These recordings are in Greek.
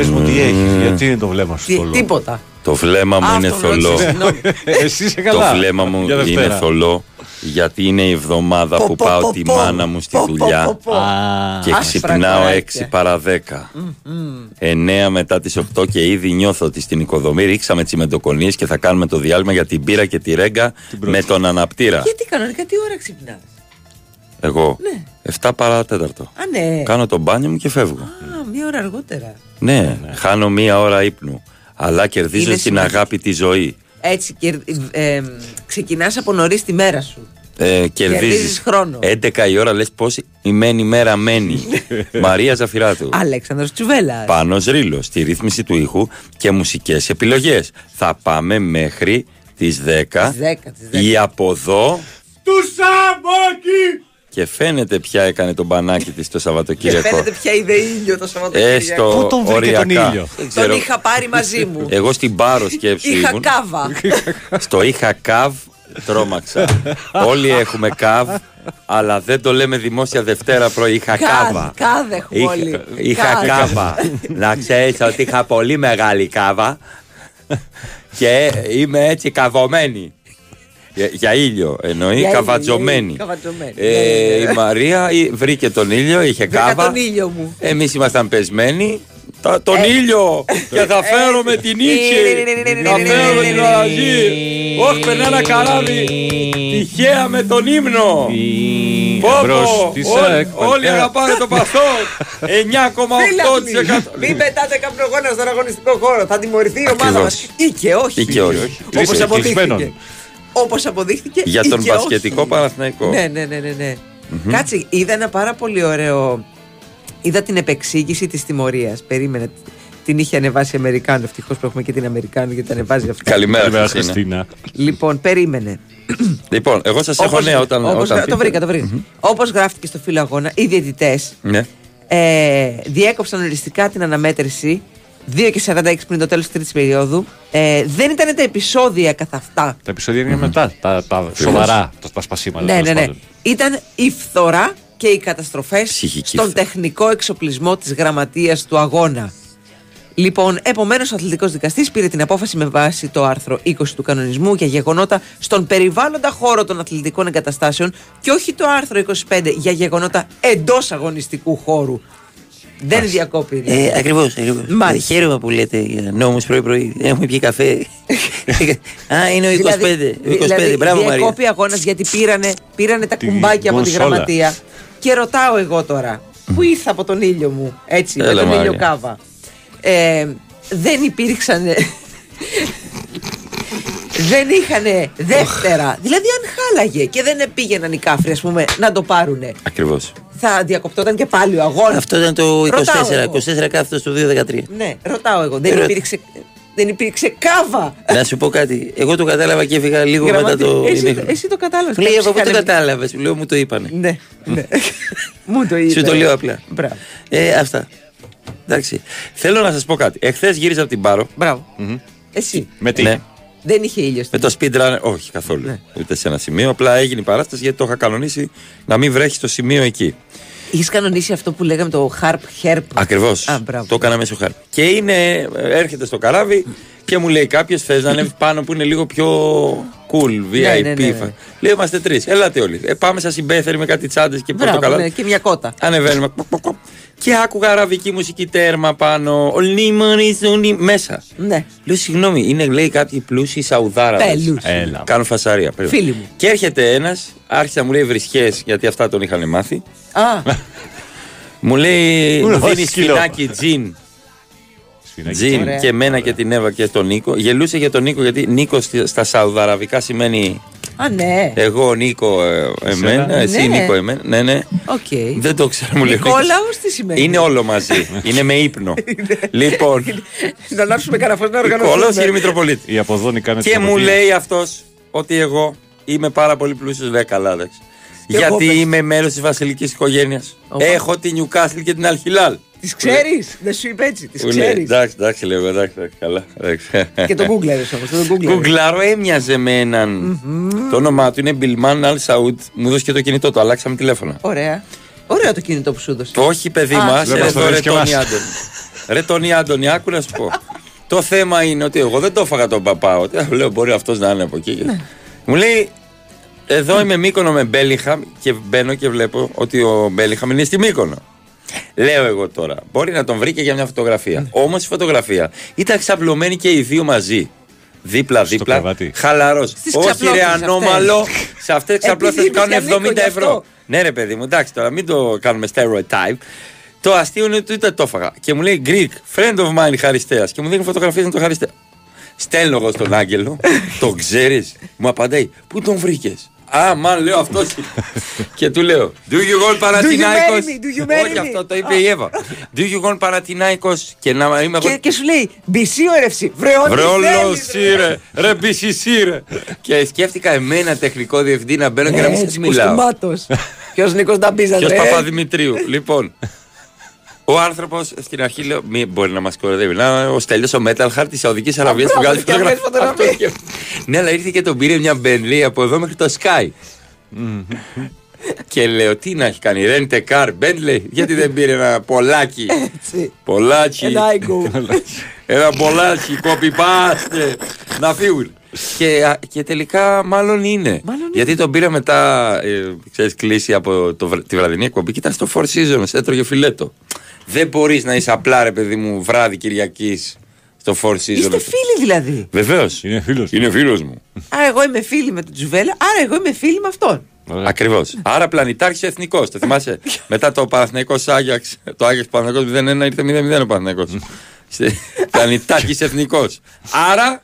Πε μου τι έχεις, γιατί είναι το βλέμμα σου Τι- θολό; Τίποτα. Το βλέμμα μου Α, είναι αυτό ρώτησε, θολό. συγγνώμη. Εσύ είσαι καλά. Το βλέμμα μου Για είναι Δευτέρα. θολό γιατί είναι η εβδομάδα Πω, που πω, πάω πω, τη πω. μάνα μου στη Πω, πω, δουλειά πω, πω. Α, και Άσπρα ξυπνάω κοράκια. 6 παρά 10. 9 μετά τις 8 και ήδη νιώθω ότι στην οικοδομή ρίξαμε τσιμεντοκονίες και θα κάνουμε το διάλειμμα για την πύρα και τη ρέγγα πρώτη. με τον αναπτήρα. Γιατί κανονικά τι ώρα ξυπνάς; Εγώ. Ναι. 7 παρά 4. Α, ναι. Κάνω το μπάνιο μου και φεύγω. Α, μία ώρα αργότερα. Ναι, χάνω μία ώρα ύπνου. Αλλά κερδίζω Είναι την σημαντικό. αγάπη τη ζωή. Έτσι, κερ... ε, ξεκινάς από νωρίς τη μέρα σου. Ε, Κερδίζεις κερδίζεις χρόνο. 11 η ώρα λες πόση ημένη μέρα μένει. Μαρία Ζαφυράτου. Αλέξανδρος Τσουβέλλας. Πάνος Ρήλος στη ρύθμιση του ήχου και μουσικές επιλογές. Θα πάμε μέχρι τις 10, Τις 10, τις 10. ή από εδώ Του Σαμπάκη! Και φαίνεται ποια έκανε τον μπανάκι της το Και Σαββατοκύριακο. φαίνεται πια είδε ήλιο το Σαββατοκύριακο. Έστω Πού τον βρήκε οριακά. τον ήλιο; Δεν Τον ξέρω. είχα πάρει μαζί μου. Εγώ στην Πάρο σκέψου Είχα ήμουν. κάβα. Στο είχα καβ, τρόμαξα. Όλοι έχουμε καβ, αλλά δεν το λέμε δημόσια Δευτέρα πρωί. Είχα κάβα. Κάδ έχουμε Είχα, όλοι. είχα Κάδ. κάβα. Να ξέρεις ότι είχα πολύ μεγάλη κάβα και είμαι έτσι καβωμένη. Για, για ήλιο εννοεί, Για ήλιο, καβατζωμένη. για ήλιο, καβατζωμένη. Ε, Ναι, ναι, ναι. η Μαρία ε, βρήκε τον ήλιο, είχε Βρήκα κάβα. τον ήλιο μου. Εμείς ήμασταν πεσμένοι. Τα- τον Ε. ήλιο! και θα φέρω με την νίκη! θα φέρω με την αλλαγή! Όχι, περνά ένα καράβι! Τυχαία με τον ύμνο! Πω, Εμπρός πω, της όλοι- ΑΕΚ, Όλοι παλιά. αγαπάνε το Πασόκ! 9,8%! Μην πετάτε καπνογόνα στον αγωνιστικό χώρο. Θα τιμωρηθεί η ομάδα μας. Ακριβώς. Ή και όχι. Ή και όχι. Όπως Κλεισμένον. αποδείχθηκε. Όπως αποδείχθηκε. Για ή τον και όχι. μπασκετικό Παναθηναϊκό. Ναι, ναι, ναι, ναι. ναι. Κάτσε, είδα ένα πάρα πολύ ωραίο. Είδα την επεξήγηση της τιμωρίας. Περίμενε. Την είχε ανεβάσει η Αμερικάνο. Ευτυχώς που έχουμε και την Αμερικάνο γιατί ανεβάζει αυτά. Καλημέρα, Καλημέρα, Χριστίνα. Χριστίνα. Λοιπόν, περίμενε. Λοιπόν, εγώ σας έχω Όπως- νέα όταν. όπως όταν γρα- πείτε. το βρήκα, το βρήκα. Όπως γράφτηκε στο φύλλο αγώνα, οι διαιτητές Ναι. ε, διέκοψαν οριστικά την αναμέτρηση 2 και 46 πριν το τέλος της τρίτης περίοδου. Ε, δεν ήταν τα επεισόδια καθ' αυτά. Τα επεισόδια είναι μετά. Τα, τα σοβαρά, τα, τα σπασίματα. Ναι, τέλος ναι, ναι. πάντων. Ήταν η φθορά και οι καταστροφές Ψυχική στον φθορά. τεχνικό εξοπλισμό της γραμματείας του αγώνα. Λοιπόν, επομένως, ο αθλητικός δικαστής πήρε την απόφαση με βάση το άρθρο 20 του κανονισμού για γεγονότα στον περιβάλλοντα χώρο των αθλητικών εγκαταστάσεων και όχι το άρθρο 25 για γεγονότα εντός αγωνιστικού χώρου. Δεν διακόπη. Ε, ακριβώς, ακριβώς. Μάλιστα. χαίρομαι που λέτε για νόμους πρωί-πρωί. Έχουμε πιει καφέ. Α, είναι ο 25. ο 25. δηλαδή, Μπράβο, Μαρία. διακόπη αγώνας γιατί πήρανε, πήρανε τα Τη κουμπάκια από τη κονσόλα. γραμματεία. Και ρωτάω εγώ τώρα, που ήρθα από τον ήλιο μου, έτσι, Έλα, με τον Μάρια. ήλιο κάβα. Ε, δεν υπήρξαν. δεν είχαν δεύτερα. δηλαδή, αν χάλαγε και δεν πήγαιναν οι κάφροι, ας πούμε, να το πάρουνε, Ακριβώς. Θα διακοπτόταν και πάλι ο αγώνας. Αυτό ήταν το 24. Ρωτάω εγώ. 24 κάθετος του 2013. Ναι, ρωτάω εγώ. Δεν Ρώτα. υπήρξε, δεν υπήρξε κάβα. Να σου πω κάτι. Εγώ το κατάλαβα και έφυγα λίγο μετά Γραμματεία. το. εσύ, ημίχρονο. εσύ το κατάλαβες. Μου λέει, από πού το κατάλαβες. Λέω, μου το είπανε. Ναι, ναι. Μου το είπε. Σου το λέω απλά. Μπράβο. Ε, αυτά. Εντάξει. Θέλω να σας πω κάτι. Εχθές γύρισα από την Πάρο. Μπράβο. Εσύ. Με τι; Ναι. Δεν είχε ήλιο. Με το speed run, όχι καθόλου. Ναι. Ούτε σε ένα σημείο. Απλά έγινε η παράσταση γιατί το είχα κανονίσει να μην βρέχει στο σημείο εκεί. Είχες κανονίσει αυτό που λέγαμε το harp herp. Ακριβώς. Α, μπράβο. Το έκανα μέσω χάρη. Και είναι, έρχεται στο καράβι και μου λέει κάποιος θες να ανέβεις πάνω που είναι λίγο πιο cool, VIP. Ναι, ναι, ναι, ναι. Λέω είμαστε τρεις. Ελάτε όλοι. Ε, πάμε σαν συμπέθεροι με κάτι τσάντες και Μπράβο, πορτοκαλά. ναι, και μια κότα. Ανεβαίνουμε. Ποκ, ποκ, ποκ. Και άκουγα αραβική μουσική τέρμα πάνω. Ο λίμωνης, ο λί- μέσα. Ναι. Λέω συγγνώμη, είναι λέει κάποιοι πλούσιοι Σαουδάραβες. Πέλους. Έλα. Κάνουν φασαρία. περίμενε. Φίλοι μου. Και έρχεται ένας, άρχισε να μου λέει βρισχές, γιατί αυτά τον είχαν μάθει. Α, Μου λέει, Ου, μου όχι, δίνει σκύλο. σπινάκι τζιν. Σφινάκι. Τζιν Ωραία, και εμένα ωραία. και την Εύα και τον Νίκο. Γελούσε για τον Νίκο γιατί Νίκος στη- στα Σαουδαραβικά σημαίνει α, ναι. εγώ Νίκο ε, εμένα, εσύ Ναι. Νίκο εμένα. Ναι, ναι. Οκ. Δεν το ξέρω, μου λέει. ο Νίκος. Νικόλαος τι σημαίνει; Είναι όλο μαζί. είναι με ύπνο. λοιπόν, Να ανάψουμε κανένα φως να Νικόλαος οργανώσουμε. κύριε Μητροπολίτη. Η αποδόνη κάνει Και μου λέει αυτός ότι εγώ είμαι πάρα πολύ πλούσιος. Λέει καλά, εντάξει. εγώ Γιατί πες. είμαι μέρος της βασιλικής οικογένειας. Οπα. Έχω τη Νιουκάστιλ και την Αλχιλάλ. Τις ξέρεις; Δεν σου είπε έτσι. Τις Που λέει, ξέρεις. Εντάξει, εντάξει, λέω εγώ, εντάξει, εντάξει, καλά. εντάξει. Και το Google όμως. Το Google. Γκουγκλάρω έμοιαζε με έναν. Το όνομά του είναι Μπιλμάν Αλ Σαούτ. Μου δώσες και το κινητό του, αλλάξαμε τηλέφωνα. Ωραία. Ωραίο το κινητό που σου έδωσε. Το όχι, παιδί Α, μας, δεν μας το εδώ ρε δίνεις και Τόνι εμάς. Άντερ. Ρε τον Άντωνη, άκου να σου πω. το θέμα είναι ότι εγώ δεν το έφαγα τον παπά. Ότι λέω μπορεί αυτός να είναι από εκεί. Μου λέει, εδώ είμαι Μύκονο με Μπέλιχαμ και μπαίνω και βλέπω ότι ο Μπέλιχαμ είναι στη Μύκονο. Λέω εγώ τώρα, μπορεί να τον βρήκε για μια φωτογραφία. Ναι. Όμως η φωτογραφία ήταν ξαπλωμένοι και οι δύο μαζί. Δίπλα-δίπλα. κρεβάτι. Χαλαρός. Στις Όχι ρε ξαπλώθηκες ανώμαλο. Σε αυτές ξαπλώθηκαν Επειδή κάνουν είπες για Νίκο, 70 γι' ευρώ. αυτό. Ναι, ρε παιδί μου, εντάξει τώρα, μην το κάνουμε stereotype. Το αστείο είναι ότι δεν το έφαγα. Και μου λέει Greek, friend of mine Χαριστέας. Και μου δίνει φωτογραφίες με τον Χαριστέα. Στέλνω εγώ στον Άγγελο, το ξέρεις. Μου απαντάει, Πού τον βρήκες; Α, μαν λέω αυτό. και του λέω, Do you want Παναθηνάικος marry me? Do you marry Όχι, me? αυτό το είπε η Εύα. Do you want Παναθηνάικος Και να είμαι εγώ. Και, και σου λέει μπισί όρευση. Βρε, ό,τι Βρόλο θέλεις, ρε. σύρε, ρε μπισισί ρε. Και σκέφτηκα εμένα τεχνικό διευθυντή να μπαίνω και να μην Έτσι, σας μιλάω. κουστούμάτος. Ποιος Νίκος Νταμπίζας, Ποιος ρε. Παπαδημητρίου. λοιπόν, ο άνθρωπος στην αρχή λέω: Μη μπορεί να μας κοροϊδεύει. Να ο Στέλιος ο Metal Heart της Σαουδική Αραβίας που μπράβο, βγάζει και αυτές φωτογραφία. φωτογραφίες. Αυτό σκέφτομαι. Ναι, αλλά ήρθε και τον πήρε μια Μπενλή από εδώ μέχρι το Sky. Και λέω: Τι να έχει κάνει, Rent a car, Bentley, γιατί δεν πήρε ένα πολλάκι; Έτσι. Πολλάκι. Ένα άικο. Ένα πολλάκι, copy paste. Να φύγουν. Και, α, και τελικά μάλλον είναι. Μάλλον Γιατί τον πήρα μετά, ε, ξέρεις, κλείσει από το, βρ- τη βραδινή εκπομπή και ήταν στο Four Seasons, έτρωγε φιλέτο. Δεν μπορείς να είσαι απλά, ρε παιδί μου, βράδυ Κυριακής στο Four Seasons. Είστε φίλοι δηλαδή. Βεβαίως. Είναι φίλος. Είναι φίλος μου. Άρα εγώ είμαι φίλη με τον Τζουβέλα, άρα εγώ είμαι φίλη με αυτόν. Ωραία. Ακριβώς. Άρα πλανητάρχης εθνικός. Το θυμάσαι; Μετά το Παναθηναϊκός Άγιαξ, το Άγιαξ Παναθηναϊκός 0-1 ήρθε 0-0 ο Παναθηναϊκός. πλανητάρχης εθνικός. Άρα.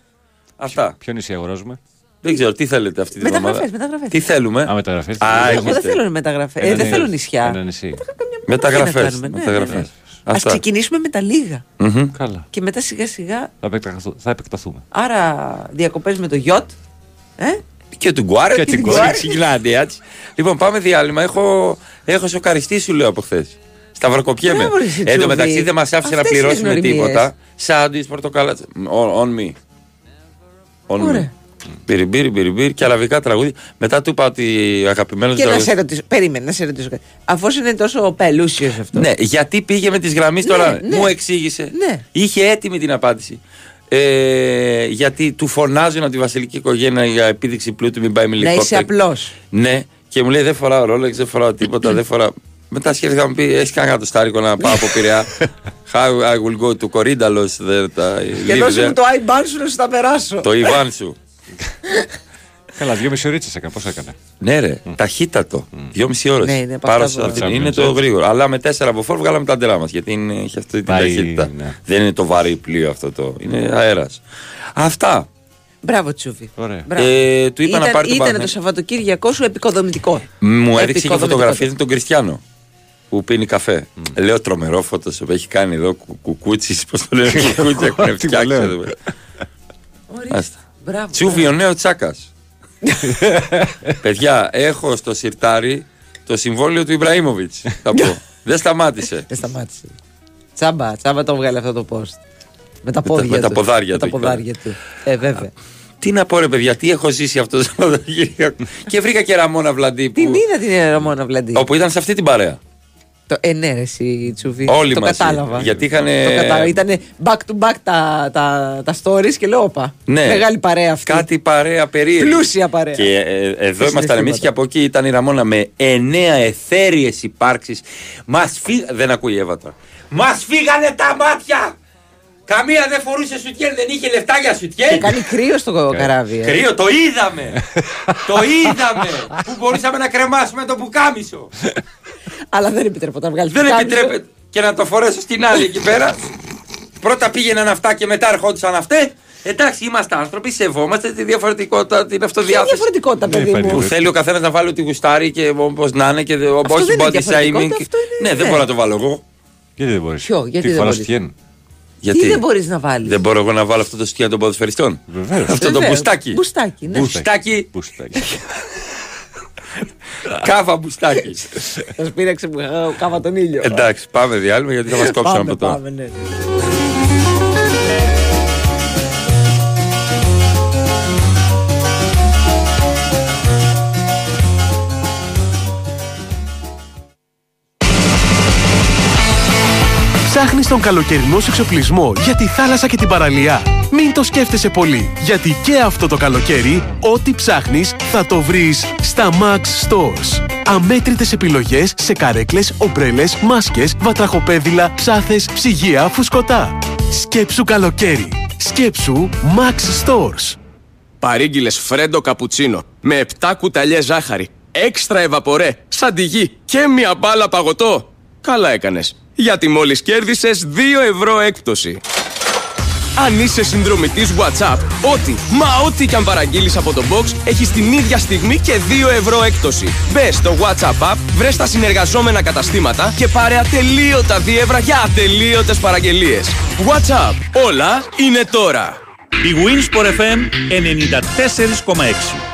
Αυτά. Ποιο νησί αγοράζουμε; Δεν ξέρω τι θέλετε αυτή τη Μεταγραφές, βδομάδα. μεταγραφές. Τι θέλουμε; Α, μεταγραφές. Α, Εγώ Εγώ δεν έχετε. θέλω μεταγραφές. Ε, Ένα δεν νησί. θέλω νησιά. Ένα νησί. Μεταγραφές. Τι να κάνουμε, ναι, Μεταγραφές. ναι, ναι. Α ξεκινήσουμε με τα λίγα. Καλά. Και μετά σιγά σιγά. Θα, επεκταθού- θα επεκταθούμε. Άρα διακοπές με το γιοτ. Ε; Και του Γκουάρε. Και Και του του Γκουάρε. Ξεκινάτε έτσι. Λοιπόν, πάμε διάλειμμα. Έχω, έχω σοκαριστεί, σου λέω από χθες. Σταυροκοπιέμαι. Μπράβο, ρε, εσύ, Εν τω Τσούβι. μεταξύ δεν μας άφησε να Αυτές είναι πληρώσουμε γνωριμίες. τίποτα. Σάντουιτς, πορτοκάλα. On, on me. On me. Ωραία. Μπυριμπύρι, μπυριμπύρι και αραβικά τραγούδια. Μετά του είπα ότι αγαπημένος Και να σε ρωτήσω. Περίμενε, να σε ρωτήσω κάτι. Αφού είναι τόσο πελούσιος αυτός. Ναι, γιατί πήγε με τις γραμμή τώρα. ναι. Μου εξήγησε. Ναι. Είχε έτοιμη την απάντηση. Ε, γιατί του φωνάζουν από τη βασιλική οικογένεια για επίδειξη πλούτου, μην πάει με Να είσαι ελικόπτερο. απλός. Ναι, και μου λέει δεν φοράω ρόλεξ, δεν φοράω τίποτα, δεν φοράω. Μετά σκέφτηκα να μου πει: Έχεις κανένα το στάρικο να πάω από Πειραιά; How I will go to Κορίνδαλο. Και δώσε μου το iBan σου να σου τα περάσω. Το Ιβάν σου. Καλά, δύο μισή ώρες έκανε. Πώς έκανε; Ναι, ρε, ταχύτατο. Δυόμιση ώρες. Ναι, είναι από Πάρα αυτά που- σε αυτή. Είναι το γρήγορο. Αλλά με τέσσερα από φόρ βγάλαμε τα αντελά μας. Γιατί είναι, έχει αυτή την Πάει, ταχύτητα. ναι. Δεν είναι το βαρύ πλοίο αυτό το. Είναι αέρας. Αυτά. Μπράβο, Τσούβι. Ωραία. Μπράβο. Ε, του είπα να Ήταν, πάρει τον ήταν Παναθηναϊκό. το Σαββατοκύριακό σου επικοδομητικό. Μου έδειξε και Επικοδομητικό. φωτογραφία με τον Κριστιανό που πίνει καφέ. Λέω τρομερό φωτοσοπ. Έχει κάνει εδώ κουκούτσις. Πώς το λένε, κουκούτσι έχουν Τι μου φτιάξει. λένε. εδώ πέρα. Ορίστε. Άστα. Μπράβο. Τσούβι ο νέο τσάκας. Παιδιά, έχω στο σιρτάρι το συμβόλαιο του Ιμπραήμοβιτς. Θα πω. Δεν σταμάτησε. Δεν σταμάτησε. Τσάμπα, τσάμπα το βγάλε αυτό το post. Με τα πόδια με τα του. ποδάρια με του τα εκεί ποδάρια του. Ε, βέβαια. Τι να πω ρε παιδιά, τι έχω ζήσει αυτό το Σαββατοκύριακο. και βρήκα και Ραμόνα Βλαντή που, Την είδα την Ραμόνα Βλαντή. όπου ήταν σε αυτή την παρέα. Το, ε, ναι, ρε, εσύ, Τσούβι. Όλοι το μαζί. κατάλαβα. Γιατί είχανε- Το κατάλαβα. Ήταν back to back τα, τα, τα stories και λέω, όπα. Ναι. Μεγάλη παρέα αυτή. Κάτι παρέα περίεργη. Πλούσια παρέα. Και ε, εδώ ήμασταν συναισθήματα. εμεί και από εκεί ήταν η Ραμόνα με εννέα εθέριες υπάρξεις. Μας φύγανε. Δεν ακούει η Εύα τώρα. Μας φύγανε τα μάτια! Καμία δεν φορούσε σουτιέν, δεν είχε λεφτά για Και σουτιέν. κάνει κρύο στο καράβι. ε. Κρύο, το είδαμε! το είδαμε! Που μπορούσαμε να κρεμάσουμε το πουκάμισο. Αλλά δεν επιτρέπεται να βγάλεις Δεν επιτρέπεται. Και να το φορέσω στην άλλη εκεί πέρα. Πρώτα πήγαιναν αυτά και μετά ερχόντουσαν αυτές. Εντάξει, είμαστε άνθρωποι, σεβόμαστε τη διαφορετικότητα, την Ποια διαφορετικότητα. διαφορετικότητα, παιδί Ναι, μου; Που θέλει ο καθένας να βάλει ό,τι γουστάρει και όπως να είναι και ο- Αυτό όχι δεν είναι body διαφορετικότητα, shaming. αυτό είναι- Ναι, δεν ναι. μπορώ να το βάλω εγώ. Γιατί δεν μπορείς; Ποιο, γιατί Τι δεν φοράς μπορείς; τυχαίνει. Γιατί; Τι δεν μπορείς να βάλεις; δεν μπορώ εγώ να βάλω αυτό το σκιά των ποδοσφαιριστών. Βεβαίως. Αυτό το μπουστάκι. Μπουστάκι, ναι. Μπουστάκι, Μπουστάκι. Κάβα μπουστάκι. Θα σπήραξε που είχα κάβα τον ήλιο. Εντάξει, πάμε διάλειμμα γιατί θα μας κόψουν Πάμε, από τώρα. Ψάχνεις τον καλοκαιρινό σου εξοπλισμό για τη θάλασσα και την παραλία. Μην το σκέφτεσαι πολύ, γιατί και αυτό το καλοκαίρι, ό,τι ψάχνεις θα το βρεις στα Max Stores. Αμέτρητες επιλογές σε καρέκλες, ομπρέλες, μάσκες, βατραχοπέδιλα, ψάθες, ψυγεία, φουσκωτά. Σκέψου καλοκαίρι. Σκέψου Max Stores. Παρήγγειλες φρέντο καπουτσίνο με 7 κουταλιές ζάχαρη, έξτρα ευαπορέ, σαντιγί και μια μπάλα παγωτό. Καλά έκανες, γιατί μόλις κέρδισες 2 ευρώ έκπτωση. Αν είσαι συνδρομητής WhatsApp, ό,τι, μα ό,τι και αν παραγγείλεις από το box, έχεις την ίδια στιγμή και 2 ευρώ έκπτωση. Μπες στο WhatsApp app, βρες τα συνεργαζόμενα καταστήματα και πάρε ατελείωτα δίευρα για ατελείωτες παραγγελίες. WhatsApp, όλα είναι τώρα. Η Winsport FM 94,6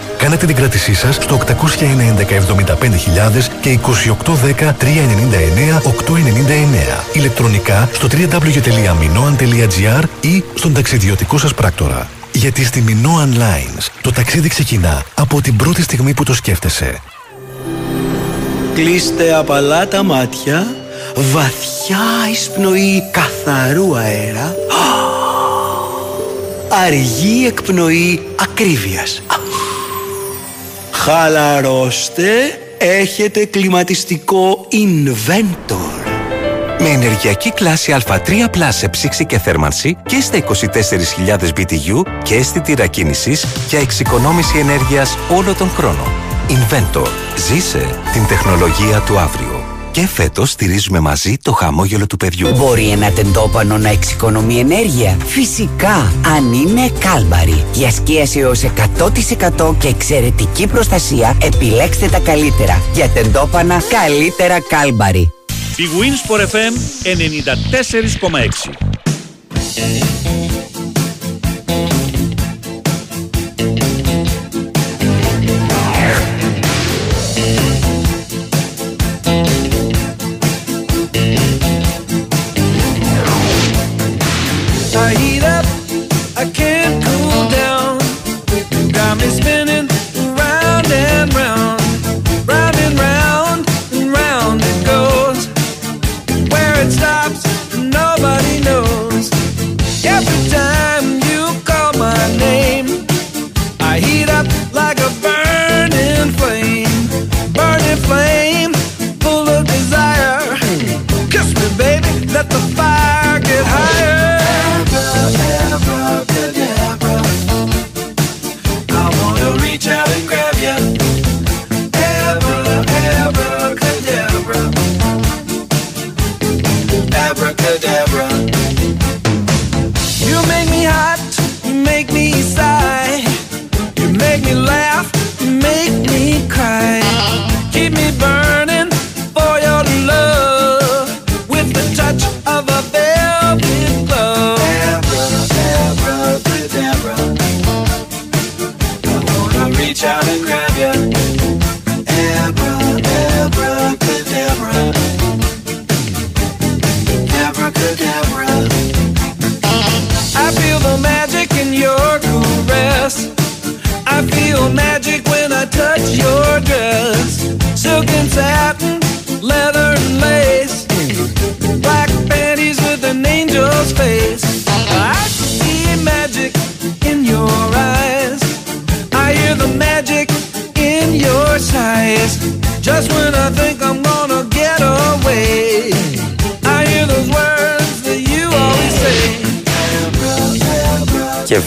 Κάνετε την κράτησή σας στο 811 75.000 και 2810 399 899. Ηλεκτρονικά στο www.minoan.gr ή στον ταξιδιωτικό σας πράκτορα. Γιατί στη Minoan Lines το ταξίδι ξεκινά από την πρώτη στιγμή που το σκέφτεσαι. Κλείστε απαλά τα μάτια, βαθιά εισπνοή καθαρού αέρα, αργή εκπνοή ακρίβειας. Χαλαρώστε, έχετε κλιματιστικό Inventor. Με ενεργειακή κλάση Α3 σε ψήξη και θέρμανση και στα 24.000 BTU και αισθητήρα κίνησης για εξοικονόμηση ενέργειας όλο τον χρόνο. Inventor. Ζήσε την τεχνολογία του αύριο. Και φέτος στηρίζουμε μαζί το χαμόγελο του παιδιού. Μπορεί ένα τεντόπανο να εξοικονομεί ενέργεια. Φυσικά, αν είναι κάλμπαρη. Για σκίαση έως 100% και εξαιρετική προστασία, επιλέξτε τα καλύτερα. Για τεντόπανα, καλύτερα κάλμπαρη. Η Winsport FM 94,6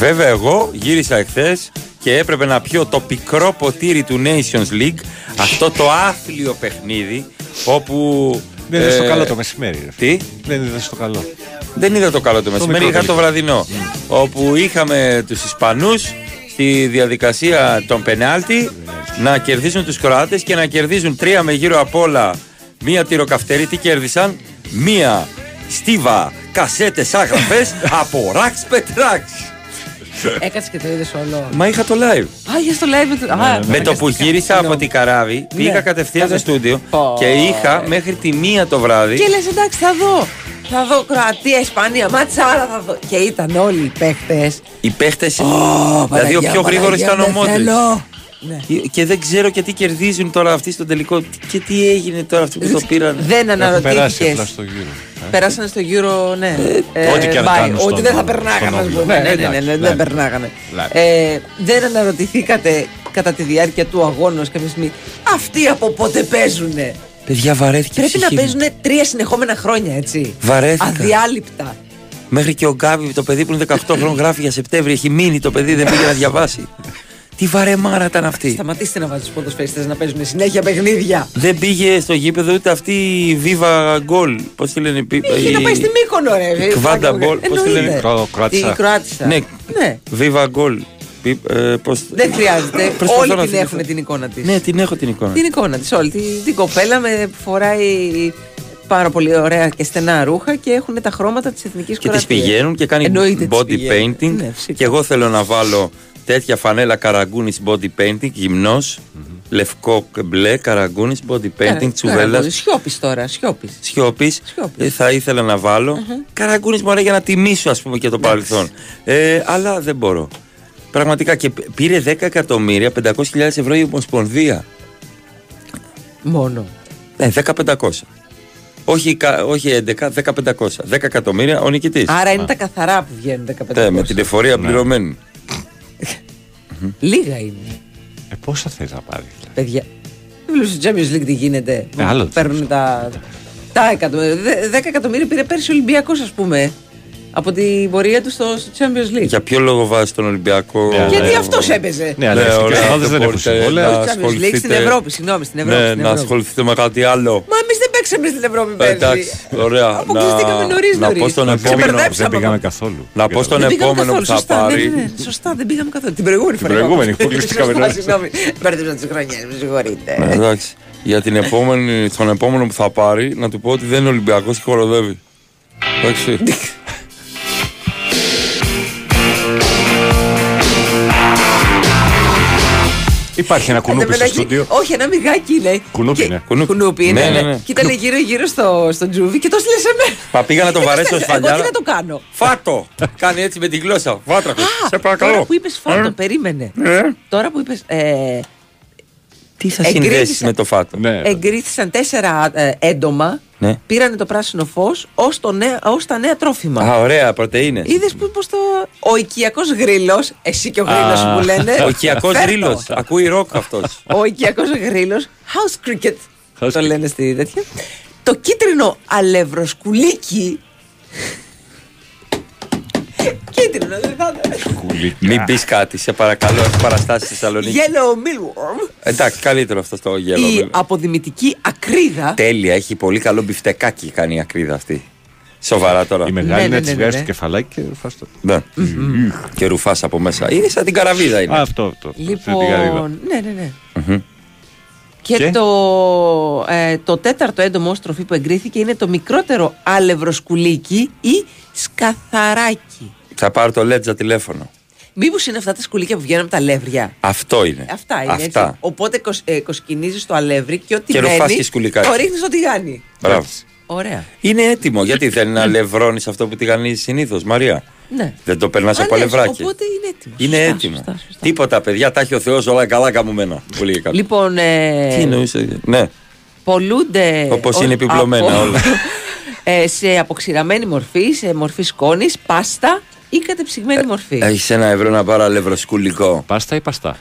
βέβαια εγώ γύρισα εχθές και έπρεπε να πιω το πικρό ποτήρι του Nations League, αυτό το άθλιο παιχνίδι, όπου. Δεν είδες ε, το καλό το μεσημέρι. ρε. Τι; Δεν είδες το καλό. Δεν είδα το καλό το μεσημέρι, μικρό είχα το τελικό. βραδινό. Όπου είχαμε τους Ισπανούς στη διαδικασία των πενάλτη να κερδίσουν τους Κροάτες και να κερδίζουν τρία με γύρω απ' όλα μία τυροκαυτερή. Τι κέρδισαν; Μία στίβα κασέτες άγραφες από Rax Petrax. Έκατσε και το είδες όλο. Μα είχα το live. Α, για στο live. του- Α, Με το που γύρισα από την Καράβη, πήγα Ναι. κατευθείαν στο Κατευθ- στούντιο Πω. και είχα μέχρι τη μία το βράδυ. Και λες, εντάξει, θα δω. Θα δω Κροατία, Ισπανία, ματσάρα θα δω. Και ήταν όλοι οι παίχτες. Οι παίχτε. Παναγιά, δηλαδή, ο πιο γρήγορος Παναγιά, ήταν ο δεν Μόντριτς. Θέλω. Ναι. Και δεν ξέρω και τι κερδίζουν τώρα αυτοί στο τελικό. Και τι έγινε τώρα αυτοί που το πήραν. Δεν περάσει αναρωτήθηκες. απλά στο γύρο. Περάσανε στο Euro, ναι. ό,τι και αν bye. κάνουν Ότι στον- δεν θα περνάγανε, στον ας όμιλο. πούμε. Ναι, Ναι, ναι, ναι, εντάξει, ναι, ναι. δεν περνάγανε. Εντάξει. Ε, Δεν αναρωτηθήκατε κατά τη διάρκεια του αγώνα ως κάποια στιγμή. Αυτοί από πότε παίζουνε; Παιδιά, βαρέθηκε. η Πρέπει να ψυχή μου. παίζουν τρία συνεχόμενα χρόνια, έτσι. Βαρέθηκα. Αδιάλειπτα. Μέχρι και ο Γκάβι, το παιδί που είναι 18 χρόνων, γράφει για Σεπτέμβρη. Έχει μείνει το παιδί, δεν πήγε να διαβάσει. Τι βαρεμάρα ήταν αυτή. Σταματήστε να βάζετε τους ποδοσφαιριστές να παίζουν συνέχεια παιχνίδια. Δεν πήγε στο γήπεδο ούτε αυτή η Viva Goal. Πώς τη λένε, η- Είχε να πάει στη Μύκονο, ρε. Κβάντα Ball. Πώς τη λένε. Κρο- Κροάτισσα. Η Κροάτισσα. Ναι, Ναι. Viva Goal. Πι- ε, πώς- Δεν χρειάζεται. Προσπαθώ Όλοι να την θυμηθώ. έχουν την εικόνα της. Ναι, την έχω την εικόνα. Την εικόνα της, όλη. Την, την κοπέλα με φοράει πάρα πολύ ωραία και στενά ρούχα και έχουν τα χρώματα της εθνικής Και Κροατίας. τις πηγαίνουν και κάνει Εννοείται τις body πηγαίνουν. painting. Ναι, φυσικά. και εγώ θέλω να βάλω τέτοια φανέλα καραγκούνης body painting, γυμνός, λευκό και μπλε, καραγκούνης body painting, τσουβέλας. Σιώπης τώρα, σιώπης. Σιώπης. Σιώπης. Ε, θα ήθελα να βάλω. Καραγκούνης μωρέ για να τιμήσω, ας πούμε, και το παρελθόν. Ε, αλλά δεν μπορώ. Πραγματικά και π- πήρε 10 εκατομμύρια 500.000 ευρώ η Ομοσπονδία. Μόνο. Ναι, 10-500. Όχι, κα- όχι 11, 10-500. 10 εκατομμύρια ο νικητής. Άρα είναι τα καθαρά που βγαίνουν 15 Ναι, με την εφορία Ναι. πληρωμένη. Λίγα είναι. Ε, πόσα θες να πάρεις. δηλαδή; Παιδιά. Δεν βλέπει στο Champions League τι γίνεται; Ε, άλλο Παίρνουν τα. Τα εκατομμύρια. Δε- 10 εκατομμύρια πήρε πέρσι ο Ολυμπιακός, ας πούμε. Από την πορεία του στο, στο Champions League. Για ποιο λόγο βάζεις τον Ολυμπιακό; Ναι, Γιατί ναι. αυτό έπαιζε. Ναι, αλλά οι Ναι, εθνικές ωραία, ομάδες δεν έχουν μπορείτε συμβόλαια. να Champions League στην ασχοληθείτε- Ευρώπη, συγγνώμη, στην Ευρώπη. Ναι, στην να Ευρώπη. ασχοληθείτε με κάτι άλλο. Μα εμείς δεν παίξαμε στην Ευρώπη πέρσι. Εντάξει, ωραία. Αποκλειστήκαμε νωρίς, να πω νωρίς. στον Δεν επόμενο. μπερδέψαμε. Δεν πήγαμε καθόλου. Να πω στον Δεν πήγαμε επόμενο που καθόλου, θα σωστά, πάρει. Ναι, ναι, ναι, σωστά, δεν πήγαμε καθόλου. Την προηγούμενη φορά. προηγούμενη, είπαμε. αποκλειστήκαμε Σωστά, νωρίς. Συγγνώμη, μπέρδεψα τις χρονιές, με συγχωρείτε. Ναι, εντάξει. Για την επόμενη, στον επόμενο που θα πάρει, να του πω ότι δεν είναι Ολυμπιακός και χοροδεύει. Εντάξει. Υπάρχει ένα κουνούπι στο μεταξύ, στούντιο. Όχι, ένα μιγάκι είναι. Κουνούπι Και- είναι. Κουνούπι. Κουνούπι είναι. Ναι, ναι. ναι, ναι. Και ήταν γύρω-γύρω στο, στο τζούβι και το στείλε σε μένα. Μα πήγα να το Και βαρέσω στέλνε, σφαλιάρα. Εγώ τι να το κάνω; Φάτο! Κάνει έτσι με τη γλώσσα. Βάτρακο. Σε Τώρα παρακαλώ. που είπες φάτο, Ε. περίμενε. Ε. Τώρα που είπες. Ε, Τι θα Εγκρίθησα. συνδέσεις με το φάτο; Ναι. εγκρίθησαν τέσσερα ε, έντομα. Ναι. Πήρανε το πράσινο φως ως τα νέα τρόφιμα. Α, ωραία, πρωτενε. Είδες πώς το. Ο οικιακός γρύλος, εσύ και ο γρύλος που λένε. Ο οικιακός φέρ' το. ρίλο. Ακούει ροκ αυτός. Ο οικιακός γρύλος, house cricket. House το cricket. λένε στη τέτοια. Το κίτρινο αλευροσκουλίκι. Κίτρινο, δεν θα ήταν. Μην πεις κάτι, σε παρακαλώ. Έχεις παραστάσεις στη Θεσσαλονίκη. Yellow mealworm. Εντάξει, καλύτερο αυτό το yellow. Η αποδημητική ακρίδα. Τέλεια, έχει πολύ καλό μπιφτεκάκι κάνει η ακρίδα αυτή. Σοβαρά τώρα. Η Ναι, μεγάλη ναι, είναι ναι, έτσι ναι, βγάζει ναι. το κεφαλάκι και φας το. Ναι. Και ρουφάς από μέσα. Είναι σαν την καραβίδα είναι. Α, αυτό, αυτό. Στην καρύδα. Λοιπόν, ναι, ναι, ναι. Μμμ. Και, Και; Το, ε, το τέταρτο έντομο ως τροφή που εγκρίθηκε είναι το μικρότερο αλευροσκουλίκι ή σκαθαράκι. Θα πάρω το λέτζα τηλέφωνο. Μήπως είναι αυτά τα σκουλίκια που βγαίνουν από τα αλεύρια; Αυτό είναι. Αυτά είναι Αυτά. έτσι. Οπότε κοσ, ε, κοσκινίζεις το αλεύρι και ό,τι Και ρουφάς μπαίνει και σκουλικάκι. το ρίχνεις στο τηγάνι. Μπράβο. Ωραία. Είναι έτοιμο. Γιατί δεν είναι αλευρώνεις αυτό που τηγανίζει συνήθως, Μαρία. Ναι. Δεν το περνάς Α, από ναι, αλευράκι. Οπότε είναι έτοιμο. Είναι Σωστά, έτοιμο. σωστά, σωστά. Τίποτα, παιδιά, τα έχει ο Θεός όλα καλά καμωμένα. Που λέγε κάποιος. Λοιπόν, ε, Τι εννοούσε. Ναι, πολλούνται. Όπως ως- είναι επιπλωμένα από- όλα. ε, σε αποξηραμένη μορφή, σε μορφή σκόνης, πάστα ή κατεψυγμένη μορφή. έχεις ένα ευρώ να πάρω αλευροσκουλικό. Πάστα ή παστά;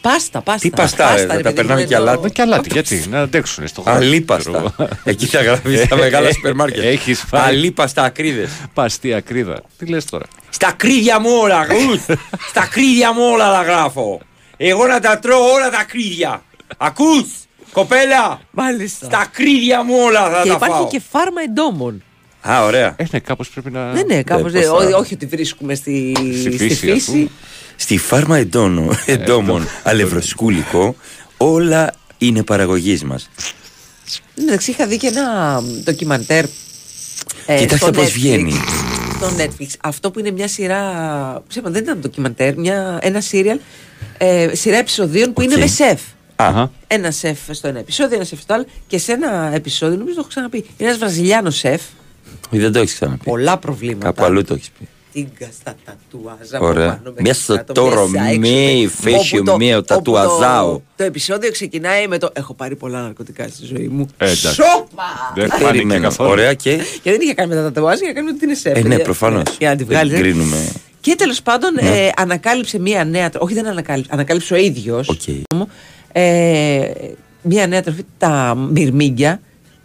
Πάστα, πάστα. Τι παστά, ρε, ρε θα τα παιδί μου, περνάμε είναι και το- αλάτι. Και αλάτι, γιατί, να αντέξουν στο χώρο. Αλίπαστα. Εκεί θα γράφεις στα μεγάλα σούπερ μάρκετ. Έχεις φάει. Αλίπαστα ακρίδες. Παστή ακρίδα. Τι λες τώρα; Στα κρίδια μου όλα, ακούς. Στα κρίδια μου όλα τα γράφω. Εγώ να τα τρώω όλα τα κρίδια. Ακούς, κοπέλα. Μάλιστα. Στα κρίδια μου όλα θα Και τα υπάρχει φάω. και φάρμα εντόμων. Α, ωραία. Ε, ναι, κάπως πρέπει να... Δεν είναι κάπως. πώς θα- όχι ότι βρίσκουμε στη, Στη στη φύση, ας πούμε. φύση. Στη φάρμα εντόνων, εντόμων αλευροσκούλικο όλα είναι παραγωγής μας. Εντάξει, είχα δει και ένα ντοκιμαντέρ. ε, Κοιτάξτε στο πώς Netflix. βγαίνει. Στο Netflix. Αυτό που είναι μια σειρά. Ψέμα, δεν ήταν ντοκιμαντέρ, μια, ένα σίριαλ. Ε, σειρά επεισοδίων που είναι Οκ. με σεφ. Αχα. Ένα σεφ στο ένα επεισόδιο, ένα σεφ στο άλλο. Και σε ένα επεισόδιο, νομίζω το έχω ξαναπεί. Είναι ένας Βραζιλιάνος σεφ. Δεν το έχεις ξαναπεί. Πολλά προβλήματα. Κάπου αλλού το έχεις πει. Τίγκα στα τατουάζ. από Ωραία. πάνω μέχρι Μέσα στο κάτω, τόρο μέσα, έξω, μη όπου φέσιο το- μείο όπου τατουαζάω. Το, το επεισόδιο ξεκινάει με το. Έχω πάρει πολλά ναρκωτικά στη ζωή μου. Ε, εντάξει. Σόπα! Δεν φάνηκε Περιμένω. καθόλου. Ωραία και; Και δεν είχε κάνει με τα τατουάζ, είχε κάνει με ότι είναι σεφ. Ε, ναι, Για- προφανώς. Για να τη Δεν βγάλει. κρίνουμε. Και τέλος πάντων Ναι. ε, ανακάλυψε μία νέα. τρο- Όχι, δεν ανακάλυψε. Ανακάλυψε ο ίδιος. Οκ. Ε, μία νέα τροφή, τα μυρμήγκια.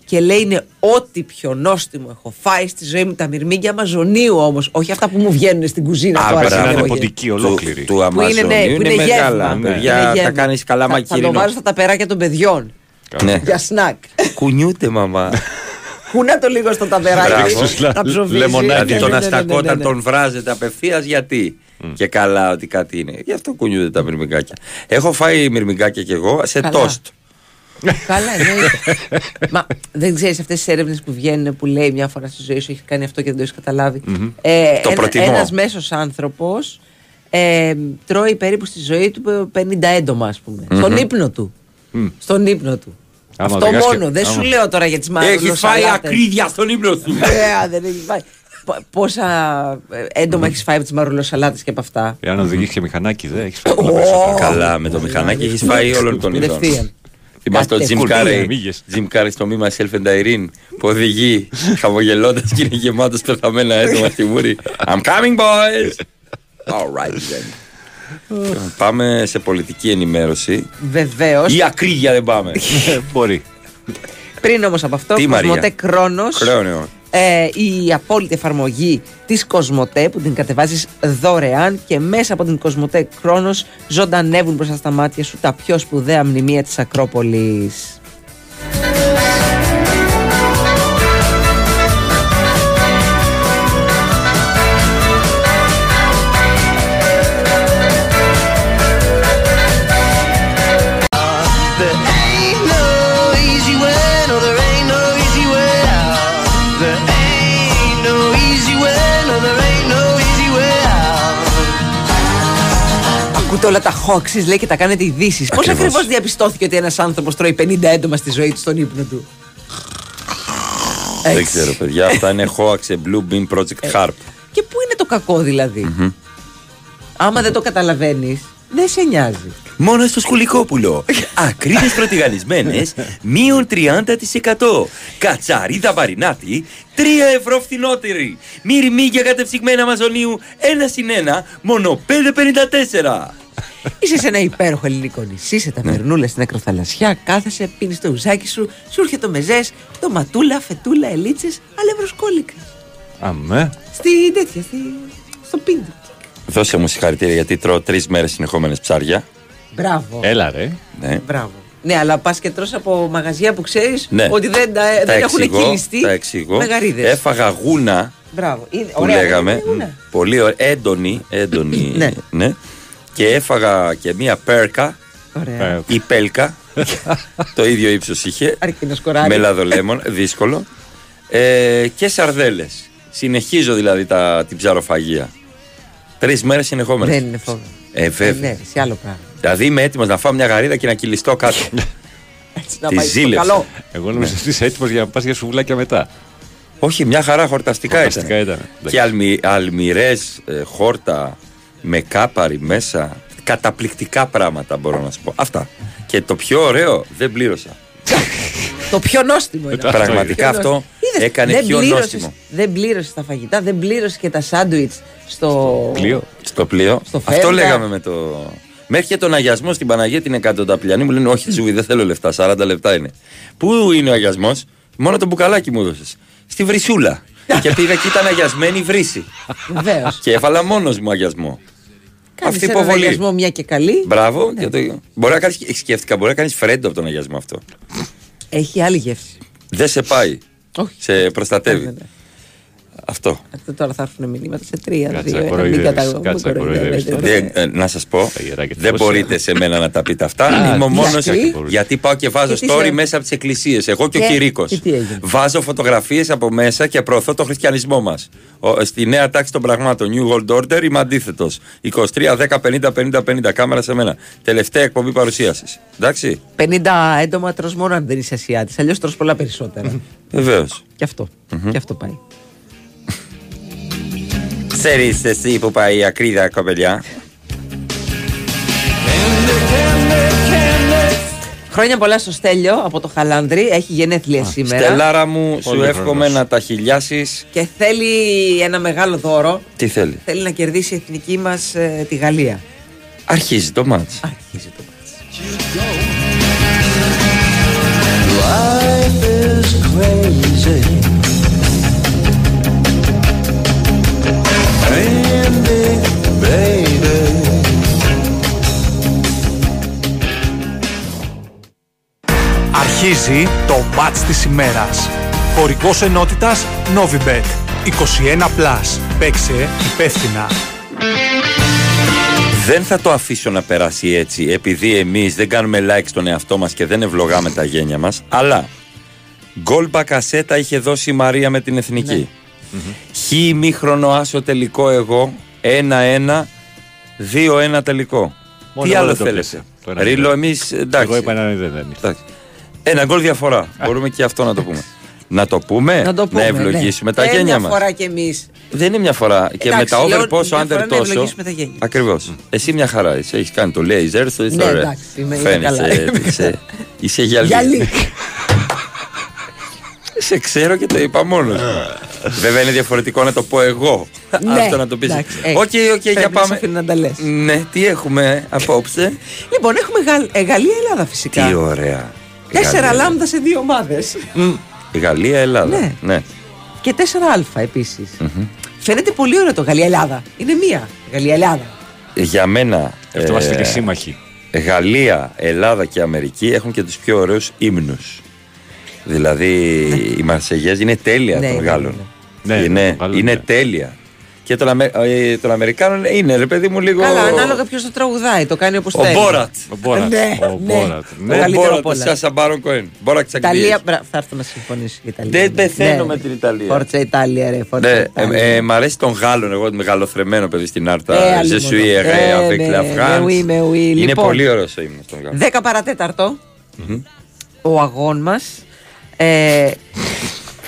Και λέει είναι ό,τι πιο νόστιμο έχω φάει στη ζωή μου. Τα μυρμήγκια Αμαζονίου όμως. Όχι αυτά που μου βγαίνουν στην κουζίνα Α, τώρα. πρέπει στην να είναι εποχή. ποντική ολόκληρη. Του Που είναι, Αμαζονίου ναι, που είναι είναι μεγάλα. γεύμα. Παιδιά, Είναι τα γεύμα. κάνεις καλά Θα- Θα το μακύρινο. βάζω στα τα περάκια των παιδιών. Ναι. Για σνακ. Κουνιούται, μαμά. Κούνα το λίγο στο ταβεράκι. Μπράβο. Τα ψοβίζει. Δηλαδή Ναι, τον ναι, ναι, ναι, αστακό ναι, όταν ναι. τον βράζετε απευθείας γιατί; Και καλά ότι κάτι είναι. Γι' αυτό κουνιούνται τα μυρμηγκάκια. Έχω φάει μυρμηγκάκια κι εγώ σε Καλά. τόστ. Καλά, εννοείται. Μα δεν ξέρεις αυτές τις έρευνες που βγαίνουν που λέει μια φορά στη ζωή σου έχει κάνει αυτό και δεν το έχεις καταλάβει. Ε, Το προτιμώ. Ένας μέσος άνθρωπος ε, τρώει περίπου στη ζωή του 50 έντομα, ας πούμε. Στον ύπνο του. Στον ύπνο του. Άμα αυτό οδηγάς μόνο. και- Δεν άμα- σου λέω τώρα για τις μάλλον. Έχει φάει ακρίδια στον ύπνο σου. Ε, δεν έχει φάει. Πο- Πόσα ε, έντομα έχεις φάει από τις μαρουλοσαλάτε και από αυτά; Εάν οδηγείς και μηχανάκι, δεν έχεις φάει πολλά περισσότερα. Καλά, με το μηχανάκι έχεις φάει όλων των ειδών. Κατευθείαν. Θυμάστε τον Jim Κατευθείαν. Carrey, Μύγες. Jim Carrey στο μήμα Self and Irene που οδηγεί χαμογελώντας και είναι γεμάτος πεθαμένα έντομα στη μούρη. I'm coming, boys! Alright then. Λοιπόν, Πάμε σε πολιτική ενημέρωση. Βεβαίως. Ή ακρίδια δεν πάμε. Μπορεί. Πριν όμως από αυτό, Τι, Μαρία; Κοσμοτέ Κρόνος. Χρέωνε. ε, η απόλυτη εφαρμογή της Κοσμοτέ που την κατεβάζεις δωρεάν και μέσα από την Κοσμοτέ Κρόνος ζωντανεύουν μπροστά στα μάτια σου τα πιο σπουδαία μνημεία της Ακρόπολης. Ακούτε όλα τα hoaxes λέει και τα κάνετε ειδήσεις. Πώς Ακριβώς. ακριβώς διαπιστώθηκε ότι ένας άνθρωπος τρώει 50 έντομα στη ζωή του στον ύπνο του; Δεν Έτσι. ξέρω, παιδιά. Αυτά είναι hoax σε Blue Beam Project Harp. Και πού είναι το κακό δηλαδή; Άμα δεν το καταλαβαίνεις, δεν σε νοιάζει. Μόνο στο σκουλικόπουλο. Ακρίδες πρωτιγανισμένες, μείον 30%. Κατσαρίδα βαρινάτη, 3 ευρώ φθηνότερη. Μυρμήγκια κατεψυγμένα Αμαζονίου, ένα συν ένα, μόνο 5,54. Είσαι σε ένα υπέροχο ελληνικό νησί, σε ταβερνούλα στην ακροθαλασσιά, κάθεσαι, πίνεις το ουζάκι σου, σου έρχεται το μεζές, το ματούλα, φετούλα, ελίτσες, αλευροσκόλικα. Αμέ. Στη τέτοια, στη, στο πίντο. Δώσε μου συγχαρητήρια γιατί τρώω τρεις μέρες συνεχόμενες ψάρια. Μπράβο. Έλα ρε. Ναι. Μπράβο. Ναι, αλλά πας και τρως από μαγαζιά που ξέρεις Ναι. ότι δεν, τα, Τα δεν έχουν εξηγώ, κυλιστεί τα εξηγώ. με γαρίδες. Έφαγα γούνα Μπράβο. Είναι, που ωραία, λέγαμε. είναι γούνα. Μ, Πολύ ωραία. Έντονη. έντονη Ναι. ναι. Και έφαγα και μία πέρκα Ωραία. Ε, ή πέλκα. το ίδιο ύψος είχε. Αρκεί να σκοράρει. με λαδολέμον, δύσκολο. Ε, και σαρδέλες. Συνεχίζω δηλαδή τα, την ψαροφαγία. Τρεις μέρες συνεχόμενες. Δεν είναι φόβο. Ε, βέβαια. Ναι, σε άλλο πράγμα. Δηλαδή είμαι έτοιμος να φάω μια γαρίδα και να κυλιστώ κάτω. Έτσι να Τη πάει στο ζήλεψα. καλό. Εγώ νόμιζα ότι είσαι έτοιμος για να πας για σουβλάκια μετά. Όχι, μια χαρά χορταστικά, Χορταστικά ήταν. ήταν. Και αλμι, αλμυρές, ε, χόρτα με κάπαρι μέσα. Καταπληκτικά πράγματα μπορώ να σου πω. Αυτά. Και το πιο ωραίο, δεν πλήρωσα. Το πιο νόστιμο είναι. Πραγματικά Πιο αυτό νόστιμο. Είδες, έκανε δεν πιο πλήρωσες- νόστιμο. Δεν πλήρωσες τα φαγητά, δεν πλήρωσες και τα σάντουιτς στο. Πλοίο. Στο πλοίο. Στο αυτό Φέρντα. λέγαμε με το, Μέχρι και τον αγιασμό στην Παναγία την εκατονταπλιανή μου λένε: Όχι, Τσούβι, δεν θέλω λεφτά. 40 λεπτά είναι. Πού είναι ο αγιασμό, Μόνο το μπουκαλάκι μου έδωσες. Στη βρυσούλα. και πήγα και ήταν αγιασμένη βρύση. Βεβαίως. και έβαλα μόνος μου αγιασμό. Κάνεις Αυτή έναν υποβολή. αγιασμό μια και καλή. Μπράβο. Και το... Μπορεί να κάνεις, σκέφτηκα, μπορεί να κάνεις φρέντο από τον αγιασμό αυτό. Έχει άλλη γεύση. Δεν σε πάει. Όχι. Σε προστατεύει. Αυτό. Αυτό τώρα θα έρθουν μηνύματα σε τρία. Κάτσε, δύο, ένα, κοροϊδεύεις, μην κατα- κάτσε, μην κοροϊδεύεις κοροϊδεύετε. Δεν, ε, να σας πω, δεν πώς- μπορείτε σε μένα να τα πείτε αυτά. Α, Είμαι ο μόνος. γιατί; Γιατί πάω και βάζω Γιατί story σε- μέσα από τις εκκλησίες. Εγώ και ο Και- Κυρίκος. και τι έγινε; Βάζω φωτογραφίες από μέσα και προωθώ το χριστιανισμό μας. Στη νέα τάξη των πραγμάτων. New World Order είμαι αντίθετος. 23, 10, 50, 50, 50. Κάμερα σε μένα. Τελευταία εκπομπή παρουσίασης. Εντάξει. 50 έντομα τρως μόνο αν δεν είσαι Ασιάτης. Αλλιώς τρως πολλά περισσότερα. Βεβαίως. και αυτό. Και αυτό πάει. Ξέρεις εσύ που πάει η ακρίδα κοπελιά; Χρόνια πολλά στο Στέλιο από το Χαλάνδρη. Έχει γενέθλια σήμερα. Στελάρα μου, σου Πολύ εύχομαι χρόνος. να τα χιλιάσεις. Και θέλει ένα μεγάλο δώρο. Τι θέλει; Θέλει να κερδίσει η εθνική μας τη Γαλλία. Αρχίζει το μάτς. Αρχίζει το μάτς. Life is crazy. Αρχίζει το μάτς της ημέρας. Χωρικός ενότητας Novibet. 21+. Plus. Παίξε υπεύθυνα. Δεν θα το αφήσω να περάσει έτσι επειδή εμείς δεν κάνουμε like στον εαυτό μας και δεν ευλογάμε τα γένια μας αλλά γκολ μπακασέτα είχε δώσει η Μαρία με την εθνική χ ημίχρονο άσο τελικό εγώ 1-1 2-1 τελικό Μόνο Τι εγώ άλλο δεν το θέλετε; πέσα. Το ένα Ρίλο μηδέν. εμείς εντάξει Εγώ είπα ένα μηδέν, δεν είναι. Εντάξει. Ένα γκολ διαφορά μπορούμε και αυτό να το πούμε να το πούμε, Να το πούμε. ευλογήσουμε ναι. τα Ε, γένια μια μας φορά κι εμείς. δεν είναι μια φορά. και με Εντάξει, τα over λέω πόσο, μια under φορά να τόσο. ευλογήσουμε τα γένια. Ακριβώς. Εσύ μια χαρά είσαι. Έχεις κάνει το laser στο Ναι, εντάξει, είμαι- είμαι Φαίνεσαι. καλά. Είσαι, είσαι γυαλί. Γυαλί. Σε ξέρω και το είπα μόνος. Βέβαια είναι διαφορετικό να το πω εγώ. Ναι, Αυτό να το πεις. εντάξει, ε, OK, OK, πρέπει για να πάμε. σε αφήνω να τα λες. Ναι, τι έχουμε απόψε; Λοιπόν, έχουμε Γαλλ- ε, Γαλλία-Ελλάδα φυσικά. Τι ωραία. Τέσσερα Γαλλία. λάμδα σε δύο ομάδες. Γαλλία, Ελλάδα. Ναι. ναι. Και 4α επίσης. Φαίνεται πολύ ωραίο το Γαλλία-Ελλάδα. Είναι μία. Γαλλία-Ελλάδα. Για μένα. Αυτό είμαστε ε, και σύμμαχοι. Γαλλία, Ελλάδα και Αμερική έχουν και τους πιο ωραίους ύμνους. Δηλαδή η Μαρσεγιάζ είναι τέλεια Ναι, των ναι, Γάλλων. ναι, ναι. είναι Ναι, των Γάλλων, είναι ναι. τέλεια. Και των, Αμε... ε, των Αμερικάνων είναι ρε παιδί μου λίγο. Καλά, ανάλογα ποιος το τραγουδάει. Το κάνει όπως Ο θέλει. Μπόρατ. Ο Μπόρατ. Ναι, Ο ναι. Μπόρατ. Το Ναι. Ο καλύτερο Μπόρατ, απ' όλα. ο Σάσα Μπάρον Κοέν. Μπόρατ της Ιταλία, Αγγλίας. μπρα- θα έρθω να συμφωνήσω για Ιταλία. Δεν πεθαίνω Ναι. με την Ιταλία. Φόρτσα Ιταλία, ρε. Φόρτσα Ναι, Ιταλία. ε, ε, μ' αρέσει τον Γάλλον, εγώ μεγαλοθρεμένο παιδί στην Άρτα. Ε, άλλη Je μόνο. suis Ε, erré avec ναι, la ναι, France. oui, ναι, oui. Είναι Λοιπόν. πολύ ωραίος ο ύμνος των Γάλλων. 10 παρατέταρτο. Ο αγών μας. Ε,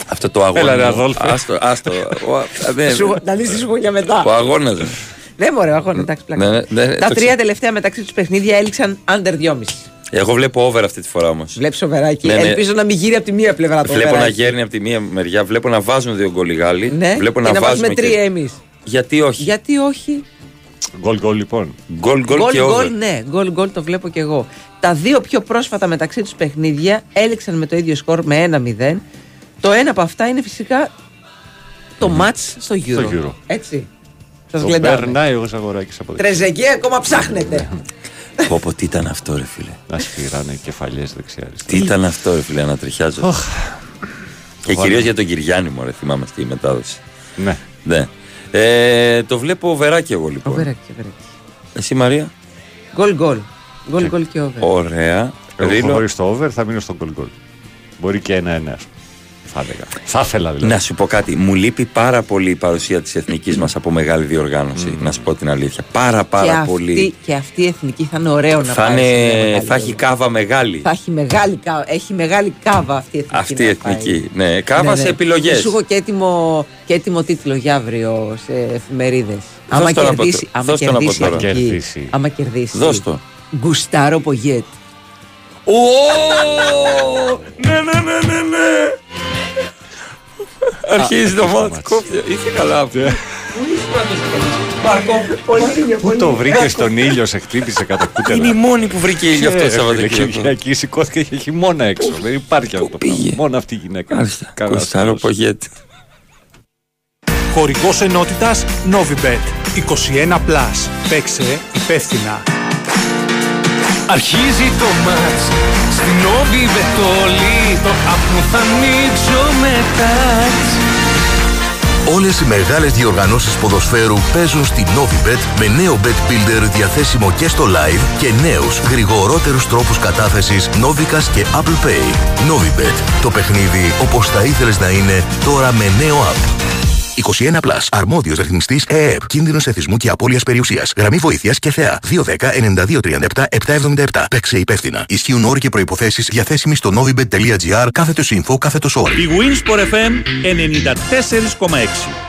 Αυτό το αγώνα. Έλα, ρε, μου. Αδόλφε. Άστο, άστο. Ο- α, δεν- σου- να δει τη σουγούνια μετά. Ο αγώνα μου. Ναι, μωρέ, ο αγώνα, εντάξει, πλάκα. Ναι, ναι, ναι, Τα το τρία ξέρω. τελευταία μεταξύ τους παιχνίδια έληξαν under 2,5. Εγώ βλέπω over αυτή τη φορά όμως. Βλέπεις σοβεράκι. Ναι, ναι. Ελπίζω να μην γύρει από τη μία πλευρά το Βλέπω να overάκι. γέρνει από τη μία μεριά, βλέπω να βάζουν δύο γκολ οι Γάλλοι. Ναι, βλέπω και να, να βάζουμε βάζουμε τρία και... εμείς. Γιατί όχι; Γιατί όχι; Γκολ γκολ λοιπόν. Γκολ γκολ Γκολ και over. γκολ, ναι, γκολ γκολ το βλέπω και εγώ. Τα δύο πιο πρόσφατα μεταξύ τους παιχνίδια έληξαν με το ίδιο σκορ με 1-0. Το ένα από αυτά είναι φυσικά το match στο Euro. Στο Euro. Έτσι. Σας Το γλεντάμε. περνάει ο Ζαγοράκης από δεξιά. Τρεζεκέ ακόμα ψάχνετε. Πω πω τι ήταν αυτό ρε φίλε. Να σφυράνε κεφαλιές δεξιάς αριστερά. Τι ήταν αυτό ρε φίλε να τριχιάζω. Και Το κυρίως βάλω. για τον Κυριάννη μου ρε θυμάμαι στη μετάδοση. Ναι. Ναι. Ε, το βλέπω βεράκι εγώ λοιπόν. Οβεράκι, οβεράκι. Εσύ Μαρία; Γκολ γκολ. Γκολ γκολ και over. Ωραία. Εγώ Ρίλο. χωρίς το over θα μείνω στο γκολ γκολ. Μπορεί και ένα-ένα. Ας πούμε. Θα έλεγα. Θα ήθελα δηλαδή. Να σου πω κάτι. Μου λείπει πάρα πολύ η παρουσία της εθνικής μας από μεγάλη διοργάνωση. Να σου πω την αλήθεια. Πάρα πάρα και, πολύ. Αυτή, και αυτή η εθνική θα είναι ωραίο να Θα, πάει. σε μια είναι, μεγάλη θα έχει διοργάνωση. κάβα μεγάλη. Θα έχει μεγάλη, κά- έχει μεγάλη κάβα αυτή η εθνική. Αυτή η να πάει. εθνική. Ναι, κάβα Ναι, σε ναι. επιλογές. Σου έχω και έτοιμο, και έτοιμο τίτλο για αύριο σε εφημερίδες. Δώσ' Άμα το να πω κερδίσει, τώρα. άμα Δώσ' το να πω κερδίσει, τώρα. εκεί, Κερδίσει. άμα κερδίσει. Δώσ' το. Γκουστάρο Πογιέτ. Ναι, ναι, ναι, ναι, ναι. Αρχίζει το μάτς. Κόφτει. Είσαι καλά. Πού είσαι πρώτος πάρκο. Πού το βρήκες στον ήλιο, σε χτύπησε κατά κούτελα. Είναι η μόνη που βρήκε ήλιο αυτός το Ε, φίλε, Σαββατοκύριακο. Κυριακή σηκώθηκε και χειμώνα έξω. Δεν υπάρχει αυτό το πράγμα. Μόνο αυτή η γυναίκα. Μάλιστα. Καλά, Κοστάρο Πογέτη. Χορηγός ενότητας Novibet 21+. Παίξε υπεύθυνα. Αρχίζει το μάτς Στην όβη βετόλη Το app μου θα ανοίξω με τάτς Όλες οι μεγάλες διοργανώσεις ποδοσφαίρου παίζουν στη Novibet με νέο Bet Builder διαθέσιμο και στο live και νέους γρηγορότερους τρόπους κατάθεσης Novicas και Apple Pay. Novibet. Το παιχνίδι όπως θα ήθελες να είναι τώρα με νέο app. 21 Plus. Αρμόδιος ρυθμιστής ΕΕΠ. Κίνδυνος εθισμού και απώλειας περιουσίας. Γραμμή βοήθειας και θεά. 210-9237-777. 777. Παίξε υπεύθυνα. Ισχύουν όροι και προϋποθέσεις διαθέσιμοι στο novibet.gr κάθετος info κάθετος όροι. Η Winsport FM 94,6.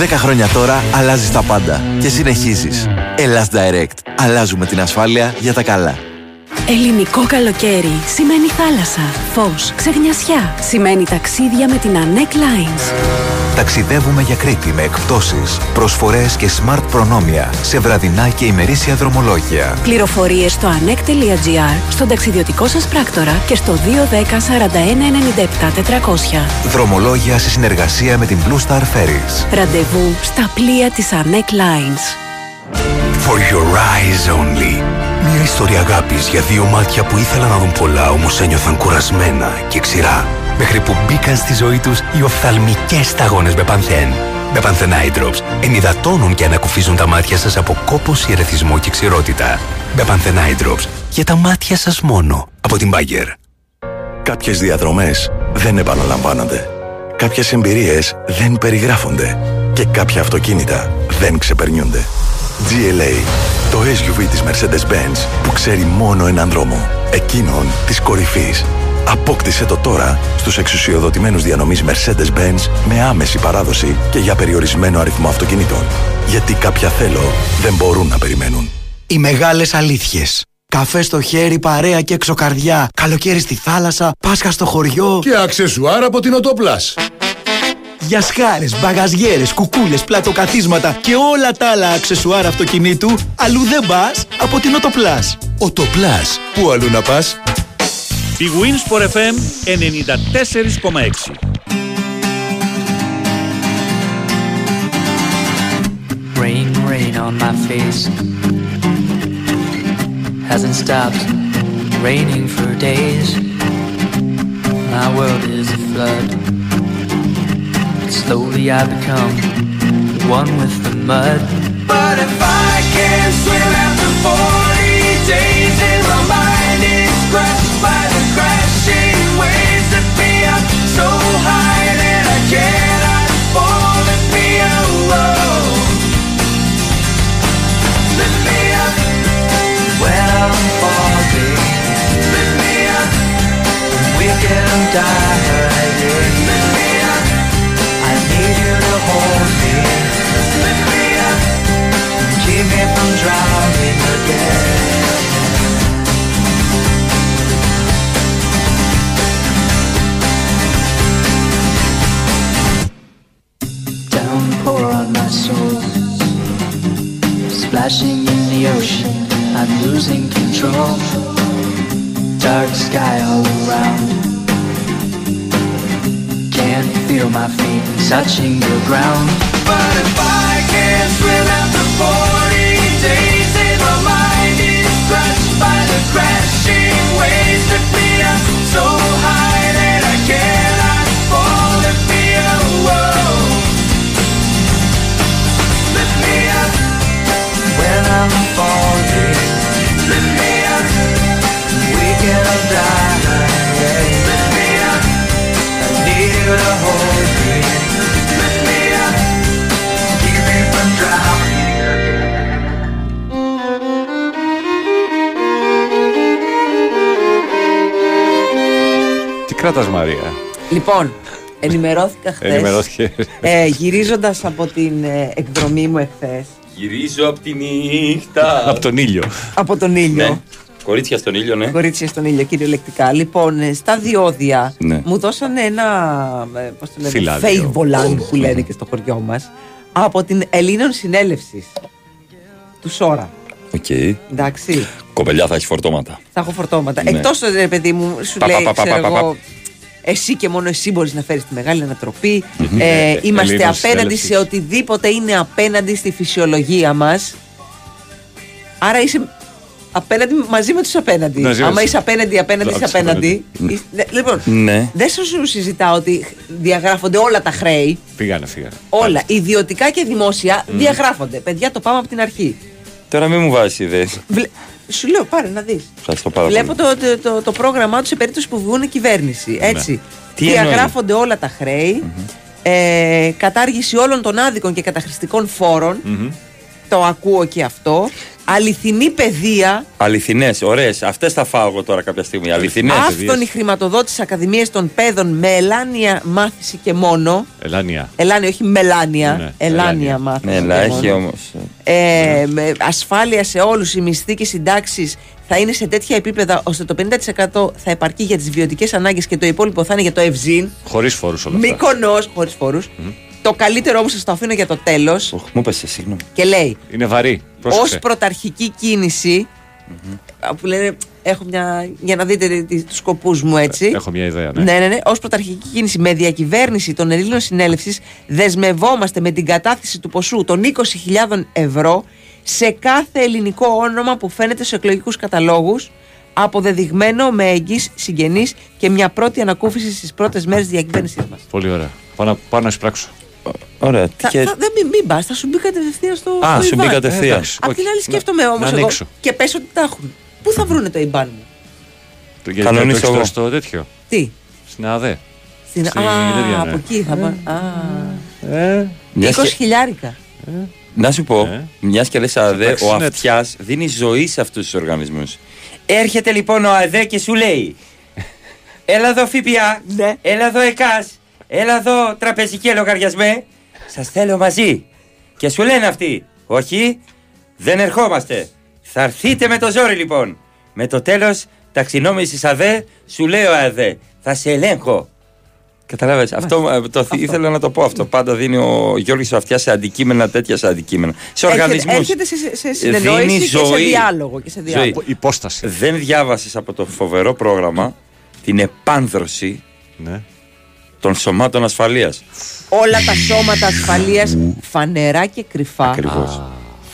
10 χρόνια τώρα αλλάζεις τα πάντα και συνεχίζεις. Ελλάς Direct. Αλλάζουμε την ασφάλεια για τα καλά. Ελληνικό καλοκαίρι σημαίνει θάλασσα, φως, ξεγνιασιά. Σημαίνει ταξίδια με την ANEC Lines. Ταξιδεύουμε για Κρήτη με εκπτώσεις, προσφορές και smart προνόμια σε βραδινά και ημερήσια δρομολόγια. Πληροφορίες στο anec.gr, στον ταξιδιωτικό σας πράκτορα και στο 210 41 97 400. Δρομολόγια σε συνεργασία με την Blue Star Ferries. Ραντεβού στα πλοία της ANEC Lines. For your eyes only. Μια ιστορία αγάπης για δύο μάτια που ήθελαν να δουν πολλά όμως ένιωθαν κουρασμένα και ξηρά. Μέχρι που μπήκαν στη ζωή τους οι οφθαλμικές σταγόνες με πανθέν. Με πανθέν Eye Drops ενυδατώνουν και ανακουφίζουν τα μάτια σας από κόπωση, ερεθισμό και ξηρότητα. Με πανθέν Eye Drops για τα μάτια σας μόνο. Από την Bagger. Κάποιες διαδρομές δεν επαναλαμβάνονται. Κάποιες εμπειρίες δεν περιγράφονται. Και κάποια αυτοκίνητα δεν ξεπερνιούνται. GLA, το SUV της Mercedes-Benz που ξέρει μόνο έναν δρόμο. Εκείνον της κορυφής. Απόκτησε το τώρα στους εξουσιοδοτημένους διανομής Mercedes-Benz με άμεση παράδοση και για περιορισμένο αριθμό αυτοκινήτων. Γιατί κάποια θέλω δεν μπορούν να περιμένουν. Οι μεγάλες αλήθειες. Καφέ στο χέρι, παρέα και εξωκαρδιά. Καλοκαίρι στη θάλασσα, Πάσχα στο χωριό. Και αξεσουάρ από την Οτόπλας. Για σχάρες, μπαγαζιέρες, κουκούλες, πλατοκαθίσματα και όλα τα άλλα αξεσουάρ αυτοκινήτου, αλλού δεν πας από την Οτοπλάς. Οτοπλάς. Πού αλλού να πας; Η Winsport FM 94,6. Rain, rain on my face. Hasn't stopped raining for days. My world is a flood. But slowly I become one with the mud. But if I can't swim after 40 splashing in the ocean. I'm losing control. Dark sky all around. Can't feel my feet touching the ground. But if I can't swim after 40 days and my mind is crushed by the crashing waves that me up so high that I cannot fall, lift me up, whoa. Lift me up when I'm κράτα Μαρία. Λοιπόν, ενημερώθηκα χθες. Ενημερώθηκε. Ε, Γυρίζοντας από την ε, εκδρομή μου εχθές. Γυρίζω από τη νύχτα. Από τον ήλιο. Από τον ήλιο. Ναι. Κορίτσια στον ήλιο, ναι. Κορίτσια στον ήλιο, κυριολεκτικά. Λοιπόν, ε, στα διόδια Ναι. μου δώσανε ένα. ε, Πώς το λένε, Φυλάδιο. φέιγ βολάν που λένε και στο χωριό μας. Από την Ελλήνων Συνέλευσης. Του Σώρρα. Οκ. Εντάξει. Κοπελιά θα έχεις φορτώματα. Θα έχω φορτώματα. Ναι. Εκτός, ρε παιδί μου, σου Πα, λέει, πα, πα, ξέρω πα, πα, εγώ, εσύ και μόνο εσύ μπορείς να φέρεις τη μεγάλη ανατροπή. Μμμ. Ε, Ε, είμαστε Ελλήνων απέναντι συνέλευσης. σε οτιδήποτε είναι απέναντι στη φυσιολογία μας. Άρα είσαι απέναντι μαζί με τους απέναντι. Μαζί με Άμα τους- είσαι απέναντι, απέναντι, είσαι τους απέναντι. απέναντι. Είσαι- ναι, Λοιπόν, Ναι. δεν σου συζητάω ότι διαγράφονται όλα τα χρέη. Φύγανε, φύγανε. Όλα, ιδιωτικά και δημόσια, Μμ. διαγράφονται. Παιδιά, το πάμε από την αρχή. Τώρα μην μου βάζεις ιδέες. Βλε- Σου λέω, πάρε να δεις. Ευχαριστώ πάρα Βλέπω πολύ. το, το, το, το πρόγραμμά τους σε περίπτωση που βγουν κυβέρνηση. Έτσι. Ναι. Τι εννοείς; Διαγράφονται όλα τα χρέη. Ε, κατάργηση όλων των άδικων και καταχρηστικών φόρων. Το ακούω και αυτό. Αληθινή παιδεία. Αληθινές, ωραίες. Αυτές θα φάω εγώ τώρα κάποια στιγμή. Αληθινές. Άφθονη χρηματοδότηση Ακαδημίας των Παιδών με ελάνια μάθηση και μόνο. Ελάνια. Ελάνια, όχι μελάνια. Ναι, ελάνια, ελάνια. μάθηση. Ναι, και αλλά έχει μόνο. όμως. Ε, με ασφάλεια σε όλους οι μισθοί και συντάξεις θα είναι σε τέτοια επίπεδα ώστε το 50% θα επαρκεί για τις βιωτικές ανάγκες και το υπόλοιπο θα είναι για το ευζήν. Χωρίς φόρους όλα αυτά. Μύκονος, χωρίς φόρους. Το καλύτερο όμως σας το αφήνω για το τέλος Μου πέσε, συγγνώμη. και λέει Είναι βαρύ. Ως Πρόσεξε. πρωταρχική κίνηση που λένε έχω μια, για να δείτε τους σκοπούς μου έτσι Έχω μια ιδέα, ναι. ναι, ναι, ναι. Ω πρωταρχική κίνηση με διακυβέρνηση των Ελλήνων Συνέλευσης, δεσμευόμαστε με την κατάθεση του ποσού των 20.000 ευρώ σε κάθε ελληνικό όνομα που φαίνεται σε εκλογικούς καταλόγους, αποδεδειγμένο με εγγύς συγγενείς και μια πρώτη ανακούφιση στις πρώτες μέρες διακυβέρνησής μας. Πολύ ωραία. Πάω να, πάω να εισπράξω. Ωραία. Θα, θα, δεν μην, μην πας, θα σου μπει κατευθείαν στο. Α, στο σου μπει Ιβάν. κατευθείαν. εντάξει. Απ' την άλλη, σκέφτομαι όμω να εγώ ανοίξω. και πες ότι τα έχουν. Πού θα βρούνε το Ιμπάν μου, Το- Γιατί Κανονίσω το έχεις εγώ. τώρα στο τέτοιο. Τι, Στην ΑΔΕ. στην. Στη Α, τέτοια, ναι. από εκεί θα πάνε. Α, Μιας 20 και- χιλιάρικα. Να σου πω, Ε. μιας και λες ΑΔΕ, ο Εντάξει, ναι. αυτιάς δίνει ζωή σε αυτούς τους οργανισμούς. Έρχεται λοιπόν ο ΑΔΕ και σου λέει: Έλα εδώ ΦΠΑ, Ναι. έλα εδώ ΕΚΑΣ, έλα εδώ τραπεζική λογαριασμέ. Σας θέλω μαζί. Και σου λένε αυτοί: Όχι, δεν ερχόμαστε. Θα έρθείτε με το ζόρι λοιπόν. Με το τέλος ταξινόμησης ΑΔΕ, σου λέει ο ΑΔΕ: Θα σε ελέγχω. Καταλάβες, αυτό, ε, το, ήθελα να το πω αυτό. Πάντα δίνει ο Γιώργης Αυτιά σε αντικείμενα τέτοια σε αντικείμενα. Σε Έρχεται, οργανισμούς. έρχεται σε, σε Δίνει συνεννόηση και σε ζωή. διάλογο. Και σε Ζωή. διάλογο. Υπόσταση. Δεν διάβασες από το φοβερό πρόγραμμα την επάνδρωση Ναι. Των σωμάτων ασφαλείας. Όλα τα σώματα ασφαλείας φανερά και κρυφά Ακριβώς.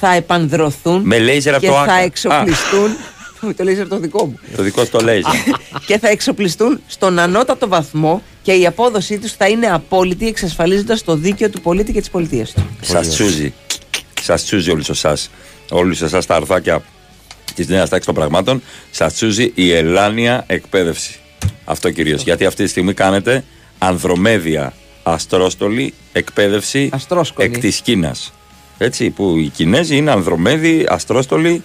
θα επανδρωθούν Με λέιζερ από και το θα άκρα. εξοπλιστούν. το λέιζερ το δικό μου. Το δικό σου το λέιζερ. και θα εξοπλιστούν στον ανώτατο βαθμό και η απόδοσή τους θα είναι απόλυτη εξασφαλίζοντας το δίκαιο του πολίτη και της πολιτείας του. Σας τσούζει. Σας τσούζει όλους εσάς. Όλους εσάς τα αρθάκια της νέας τάξης των πραγμάτων. Σας τσούζει η ελάνια εκπαίδευση. Αυτό κυρίως. Γιατί αυτή τη στιγμή κάνετε ανδρομέδια αστρόστολη εκπαίδευση Αστρόσκολη. εκ της Κίνας. Έτσι, που οι Κινέζοι είναι ανδρομέδι αστρόστολη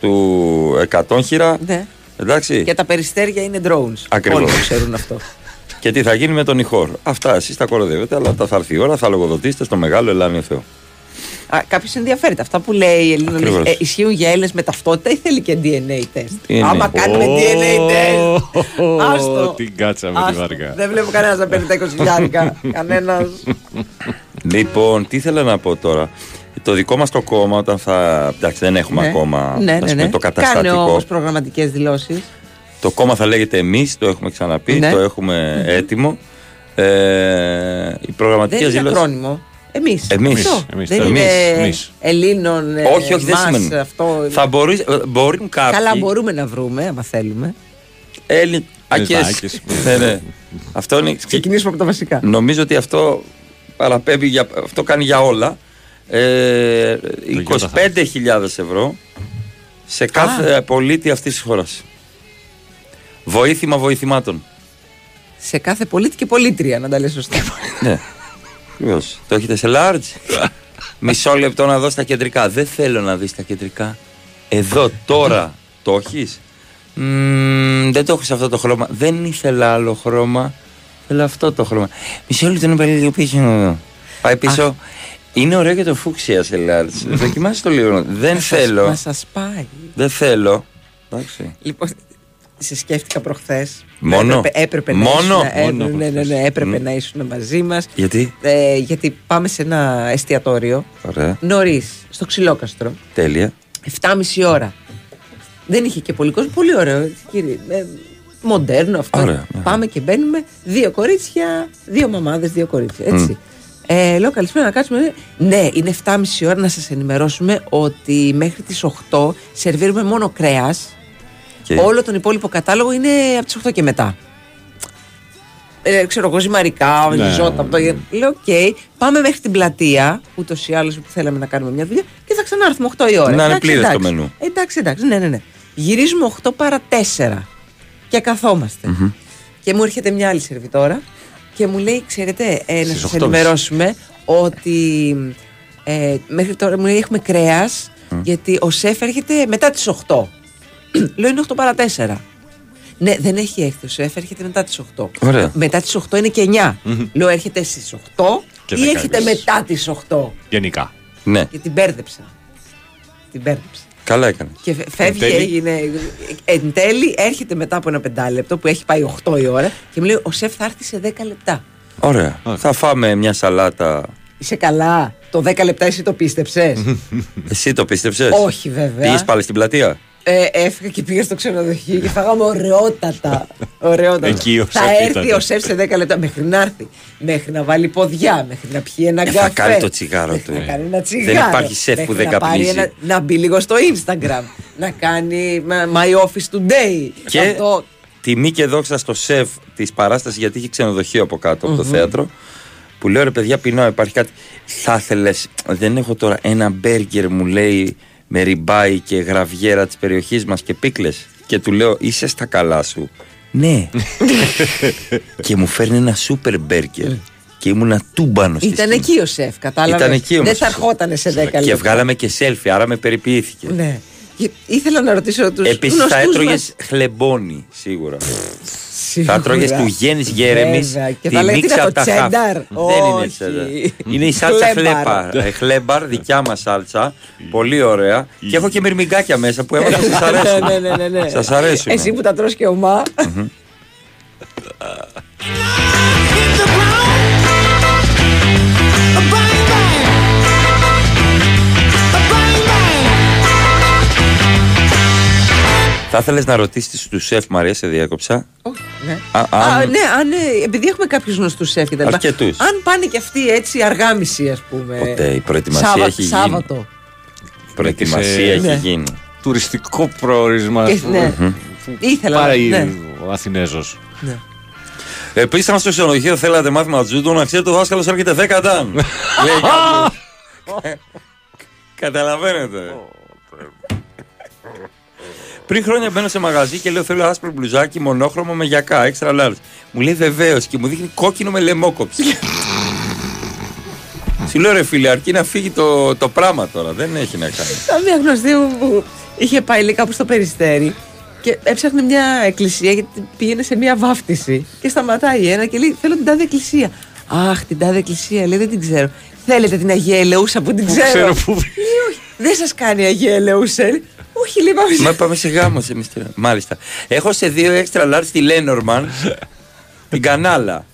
του εκατόνχυρα. Ναι. Εντάξει. Και τα περιστέρια είναι drones. Ακριβώς. Όλοι το ξέρουν αυτό. Και τι θα γίνει με τον Ιχόρ. Αυτά εσείς τα κοροϊδεύετε, αλλά όταν θα έρθει η ώρα θα λογοδοτήσετε στο μεγάλο Ελάνιο Θεό. Α, Κάποιος ενδιαφέρεται. Αυτά που λέει η Ελλήνα Ακριβώς. ε, ισχύουν για Έλληνες με ταυτότητα ή θέλει και DNA τεστ. DNA. Άμα κάνουμε DNA τεστ. Άστο. Την κάτσα με τη Άστο. βάρκα. Δεν βλέπω κανένας να παίρνει τα 20 χιλιάρικα. Κανένας. Λοιπόν, τι ήθελα να πω τώρα. Το δικό μας το κόμμα, όταν θα. Εντάξει, δεν έχουμε ακόμα ναι, ας ναι, πούμε, ναι. το Κάνε καταστατικό. όμως προγραμματικές δηλώσεις. Το κόμμα θα λέγεται εμείς, το έχουμε ξαναπεί, Ναι. το έχουμε έτοιμο. Ε, οι Δεν προγραμματικέ είναι δηλώσει. ακρόνιμο. Εμείς. Εμείς. Εμείς, Δεν εμείς, είναι εμείς. Ελλήνων. ε, Όχι, όχι, δεν μας, σημαίνει. Αυτό... Θα μπορεί, ε, μπορούν κάποιοι. Καλά, μπορούμε να βρούμε, άμα θέλουμε. Έλλην... Ελληνάκες. ναι, ναι. Αυτό είναι. Ξεκινήσουμε από τα βασικά. Νομίζω ότι αυτό παραπέμπει για, αυτό κάνει για όλα. Ε, 25.000 ευρώ σε κάθε πολίτη αυτής της χώρας. Βοήθημα βοηθημάτων. Σε κάθε πολίτη και πολίτρια, να τα λες σωστά. ναι. Ακριβώς. Το έχετε σε large; Μισό λεπτό να δω στα κεντρικά. Δεν θέλω να δεις τα κεντρικά. Εδώ τώρα το έχεις; Μμμ, δεν το έχω σε αυτό το χρώμα. Δεν ήθελα άλλο χρώμα. Θέλω αυτό το χρώμα. Μισό λεπτό να πάει λίγο πίσω. εδώ. Πάει πίσω. Είναι ωραίο και το φούξια σε λάρτς. Δοκιμάστε το λίγο. Δεν θέλω. Μα σα πάει. Δεν θέλω. Εντάξει. Λοιπόν, σε σκέφτηκα προχθές. Μόνο; Έπρεπε, έπρεπε Μόνο; να ήσουν, ε, Μόνο ναι, ναι, ναι, έπρεπε να ήσουν μαζί μας. Γιατί; Ε, γιατί πάμε σε ένα εστιατόριο Ωραία. νωρίς, στο ξυλόκαστρο. Τέλεια. 7.30 ώρα. Δεν είχε και πολύ κόσμο. Πολύ ωραίο. Κύριε, ε, μοντέρνο αυτό. Ωραία, Πάμε και μπαίνουμε. Δύο κορίτσια, δύο μαμάδες, δύο κορίτσια. Έτσι. Ε, λέω καλησπέρα να κάτσουμε. Ναι, είναι 7.30 ώρα να σας ενημερώσουμε ότι μέχρι τις 8 σερβίρουμε μόνο κρέας. Και- Όλο τον υπόλοιπο κατάλογο είναι από τις 8 και μετά. Ε, ξέρω εγώ, ζυμαρικά, Ναι. ριζότα. από το... Λέω, οκ, πάμε μέχρι την πλατεία, ούτως ή άλλως που θέλαμε να κάνουμε μια δουλειά, και θα ξανάρθουμε 8 η ώρα. Να είναι Εντάξει, πλήρες το εντάξει. μενού. Εντάξει, εντάξει, ναι, ναι, ναι. Γυρίζουμε 8 παρα 4 και καθόμαστε. Και μου έρχεται μια άλλη σερβιτόρα και μου λέει, ξέρετε, ε, να Στις σας 8.30. ενημερώσουμε ότι ε, μέχρι τώρα μου λέει έχουμε κρέας γιατί ο σεφ έρχεται μετά τις 8. Λέω είναι 8 παρα 4. Ναι, δεν έχει έρθει ο σεφ, έρχεται μετά τις 8. Ωραία. Μετά τις 8 είναι και 9. Λέω έρχεται στις 8 Και ή δεν έρχεται κάνεις. μετά τις 8. Γενικά. Ναι. Και την μπέρδεψα. Την μπέρδεψα. Καλά έκανες. Και φε- φεύγει, Εν τέλει. έγινε. Εν τέλει έρχεται μετά από ένα πεντάλεπτο που έχει πάει 8 η ώρα και μου λέει: Ο σεφ θα έρθει σε 10 λεπτά. Ωραία. Θα φάμε μια σαλάτα. Είσαι καλά. Το 10 λεπτά εσύ το πίστεψες; Εσύ το πίστεψες; Όχι, βέβαια. Πήγες πάλι στην πλατεία; Ε, έφυγα και πήγα στο ξενοδοχείο και φάγαμε ωραιότατα. ωραιότατα. Εκεί ο θα σεφ έρθει ήταν. ο σεφ σε 10 λεπτά μέχρι να έρθει. Μέχρι να βάλει ποδιά, μέχρι να πιει ένα Ε, καφέ. θα κάνει το τσιγάρο μέχρι του. Να ε. κάνει ένα τσιγάρο. Δεν υπάρχει σεφ που μέχρι δεν να πάρει καπνίζει. ένα- να μπει λίγο στο Instagram. να κάνει μα- My Office Today. Και Αυτό. τιμή και δόξα στο σεφ της παράστασης γιατί είχε ξενοδοχείο από κάτω από το Μμμ. θέατρο. Που λέω ρε παιδιά, πεινάω, υπάρχει κάτι. Θα ήθελε, δεν έχω τώρα ένα μπέργκερ μου λέει με ριμπάι και γραβιέρα της περιοχής μας και πίκλες. Και του λέω, είσαι στα καλά σου. Ναι. και μου φέρνει ένα σούπερ μπέργκερ. και ήμουνα τούμπανος στη Ήταν σκηνή. εκεί ο σεφ, κατάλαβες; Ήταν εκεί όμως. Δεν θα ερχόταν σε 10 λεπτά. Και βγάλαμε και selfie, άρα με περιποιήθηκε. Ναι. Και ήθελα να ρωτήσω τους Επίσης θα έτρωγες χλεμπόνι, σίγουρα. Θα τρώγες του Γέννης Γέρεμης. Βέβαια. Και θα λέγε, «Τι είναι αυτό, τσένταρ;» Δεν είναι Όχι. τσένταρ. Είναι η σάλτσα Χλέμπαρ. χλέμπαρ. Ε, Χλέμπαρ, δικιά μας σάλτσα. Πολύ ωραία. Και έχω και μυρμηγκάκια μέσα που έβαλα. Σας αρέσουν. ναι, ναι, ναι, ναι. Σας αρέσουν. Εσύ που τα τρως και ομά. Θα ήθελες να ρωτήσεις τους σεφ Μαρία, σε διέκοψα. Ναι. Α, Α, αν- ναι, αν, ε, επειδή έχουμε κάποιους γνωστούς σεφ και τα λοιπά. Αρκετούς. Αν πάνε και αυτοί έτσι αργά μισή, ας πούμε. Ποτέ, η προετοιμασία Σάββα- έχει γίνει. Σάββατο. Προετοιμασία έχει Ναι. γίνει. Τουριστικό προορισμό. Και- ναι. Ήθελα, Πάρει ναι. ο Αθηνέζος. Ναι. Επίσης, ήταν στο ξενοδοχείο, θέλατε μάθημα τζούντο, να ξέρετε ο δάσκαλος έρχεται 10 ταν. Λέει κάποιος. Καταλαβαίνετε. Πριν χρόνια μπαίνω σε μαγαζί και λέω θέλω άσπρο μπλουζάκι μονόχρωμο με γιακά, extra large. Μου λέει βεβαίως και μου δείχνει κόκκινο με λαιμόκοψη. Σου λέω ρε φίλε, αρκεί να φύγει το, το πράγμα τώρα. Δεν έχει να κάνει. Ήταν μια γνωστή μου που είχε πάει λέει, κάπου στο περιστέρι και έψαχνε μια εκκλησία γιατί πήγαινε σε μια βάφτιση. Και σταματάει ένα και λέει: Θέλω την τάδε εκκλησία. Αχ, την τάδε εκκλησία, λέει: Δεν την ξέρω. Θέλετε την Αγία Ελεούσα που την Πού ξέρω. ξέρω πού- Λέει, «Όχι, Δεν σας κάνει η Αγία Ελεούσα. Λέει, Όχι, λέει, πάμε σε- Μα πάμε σε γάμος σε μυστήριο. Μάλιστα. Έχω σε δύο extra large τη Lenormand, την κανάλα.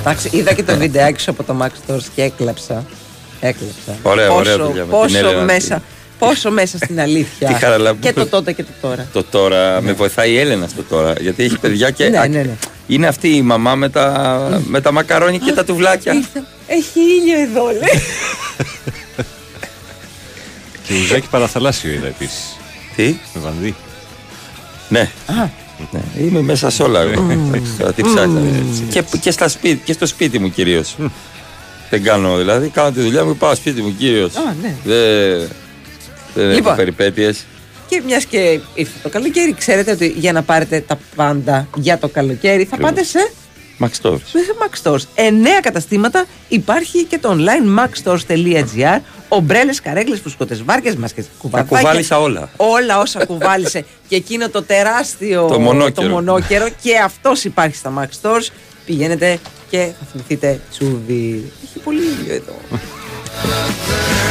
Εντάξει, είδα και το βιντεάκι σου από το Max Stores και έκλαψα. Έκλαψα. Ωραία, πόσο, ωραία δουλειά με την πόσο Έλενα. μέσα, πόσο μέσα στην αλήθεια. Τι χαραλά που και το είπε. τότε και το τώρα. Το τώρα με βοηθάει η Έλενα στο τώρα. Γιατί έχει παιδιά και. Ναι, α, ναι, ναι. Είναι αυτή η μαμά με τα, με τα μακαρόνια και τα τουβλάκια. Έχει ήλιο εδώ, λέει. Και ουζάκι παραθαλάσσιο είδα επίσης. Τι; Με βανδύ. Ναι. Ναι, είμαι μέσα σε όλα. εγώ. Εντάξει, τώρα Τι ψάχνετε. Και, και, στα σπίτι, και στο σπίτι μου κυρίως. Δεν κάνω δηλαδή. Κάνω τη δουλειά μου και πάω σπίτι μου κυρίως. Α, ναι. Δεν, δεν Λοιπόν. έχω περιπέτειες. Και μιας και ήρθε το καλοκαίρι, ξέρετε ότι για να πάρετε τα πάντα για το καλοκαίρι θα πάτε σε, Max Stores. σε Max Stores. Εννέα καταστήματα υπάρχει και το online maxstores.gr. Ομπρέλες, καρέκλες, φουσκωτές βάρκες, μάσκες, κουβαλάκια. κουβάλισα όλα. Όλα όσα κουβάλισε. και εκείνο το τεράστιο Το μονόκερο. μονόκερο. Και αυτός υπάρχει στα Max Stores. Πηγαίνετε και θα θυμηθείτε τσούβι. Έχει πολύ ήλιο εδώ.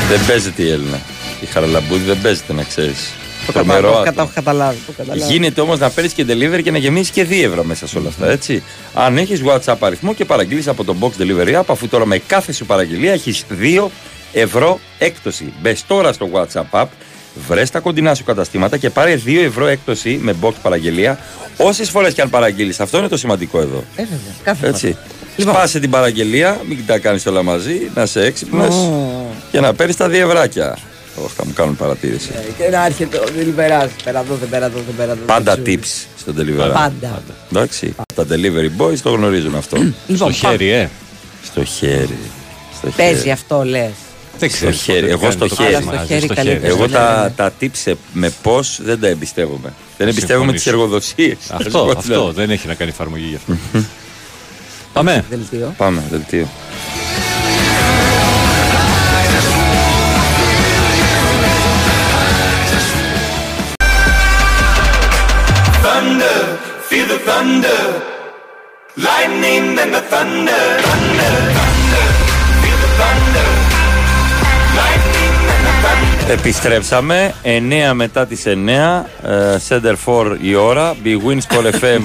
Δεν παίζεται η Έλληνα. Η χαραλαμπούδη δεν παίζεται, να ξέρεις. Το κατάλαβα, το κατα- έχω καταλάβει. το καταλάβει. Γίνεται όμως να παίρνεις και delivery και να γεμίσεις και 2 ευρώ μέσα σε όλα αυτά, έτσι. Αν έχεις WhatsApp αριθμό και παραγγείλεις από το Box Delivery App, αφού τώρα με κάθε σου παραγγελία έχεις 2 ευρώ έκπτωση. Μπες τώρα στο WhatsApp App, βρες τα κοντινά σου καταστήματα και πάρε 2 ευρώ έκπτωση με box παραγγελία όσες φορές και αν παραγγείλεις. Αυτό είναι το σημαντικό εδώ. Ε, βέβαια, κάθε φορά. Έτσι. Σπάσε την παραγγελία, μην τα κάνεις όλα μαζί, να σε έξυπνος και να παίρνεις τα 2 ευράκια. Όχι, θα μου κάνουν παρατήρηση. Ε, Και να έρχεται ο delivery. Πέρα εδώ, δεν πέρα εδώ, δεν πέρα εδώ. Πάντα δεν ξέρω. tips στο delivery. Πάντα. Εντάξει. Τα delivery boys το γνωρίζουν αυτό. Λοιπόν, στο χέρι, ε. Στο χέρι. Στο Παίζει χέρι. αυτό, λες. Δεν στο χέρι. Εγώ στο το χέρι. κάνει. Αλλά στο χέρι καλύτερα. Εγώ Ναι, τα, ναι. τα tips με πώς δεν τα εμπιστεύομαι. Δεν εμπιστεύομαι τις Συμφωνήσω. εργοδοσίες. Αυτό, αυτό δεν έχει να κάνει εφαρμογή γι' αυτό. Πάμε. Δελτίο. Πάμε, δελτίο. Thunder. Thunder, thunder, feel the thunder. Lightning and the thunder. Επιστρέψαμε 9 μετά τις 9 ε, Center for η ώρα Big Win Sport FM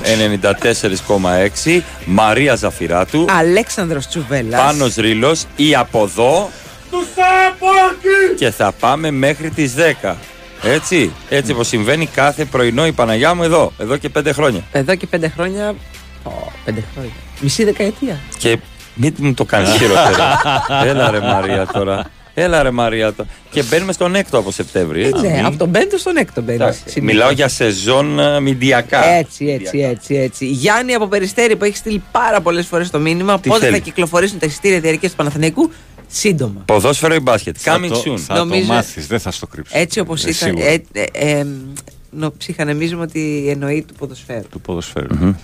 94,6 Μαρία Ζαφυράτου Αλέξανδρος Τσουβέλλας. Πάνος Ρήλος ή από εδώ και θα πάμε μέχρι τις 10 έτσι, έτσι όπως συμβαίνει κάθε πρωινό η Παναγιά μου εδώ, εδώ και 5 χρόνια Εδώ και πέντε χρόνια. Ω, πέντε χρόνια. Μισή δεκαετία. και μην μου το κάνεις χειρότερα Έλα ρε Μαρία τώρα Έλα ρε Μαρία τώρα. Και μπαίνουμε στον έκτο από Σεπτέμβρη έτσι. ναι, από τον πέμπτο στον έκτο μπαίνεις. Εντάξει, Μιλάω για σεζόν ε, μηντιακά Έτσι, έτσι, έτσι, έτσι. Γιάννη από Περιστέρη που έχει στείλει πάρα πολλές φορές το μήνυμα Τι πότε θέλει; θα κυκλοφορήσουν τα εισιτήρια διαρκείας του Παναθηναϊκού; Σύντομα. Ποδόσφαιρο ή μπάσκετ; Θα Coming το, soon. θα Νομίζω- το μάθεις, δεν θα στο κρύψω. Έτσι όπως Ε, ήταν. σίγουρα. Ε, ε, ε, νο- ψυχανεμίζουμε ότι εννοεί του ποδοσφαίρου. του ποδοσφαίρου.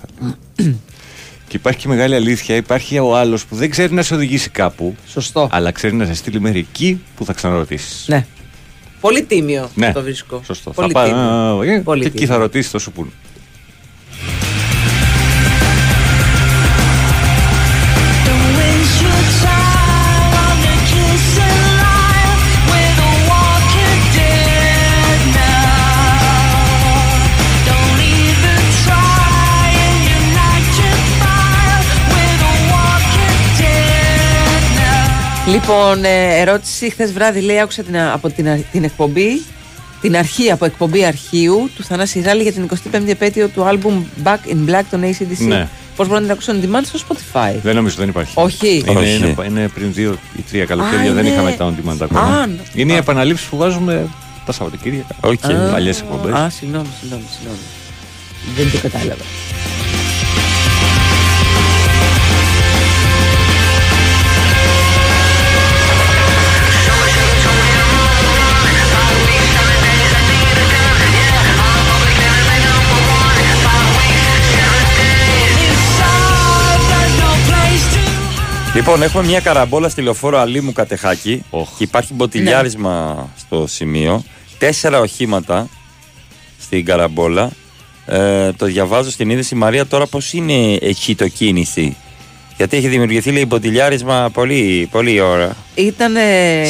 και υπάρχει και μεγάλη αλήθεια. Υπάρχει ο άλλος που δεν ξέρει να σε οδηγήσει κάπου. Σωστό. Αλλά ξέρει να σε στείλει μέχρι εκεί που θα ξαναρωτήσεις. Ναι. Πολύ τίμιο Ναι, το βρίσκω. Σωστό. Πολύ θα τίμιο. πάει, ε, Πολύ και εκεί τίμιο. θα ρωτήσεις, θα σου πούνε. Λοιπόν, ε, ερώτηση χθες βράδυ λέει: Άκουσα την, από την, α- την εκπομπή, την αρχή από εκπομπή αρχείου του Θανάση Ράλη για την 25η επέτειο του άλμπουμ Back in Black των AC/DC. Ναι. Πώς μπορούν να την ακούσουν on demand στο Spotify; Δεν νομίζω δεν υπάρχει. Όχι. Είναι, Όχι. είναι, είναι πριν δύο ή τρία καλοκαίρια, Α, δεν είναι- είχαμε τα on demand ακόμα. Α, ναι. είναι οι επαναλήψεις που βάζουμε τα Σαββατοκύριακα. Οκ. Α, Παλιές εκπομπές. Α, συγγνώμη, συγγνώμη, συγγνώμη. Δεν το κατάλαβα. Λοιπόν, έχουμε μια καραμπόλα στη λεωφόρο Αλήμου Κατεχάκη. Και υπάρχει μποτιλιάρισμα στο σημείο. Τέσσερα οχήματα στην καραμπόλα. Ε, το διαβάζω στην είδηση Μαρία τώρα πώς είναι εκεί το κίνηση; Γιατί έχει δημιουργηθεί λέει μποτιλιάρισμα πολύ, πολύ ώρα. Ήταν.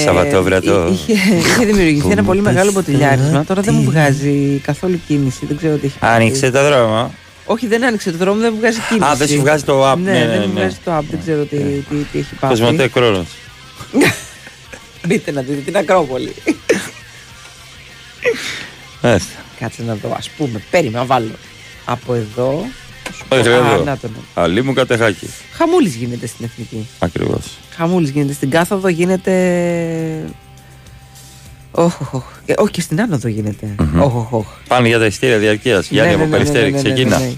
Σαββατόβρατο. Είχε, είχε δημιουργηθεί ένα πολύ μεγάλο μποτιλιάρισμα. Τώρα δεν μου βγάζει καθόλου κίνηση. Δεν ξέρω τι έχει. Άνοιξε το δρόμο. Όχι, δεν άνοιξε το δρόμο, δεν μου βγάζει κίνηση. Α, δεν σου βγάζει το app. Ναι, Ναι, ναι, δεν μου ναι. βγάζει το app, δεν ξέρω τι, τι, τι έχει πάει. Κοσμοτέ Κρόνος. Μπείτε να δείτε την Ακρόπολη. Μάλιστα. Κάτσε να δω, ας πούμε. Περίμενα, βάλω. Από εδώ. Όχι, Α, εδώ. να το να. Αλήμου Κατεχάκη. Χαμούλης γίνεται στην εθνική. Ακριβώς. Χαμούλης γίνεται στην κάθοδο, γίνεται. Όχι, όχι, όχι. Ε, όχι και στην άνοδο γίνεται. Όχι, όχι, όχι. Πάνε για τα ειστήρια διαρκείας. Γιάννη Ναι, από ναι, ναι, Περιστέρη, ναι, ναι, ναι, ξεκινά. ναι, ναι.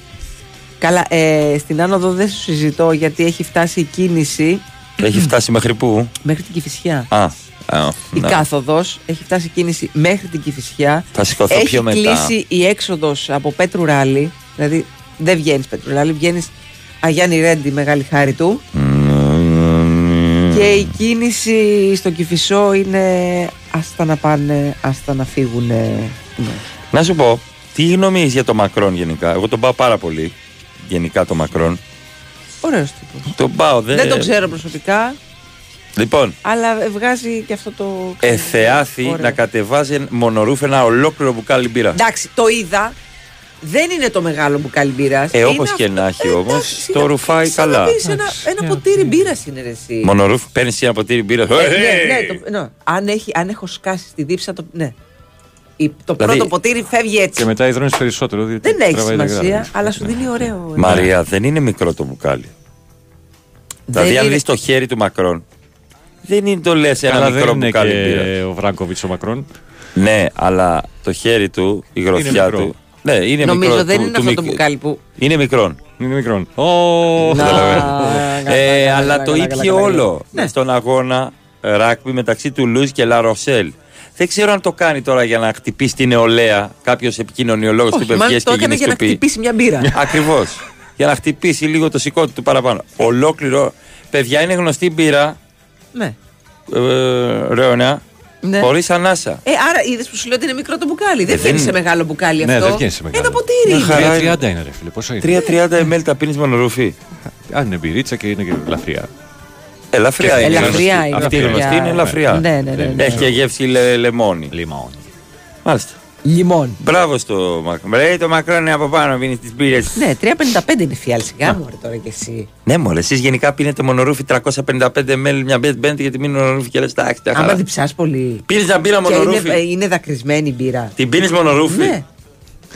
Καλά, ε, στην άνοδο δεν σου συζητώ γιατί έχει φτάσει η κίνηση Έχει φτάσει μέχρι πού; μέχρι την Κηφισιά. Α, Α, Η ναι. κάθοδος έχει φτάσει κίνηση μέχρι την Κυφυσιά. Θα σηκωθώ έχει πιο μετά. κλείσει η έξοδος από Πέτρου Ράλι. Δηλαδή δεν βγαίνεις Πέτρου Ράλι, βγαίνεις Αγιάννη Ρέντι, μεγάλη χάρη του. Και η κίνηση στο Κυφισό είναι άστα να πάνε, άστα να φύγουν. Ναι. Να σου πω, τι γνώμη έχεις για το Μακρόν γενικά; Εγώ τον πάω πάρα πολύ. Γενικά το Μακρόν. Ωραίος τύπος. Τον πάω, δεν. Δεν το ξέρω προσωπικά, Λοιπόν, αλλά βγάζει και αυτό το. εθεάθη Ωραίο. να κατεβάζει μονορούφ ένα ολόκληρο μπουκάλι μπύρα. Εντάξει, το είδα. Δεν είναι το μεγάλο μπουκάλι μπύρας. Ε, όπως και να έχει όμως, το ρουφάει καλά. ένα, ένα ποτήρι μπύρας είναι ρε, εσύ. Μονορούφ, παίρνεις ένα ποτήρι μπύρας. Ε, ναι, ναι, το, ναι. Αν, έχει, αν έχω σκάσει στη δίψα, το, ναι. Η- το Δηλαδή- πρώτο ποτήρι φεύγει έτσι. Και μετά υδρώνει περισσότερο. διότι Δεν έχει τραβάει τα σημασία, γράμματα. αλλά σου δίνει ωραίο. Μαρία, δεν είναι μικρό το μπουκάλι. Δηλαδή, αν είναι- δεις το χέρι του Μακρόν, δεν είναι το λες ένα Καλά, μικρό δεν είναι μπουκάλι και μπύρας. ο Βράνκοβιτ ο Μακρόν. Ναι, αλλά το χέρι του, η γροθιά μικρό. του. Ναι, είναι Νομίζω μικρό. δεν του- είναι του αυτό το μικ- μπουκάλι που. Είναι μικρόν. Είναι μικρόν. Να, Καταλαβαίνω. καλά, Ε, καλά, αλλά καλά, το καλά, ήπιε καλά, καλά. όλο Ναι. στον αγώνα ε, ράκμπι μεταξύ του Λουίς και Λα Ροσέλ. Δεν ξέρω αν το κάνει τώρα για να χτυπήσει την νεολαία. Κάποιος επικοινωνιολόγος του Όχι, είπε μάλλον βγες το και έκανε γίνεις για να του πει. χτυπήσει μια μπύρα. Ακριβώς. για να χτυπήσει λίγο το σηκώτη του παραπάνω. Ολόκληρο. Παιδιά είναι γνωστή η μπύρα. Ναι. Ε, Ρεωνέα. Ναι. Χωρίς ανάσα. Ε, άρα είδες που σου λέω ότι είναι μικρό το μπουκάλι. Δεν Ε, βγαίνει δεν σε είναι. μεγάλο μπουκάλι Ναι, αυτό. δεν βγαίνει σε μεγάλο. Ένα ποτήρι. Μια χαρά 3.30 είναι ρε φίλε. Πόσο είναι; 3.30 ml τα πίνεις μονορούφι. Αν είναι μπυρίτσα και είναι και ελαφριά. Ελαφριά είναι. Ελαφριά γνωστή. είναι. Αυτή η ελαφριά. γνωστή είναι ελαφριά. Ναι, ναι, ναι, ναι. Έχει και γεύση λε, λεμόνι. Λιμόνι. Μάλιστα. Λιμόν. Μπράβο στο Μακρόν. Λέει το Μακρόν είναι από πάνω, πίνει τις μπύρες. Ναι, 3,55 είναι φιάλ. Σιγά μου, ρε, τώρα κι εσύ. Ναι, μωρέ, εσείς γενικά πίνετε μονορούφι 355 ml μια μπέτ μπέντε γιατί μείνει μονορούφι και λες εντάξει. τα Άμα χαρά. διψάς πολύ. Πίνεις μια μπύρα Και είναι, μονορούφι; ε, είναι δακρυσμένη η μπύρα. Την πίνεις μονορούφι; Ναι.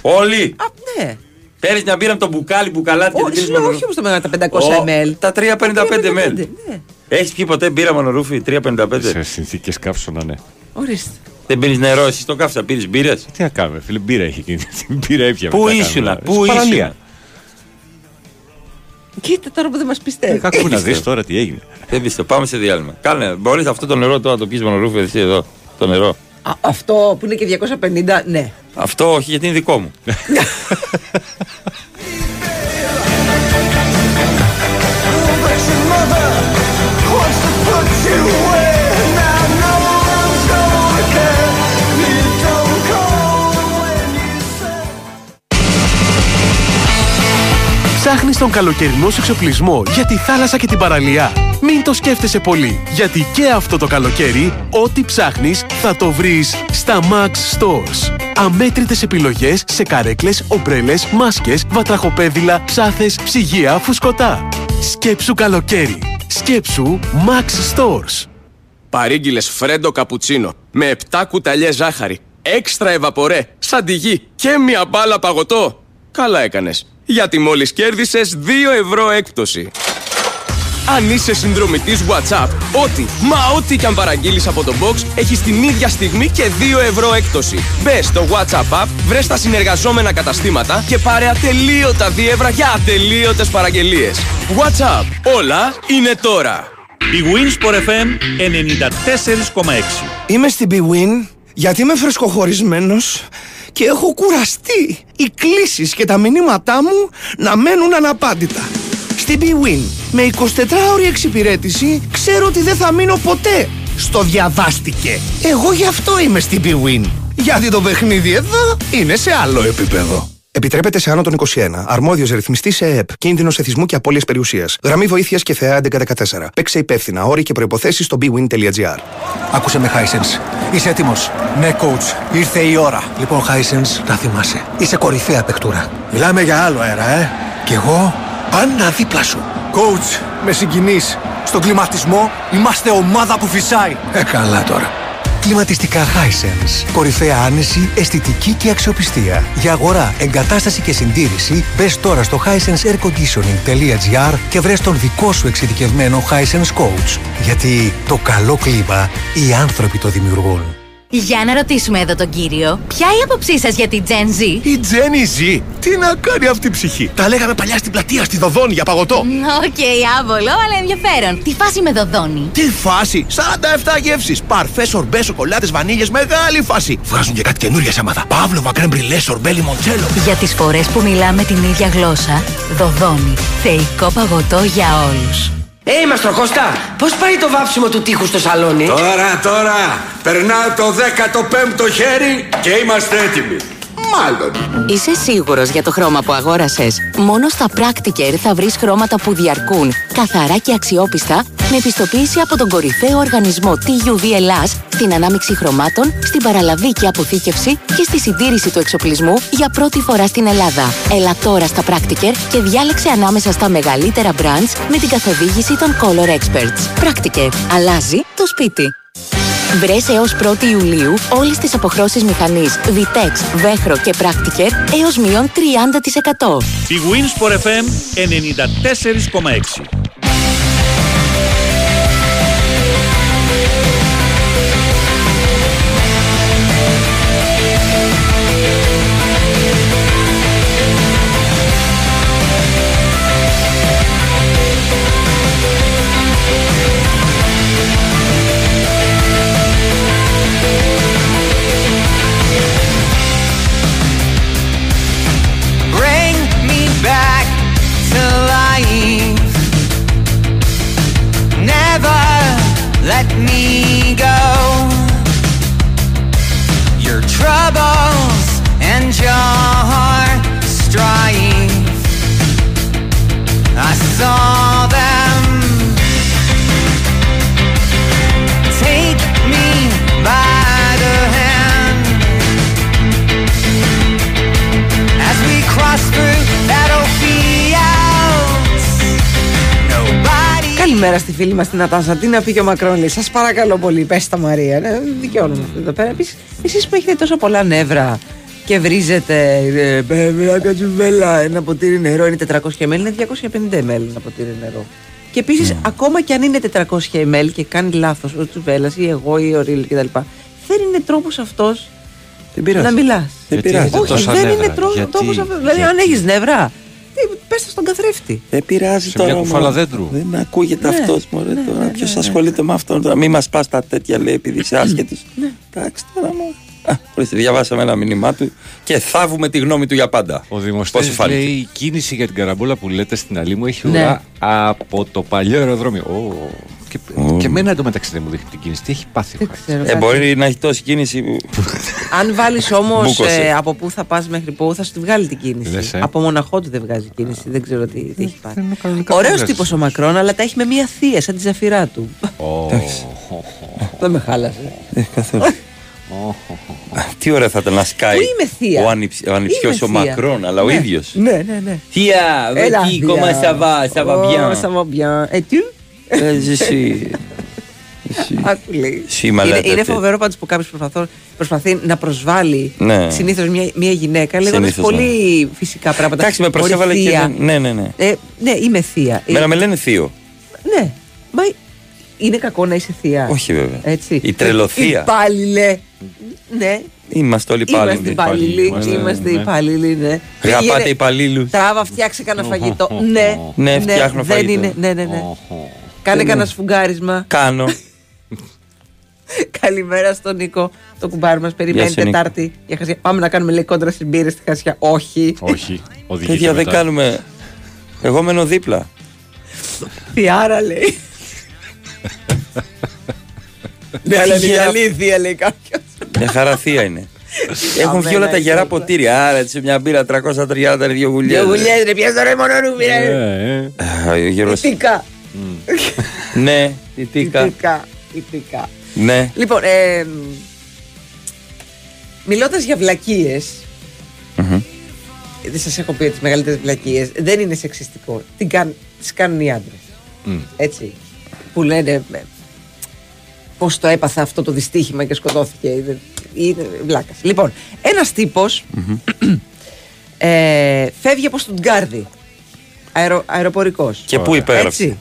Όλοι. Α, ναι. Παίρνεις μια μπύρα με το μπουκάλι μπουκαλάτι και την Όχι, πίνεις σου λέω, όχι μονορούφι; όμως το μεγάλο, τα 500 Ω, ml. Τα 355 ml. Ναι. Έχεις πιει ποτέ μπύρα μονορούφι 355. Σε συνθήκες καύσωνα, ναι. Ορίστε. Δεν πίνεις νερό, εσύ το κάφσα, πίνεις μπύρες. Τι να κάνουμε, φίλε, μπύρα έχει εκείνη. Την μπύρα έπια. Πού ήσουνα, πού ήσουνα. Κοίτα τώρα που δεν μας πιστεύεις. Κάκου να δεις τώρα τι έγινε. Δεν πιστεύω, πάμε σε διάλειμμα. Κάνε, μπορείς αυτό το νερό τώρα να το πιει μονορούφι εσύ εδώ. Το νερό. Α, αυτό που είναι και 250, ναι. Αυτό όχι γιατί είναι δικό μου. Ψάχνεις τον καλοκαιρινό σου εξοπλισμό για τη θάλασσα και την παραλία. Μην το σκέφτεσαι πολύ, γιατί και αυτό το καλοκαίρι, ό,τι ψάχνεις θα το βρεις στα Max Stores. Αμέτρητες επιλογές σε καρέκλες, ομπρέλες, μάσκες, βατραχοπέδιλα, ψάθες, ψυγεία, φουσκωτά. Σκέψου καλοκαίρι. Σκέψου Max Stores. Παρήγγειλες φρέντο καπουτσίνο με 7 κουταλιές ζάχαρη, έξτρα ευαπορέ, σαντιγί και μια μπάλα παγωτό. Καλά έκανες, γιατί μόλις κέρδισες 2 ευρώ έκπτωση. Αν είσαι συνδρομητής WhatsApp, ό,τι, μα ό,τι και αν παραγγείλεις από το box, έχεις την ίδια στιγμή και 2 ευρώ έκπτωση. Μπες στο WhatsApp app, βρες τα συνεργαζόμενα καταστήματα και πάρε ατελείωτα δίευρα για ατελείωτες παραγγελίες. WhatsApp, όλα είναι τώρα. Η Winsport FM 94,6. Είμαι στην BWIN γιατί είμαι φρεσκοχωρισμένος και έχω κουραστεί οι κλήσεις και τα μηνύματά μου να μένουν αναπάντητα. Στην BWIN με 24ωρη εξυπηρέτηση ξέρω ότι δεν θα μείνω ποτέ στο διαβάστηκε. Εγώ γι' αυτό είμαι στην BWIN. Γιατί το παιχνίδι εδώ είναι σε άλλο επίπεδο. Επιτρέπεται σε άνω των 21. Αρμόδιος ρυθμιστής σε ΕΕΠ. Κίνδυνος εθισμού και απώλειας περιουσίας. Γραμμή βοήθειας και θεά 1114. Παίξε υπεύθυνα. Όροι και προποθέσει στο bwin.gr. Άκουσε με, Hisense. Είσαι έτοιμος; Ναι, coach. Ήρθε η ώρα. Λοιπόν, Hisense, να θυμάσαι. Είσαι κορυφαία παικτούρα. Μιλάμε για άλλο αέρα, ε. Κι εγώ; Πάντα δίπλα σου. Coach, με συγκινείς. Στον κλιματισμό είμαστε ομάδα που φυσάει. Ε, καλά τώρα. Κλιματιστικά Hisense. Κορυφαία άνεση, αισθητική και αξιοπιστία. Για αγορά, εγκατάσταση και συντήρηση, μπες τώρα στο hisenseairconditioning.gr και βρες τον δικό σου εξειδικευμένο Hisense Coach. Γιατί το καλό κλίμα οι άνθρωποι το δημιουργούν. Για να ρωτήσουμε εδώ τον κύριο, ποια η άποψή σας για την Gen Z; Η Τζένι ζει. Τι να κάνει αυτή η ψυχή; Τα λέγαμε παλιά στην πλατεία, στη Δωδώνη για παγωτό. Οκ, άβολο, αλλά ενδιαφέρον. Τι φάση με Δωδώνη. Τι φάση! 47 γεύσεις. Παρφές, σορμπέ, σοκολάτες, βανίλιες, μεγάλη φάση. Βγάζουν και κάτι καινούργια σάματα. Παύλοβα, κρέμ μπριλέ, σορμπέ, λιμοντσέλο. Για τις φορές που μιλάμε την ίδια γλώσσα, Δωδώνη. Θεϊκό παγωτό για όλους. Ε, Μαστροκώστα, πώς πάει το βάψιμο του τοίχου στο σαλόνι; Τώρα, τώρα, περνάω το 15ο χέρι και είμαστε έτοιμοι. Μάλλον. Είσαι σίγουρος για το χρώμα που αγόρασες; Μόνο στα Practiker θα βρεις χρώματα που διαρκούν, καθαρά και αξιόπιστα, με επιστοποίηση από τον κορυφαίο οργανισμό TUV Ελλάς στην ανάμειξη χρωμάτων, στην παραλαβή και αποθήκευση και στη συντήρηση του εξοπλισμού για πρώτη φορά στην Ελλάδα. Έλα τώρα στα Practiker και διάλεξε ανάμεσα στα μεγαλύτερα brands με την καθοδήγηση των Color Experts. Practiker. Αλλάζει το σπίτι. Βρες έως 1η Ιουλίου όλες τις αποχρώσεις μηχανής Vitex, Βέχρο και Practiker έως μείον 30%. Η Winsport FM 94,6. Go. Your troubles and your strife. I saw Καλημέρα στη φίλη μας την Ατάσα. Τι να πει και ο Μακρόν, λέει. Σας παρακαλώ πολύ, πες τα Μαρία. Ναι, δικαιώνουμε αυτό εδώ πέρα. Επίσης, εσείς που έχετε τόσο πολλά νεύρα και βρίζετε. ε, ε, Μια κατσουβέλα, ένα ποτήρι νερό είναι 400 ml, είναι 250 ml ένα ποτήρι νερό. Και επίσης, ακόμα και αν είναι 400 ml και κάνει λάθος ο Τσουβέλλα ή εγώ ή ο Ρίλ κτλ. Δεν είναι τρόπος αυτός πειράζει. να μιλάς. Δεν πειράζει. Όχι, Τόσα δεν νεύρα. είναι τρόπο Γιατί- αυτός. Δηλαδή, αν έχεις νεύρα, πες στον καθρέφτη. Δεν πειράζει Σε τώρα. μια κουφάλα μωρέ. δέντρου. Δεν ακούγεται Ναι, αυτός μωρέ τώρα. Ποιος ασχολείται με αυτόν τώρα. Μην μας πας τα τέτοια λέει επειδή είσαι άσχετο. Ναι. Εντάξει τώρα μου. Ορίστε, διαβάσαμε ένα μήνυμά του και θαύουμε τη γνώμη του για πάντα. Ο Πώς Δημοστής φάνηκε; λέει η κίνηση για την καραμπόλα που λέτε στην Αλή μου έχει Ναι. ουρά από το παλιό αεροδρόμιο. Ω, Και, και εμένα εντωμεταξύ δεν μου δείχνει την κίνηση. Τι έχει πάθει. ο Χάρης. Ε, μπορεί να έχει τόση κίνηση που. Αν βάλεις όμως Μπούκωσε. από πού θα πας μέχρι πού, θα σου τη βγάλει την κίνηση. Λες, ε. Από μοναχό του δεν βγάζει κίνηση. Δεν ξέρω τι, τι έχει πάρει. κανονικά Ωραίος βγάζει. τύπος ο Μακρόν, αλλά τα έχει με μία θεία, σαν τη ζαφυρά του. Δεν με χάλασε. Ε, καθόλου. Τι ωραία θα ήταν να σκάει Πού είμαι θεία; ο, ανυψ, ο ανιψιός ο Είμαι θεία. Μακρόν, αλλά ο Ναι. ίδιος. Ναι, ναι, ναι. Θεία, Έλα, εκεί, θεία. comment ça va, ça va Oh, bien. ça va bien. Et tu? Ε, je suis- Άκου λέει. Suis malade Είναι, à είναι tête. φοβερό πάντως που κάποιος προσπαθεί να προσβάλλει Ναι. συνήθως μια, μια γυναίκα λέγοντας Συνήθως, ναι. πολύ φυσικά πράγματα. Εντάξει, με Μπορεί προσέβαλε και. θεία. δεν- Ναι, ναι, ναι. Ε, ναι, είμαι θεία. Μένα με λένε θείο. Ναι. Μα είναι κακό να είσαι θεία. Όχι βέβαια. Έτσι. Η τρελοθεία. Υπάλληλε. Ναι. Είμαστε όλοι Είμαστε υπάλληλοι. υπάλληλοι. Είμαστε υπάλληλοι, ναι. Αγαπάτε Πήγαινε- υπαλλήλους. Τράβα, φτιάξε κανένα φαγητό. Ναι. Ναι, φτιάχνω Δεν φαγητό. είναι. Ναι, ναι, ναι. Κάνε Δεν κανένα είναι. σφουγγάρισμα. Κάνω. Καλημέρα στον Νίκο, το κουμπάρι μας. Περιμένει Γεια σου, Νίκο. Τετάρτη για χασιά. Πάμε να κάνουμε λέει κόντρα στι μπύρε στη χασιά. Όχι. Όχι. Παιδιά δεν κάνουμε. Εγώ μένω δίπλα. Θιάρα λέει. Ναι, αλλά είναι η Γερα- αλήθεια λέει κάποιος. Μια χαρά θεία είναι. Έχουν βγει όλα τα γερά ποτήρια. Άρα έτσι μια μπύρα 330 είναι δύο γουλιέ. Δύο γουλιέ, ρε, πιάσ' το ρε μόνο ρούμπι, Ε, ρε. Ο Γιώργος- Ηθικά. Ναι, ηθικά. Ηθικά. Ηθικά. Ναι. Λοιπόν, ε, μιλώντας για βλακίες, Μμμ. δεν σας έχω πει τις μεγαλύτερες βλακίες, δεν είναι σεξιστικό. Τι κάν, τις κάνουν οι άντρες. Έτσι. Που λένε πώς το έπαθε αυτό το δυστύχημα και σκοτώθηκε. Είναι, είναι βλάκας. Λοιπόν, ένας τύπος ε, φεύγει από Στουτγκάρδη. Αερο, αεροπορικός. Και πού υπέγραψε; Έτσι.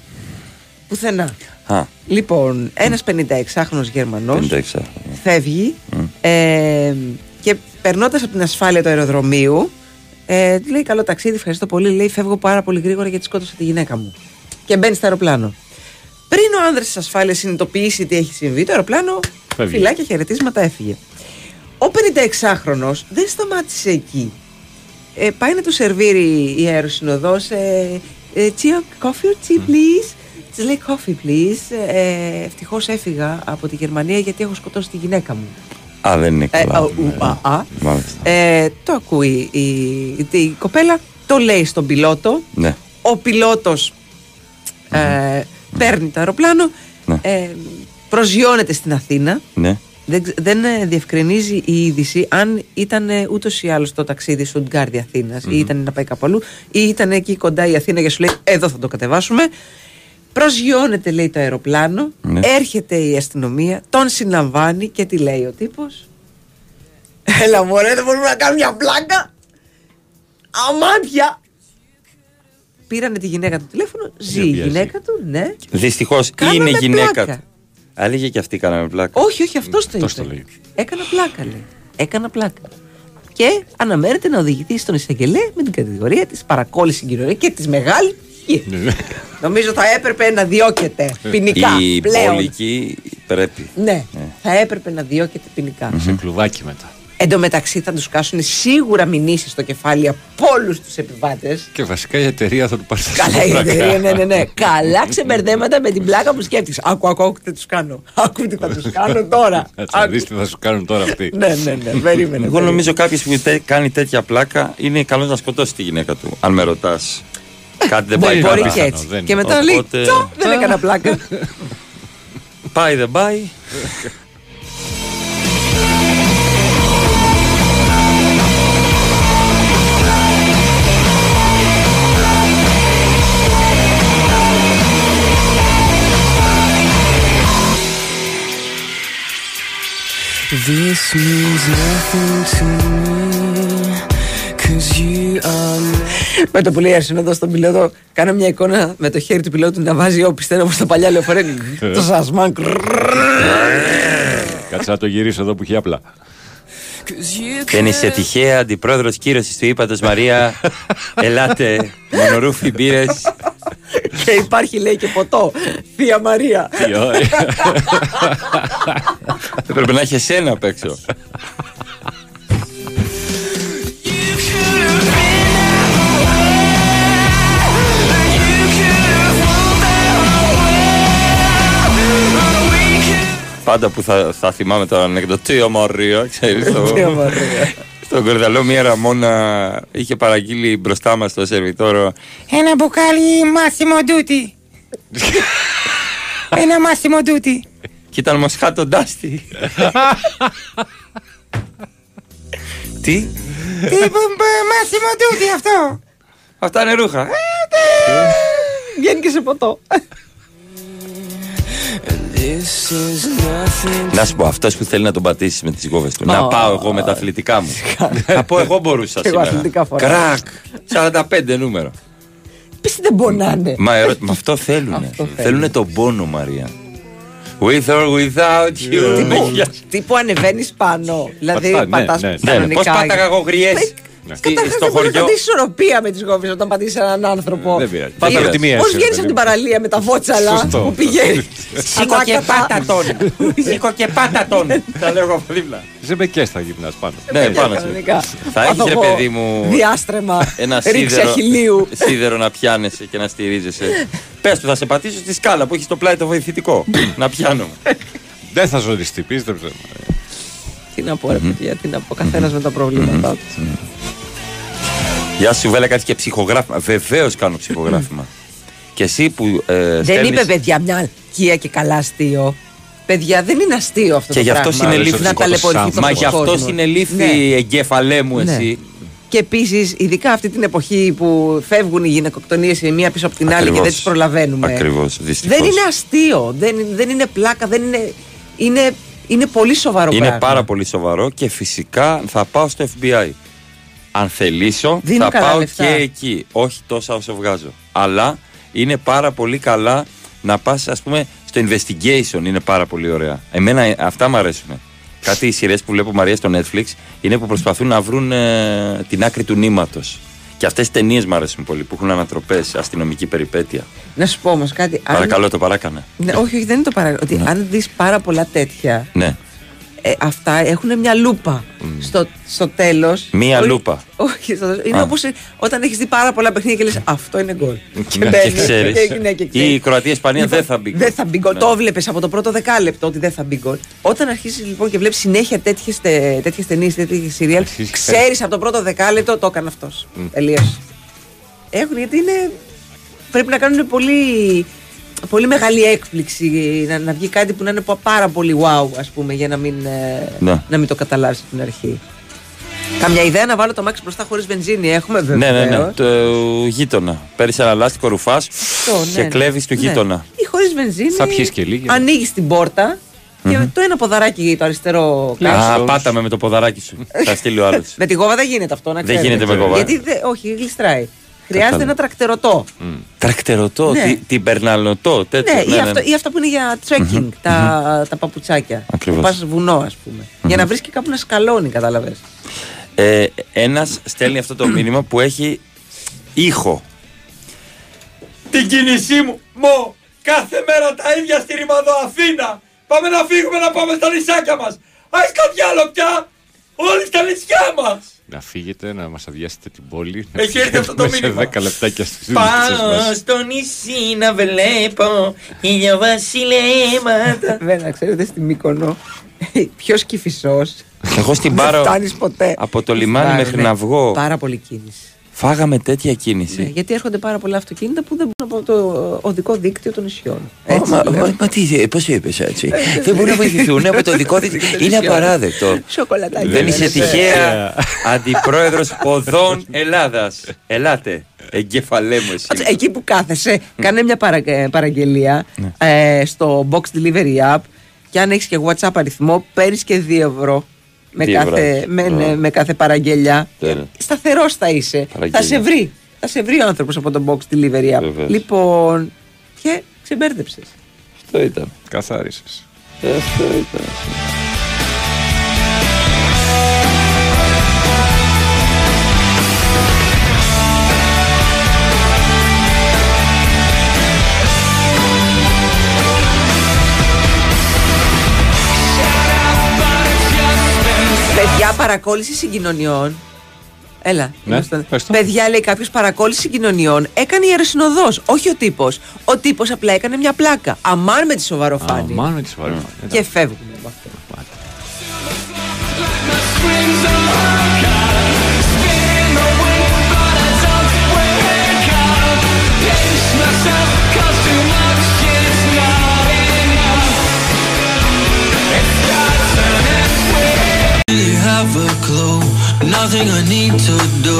Πουθενά. Α, Λοιπόν, ένας 56χρονο Γερμανός 56. φεύγει ε, και περνώντας από την ασφάλεια του αεροδρομίου, ε, του λέει: Καλό ταξίδι, ευχαριστώ πολύ. Λέει: Φεύγω πάρα πολύ γρήγορα γιατί σκότωσα τη γυναίκα μου. Και μπαίνει στο αεροπλάνο. Πριν ο άνδρας της ασφάλειας συνειδητοποιήσει τι έχει συμβεί, το αεροπλάνο Φεύγει. φυλάκια χαιρετίσματα έφυγε. Ο 56χρονο δεν σταμάτησε εκεί. Ε, πάει να του σερβίρει η αεροσυνοδός. Ε, ε, tea, coffee or tea, please; Της λέει coffee, please. Ε, Ευτυχώς έφυγα από τη Γερμανία γιατί έχω σκοτώσει τη γυναίκα μου. Α, δεν είναι Ε, καλά. α, ου, α, α. Μάλιστα. Ε, το ακούει η, η, η κοπέλα, το λέει στον πιλότο. Ναι. Ο πιλότος ε, παίρνει το αεροπλάνο, ε, προσγειώνεται στην Αθήνα. Ναι. Δεν, ξε- δεν ε, διευκρινίζει η είδηση αν ήταν ε, ούτως ή άλλως το ταξίδι Στουτγκάρδη Αθήνας ή ήταν να πάει κάπου αλλού ή ήταν εκεί κοντά η Αθήνα και σου λέει εδώ θα το κατεβάσουμε. Προσγειώνεται λέει το αεροπλάνο, Ναι. έρχεται η αστυνομία, τον συλλαμβάνει και τι λέει ο τύπος Έλα μωρέ δεν μπορούμε να κάνουμε μια πλάκα Αμάντια Πήρανε τη γυναίκα του τηλέφωνο, ζει η οποία ζει. γυναίκα του, ναι Δυστυχώς Κάναμε είναι γυναίκα πλάκα. του. Α, λέγε και αυτή κάναμε πλάκα. Όχι, όχι, αυτό το Αυτός είπε. το λέει. Έκανα πλάκα, λέει. Έκανα πλάκα. Και αναμένεται να οδηγηθεί στον εισαγγελέα με την κατηγορία της παρακόλλησης κοινωνία και της μεγάλη. Νομίζω θα έπρεπε να διώκεται ποινικά Η πλέον. πόλικη πρέπει. Ναι, θα έπρεπε να διώκεται ποινικά. Σε κλουβάκι μετά. Εν τω μεταξύ θα τους κάσουν σίγουρα μηνύσεις στο κεφάλι από όλους τους επιβάτες. Και βασικά η εταιρεία θα του πάρει τα Καλά η σύμπρακα. εταιρεία, ναι, ναι, ναι. Καλά ξεμπερδέματα με την πλάκα που σκέφτεσαι. Άκου, άκου, άκου τι θα τους κάνω. Άκου τι θα τους κάνω τώρα. Κάτσε να δεις τι θα σου κάνουν τώρα αυτοί. Ναι, ναι, ναι. Περίμενε. Εγώ νομίζω κάποιος που τε- κάνει τέτοια πλάκα είναι καλός να σκοτώσει τη γυναίκα του. Αν με ρωτάς. Κάτι δεν πάει Μπορεί καλά. και έτσι. Και μετά λέει, Οπότε, «Τσο, δεν έκανα πλάκα. Πάει δεν πάει. This means nothing to me, cause you are με το που λέει Αρσενόδο στον πιλότο, κάνω μια εικόνα με το χέρι του πιλότου να βάζει όπισθεν όπω τα παλιά λεωφορεία. το σασμάν. Κάτσε να το γυρίσω εδώ που έχει απλά. Και είναι σε τυχαία αντιπρόεδρος κύρωσης του Ήπατος Μαρία. Ελάτε, μονορούφι μπύρες. Και υπάρχει λέει και ποτό. Θεία Μαρία. Τι ωραία. Έπρεπε να έχει εσένα απ' έξω. Πάντα που θα, θα θυμάμαι το ανεκδοτή Μαρία, ξέρεις, το, Θεία Μαρία. Στον Κορδαλό μία Ραμόνα είχε παραγγείλει μπροστά μας το σερβιτόρο Ένα μπουκάλι μάσιμο ντούτι. Ένα μάσιμο ντούτι. και ήταν μοσχάτο ντάστη. Τι, Τι μάσιμο ντούτι αυτό; αυτά είναι ρούχα. Βγαίνει και σε ποτό. This is nothing Να σου πω, αυτός που θέλει να τον πατήσεις με τις γόβες του. Να Ω. πάω εγώ με τα αθλητικά μου. Να πω εγώ μπορούσα Και εγώ σήμερα. αθλητικά φοράω. Κρακ! 45 νούμερο. Πες δεν πονάνε. Μα ερω- με αυτό θέλουν. Θέλουν τον πόνο, Μαρία. With or without you. Τύπου- Ναι, Τύπου ανεβαίνεις πάνω. Δηλαδή Πατά, ναι, πατάς ναι, ναι. κανονικά. Πώς πάταγα εγώ γριές; Στη- Καταρχάς στο δεν μπορείς να χωριό. πατήσει ισορροπία με τις γόβες όταν πατήσεις έναν άνθρωπο. Δεν πειράζει. Πάτα με τη μία, Πώς εσύ, βγαίνεις παιδί από την μου. παραλία με τα βότσαλα Σωστό. που πηγαίνεις; Σήκω και πάτα τον. Σήκω και πάτα τον. Τα λέω εγώ από δίπλα. Σε μπεκές θα γυρνάς πάνω. Ναι, πάνω σου. Κανονικά. Θα έχεις Πάθω ρε εγώ παιδί μου Διάστρεμα. ένα Ρίξη σίδερο, αχιλίου. σίδερο να πιάνεσαι και να στηρίζεσαι. Πες του θα σε πατήσω στη σκάλα που έχει στο πλάι το βοηθητικό. να πιάνω. Δεν θα ζοριστεί, πίστεψε. Τι να πω, ρε παιδιά, τι να πω. Καθένας με τα προβλήματά του. Γεια σου, Βέλα, κάτι και ψυχογράφημα. Βεβαίως κάνω ψυχογράφημα. και εσύ που ε, Δεν στέλνεις- είπε παιδιά μια αλκία και καλά αστείο. Παιδιά, δεν είναι αστείο αυτό Και το γι' αυτό πράγμα. είναι λήφθη. Να ταλαιπωρηθεί το Μα γι' αυτό κόσμος. είναι λήφθη Ναι. εγκέφαλέ μου Ναι. εσύ. Και επίσης, ειδικά αυτή την εποχή που φεύγουν οι γυναικοκτονίες η μία πίσω από την άλλη και Ακριβώς. δεν τις προλαβαίνουμε. Ακριβώς, δυστυχώς. Δεν είναι αστείο. Δεν, δεν είναι πλάκα. Δεν είναι, είναι, είναι πολύ σοβαρό Είναι πράγμα. πάρα πολύ σοβαρό και φυσικά θα πάω στο FBI. Αν θελήσω, Δίνω θα καλά πάω λεφτά. και εκεί. Όχι τόσα όσο βγάζω. Αλλά είναι πάρα πολύ καλά να πας ας πούμε στο investigation είναι πάρα πολύ ωραία. Εμένα ε, αυτά μου αρέσουν. Κάτι οι σειρές που βλέπω Μαρία στο Netflix είναι που προσπαθούν να βρουν ε, την άκρη του νήματος. Και αυτές τι ταινίες μου αρέσουν πολύ που έχουν ανατροπές, αστυνομική περιπέτεια. Να σου πω όμως κάτι. αν- Παρακαλώ, το παράκανε. Ναι, όχι, όχι, δεν είναι το παράδειγμα. Ότι αν δεις πάρα πολλά τέτοια, Ναι. Ε, αυτά έχουν μια λούπα. Στο, στο τέλος. Μία λούπα. Όχι, στο, είναι Α. όπως όταν έχεις δει πάρα πολλά παιχνίδια και λες Αυτό είναι γκολ. Και μπαίνεις, ξέρεις. και- ναι, και ξέρεις. Η Κροατία-Ισπανία Λοιπόν, δεν θα μπει. Δεν θα μπει γκολ. Ναι. Το βλέπεις από το πρώτο δεκάλεπτο ότι δεν θα μπει γκολ. Όταν αρχίσεις λοιπόν και βλέπεις συνέχεια τέτοιες ταινίες, τέτοιες σιριάλ, ξέρεις από το πρώτο δεκάλεπτο το έκανε αυτός. Τελείωσε. Έχουν γιατί είναι. Πρέπει να κάνουν πολύ, πολύ μεγάλη έκπληξη να, να βγει κάτι που να είναι πα- πάρα πολύ wow, ας πούμε, για να μην, ε, Ναι. να μην το καταλάβεις από την αρχή. Καμιά ιδέα να βάλω το μάξι μπροστά χωρίς βενζίνη έχουμε Ναι, βέβαια. ναι, ναι. Το γείτονα. Παίρνεις ένα λάστιχο ρουφάς και ναι. κλέβεις του Ναι. γείτονα. Ή χωρίς βενζίνη. Θα πιείς και λίγη. Ανοίγεις την πόρτα και Μμμ. το ένα ποδαράκι το αριστερό Α, κάτω. πάτα με με το ποδαράκι σου. Θα στείλει ο άλλος. Με τη γόβα δεν γίνεται αυτό, να Δεν ξέρετε. γίνεται με γόβα. Γιατί δε, όχι, γλιστράει. Χρειάζεται Κατάλαβα. ένα τρακτερωτό. Τρακτερωτό, Ναι. τι- την περναλωτό, τέτοιο. Ναι, ή, αυτό, ή αυτά που είναι για trekking, τα, τα παπουτσάκια. Ακριβώς. Που πας βουνό, ας πούμε. Για να βρεις και κάπου να σκαλώνει, κατάλαβες. Ε, Ένας στέλνει αυτό το μήνυμα που έχει ήχο. Την κίνησή μου, μω, κάθε μέρα τα ίδια στη Ρημαδό Αθήνα. Πάμε να φύγουμε να πάμε στα νησάκια μας. Έχεις κάτι άλλο πια, όλοι στα νησιά μας. Να φύγετε, να μας αδειάσετε την πόλη. Έχει έρθει αυτό το Μέσα μήνυμα. Σε 10 λεπτάκια στι Πάω στο νησί να βλέπω ηλιοβασιλέματα. Βέβαια, ξέρετε, στη Μύκονο, ποιος κυφισός. Εγώ στην Δεν Πάρο, φτάνεις ποτέ. από το λιμάνι Πάρο, μέχρι ναι. να βγω, Πάρα πολύ κίνηση. Φάγαμε τέτοια κίνηση. Ναι, γιατί έρχονται πάρα πολλά αυτοκίνητα που δεν μπορούν από το οδικό δίκτυο των νησιών. Ω, Έτσι μα, λέω. μα, μα τι, πώς είπες έτσι. δεν μπορούν να βοηθηθούν από το δικό τη. Είναι απαράδεκτο. Σοκολατάκι. Δεν είσαι Ναι, ναι. τυχαία αντιπρόεδρος οδών Ελλάδας. Ελάτε. Εγκεφαλέ μου εσύ. Κάτσε, Εκεί που κάθεσαι, κάνε μια παρα- ε, παραγγελία ε, στο Box Delivery App και αν έχεις και WhatsApp αριθμό, παίρνεις και 2 ευρώ. Με Δύο κάθε, ευρώ. με, ναι, Α. με κάθε παραγγελιά. Τέλεια. Σταθερός θα είσαι. Παραγγελία. Θα σε βρει. Θα σε βρει ο άνθρωπος από το Box Delivery App. Βεβαίως. Λοιπόν. Και ξεμπέρδεψες. Αυτό ήταν. Καθάρισες. Αυτό ήταν. Παρακόλληση συγκοινωνιών. Έλα. Ναι, είμαστε- ευχαριστώ. Παιδιά, λέει κάποιος παρακόλληση συγκοινωνιών. Έκανε η αεροσυνοδός. Όχι ο τύπος. Ο τύπος απλά έκανε μια πλάκα. Αμάν με τη σοβαροφάνη. Αμάν με τη σοβαροφάνη. Και φεύγουμε really have a clue. Nothing I need to do.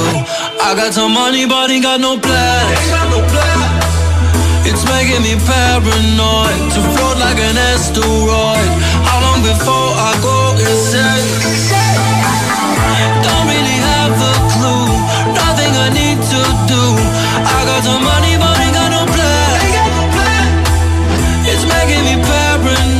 I got some money, but ain't got no plans. It's making me paranoid to float like an asteroid. How long before I go insane? Don't really have a clue. Nothing I need to do. I got some money, but ain't got no plans. It's making me paranoid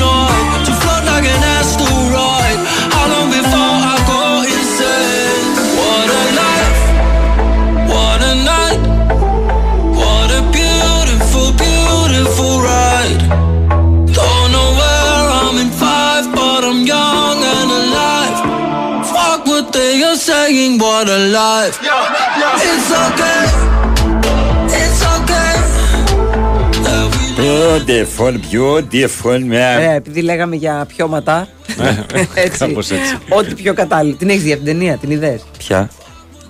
are saying, what a life. It's okay, it's okay. Beautiful, beautiful man. Ε, επειδή λέγαμε για πιώματα. έτσι. κάπως έτσι. Ό,τι πιο κατάλληλο. Την έχεις δει αυτή την ταινία, την ιδέα. Ποια;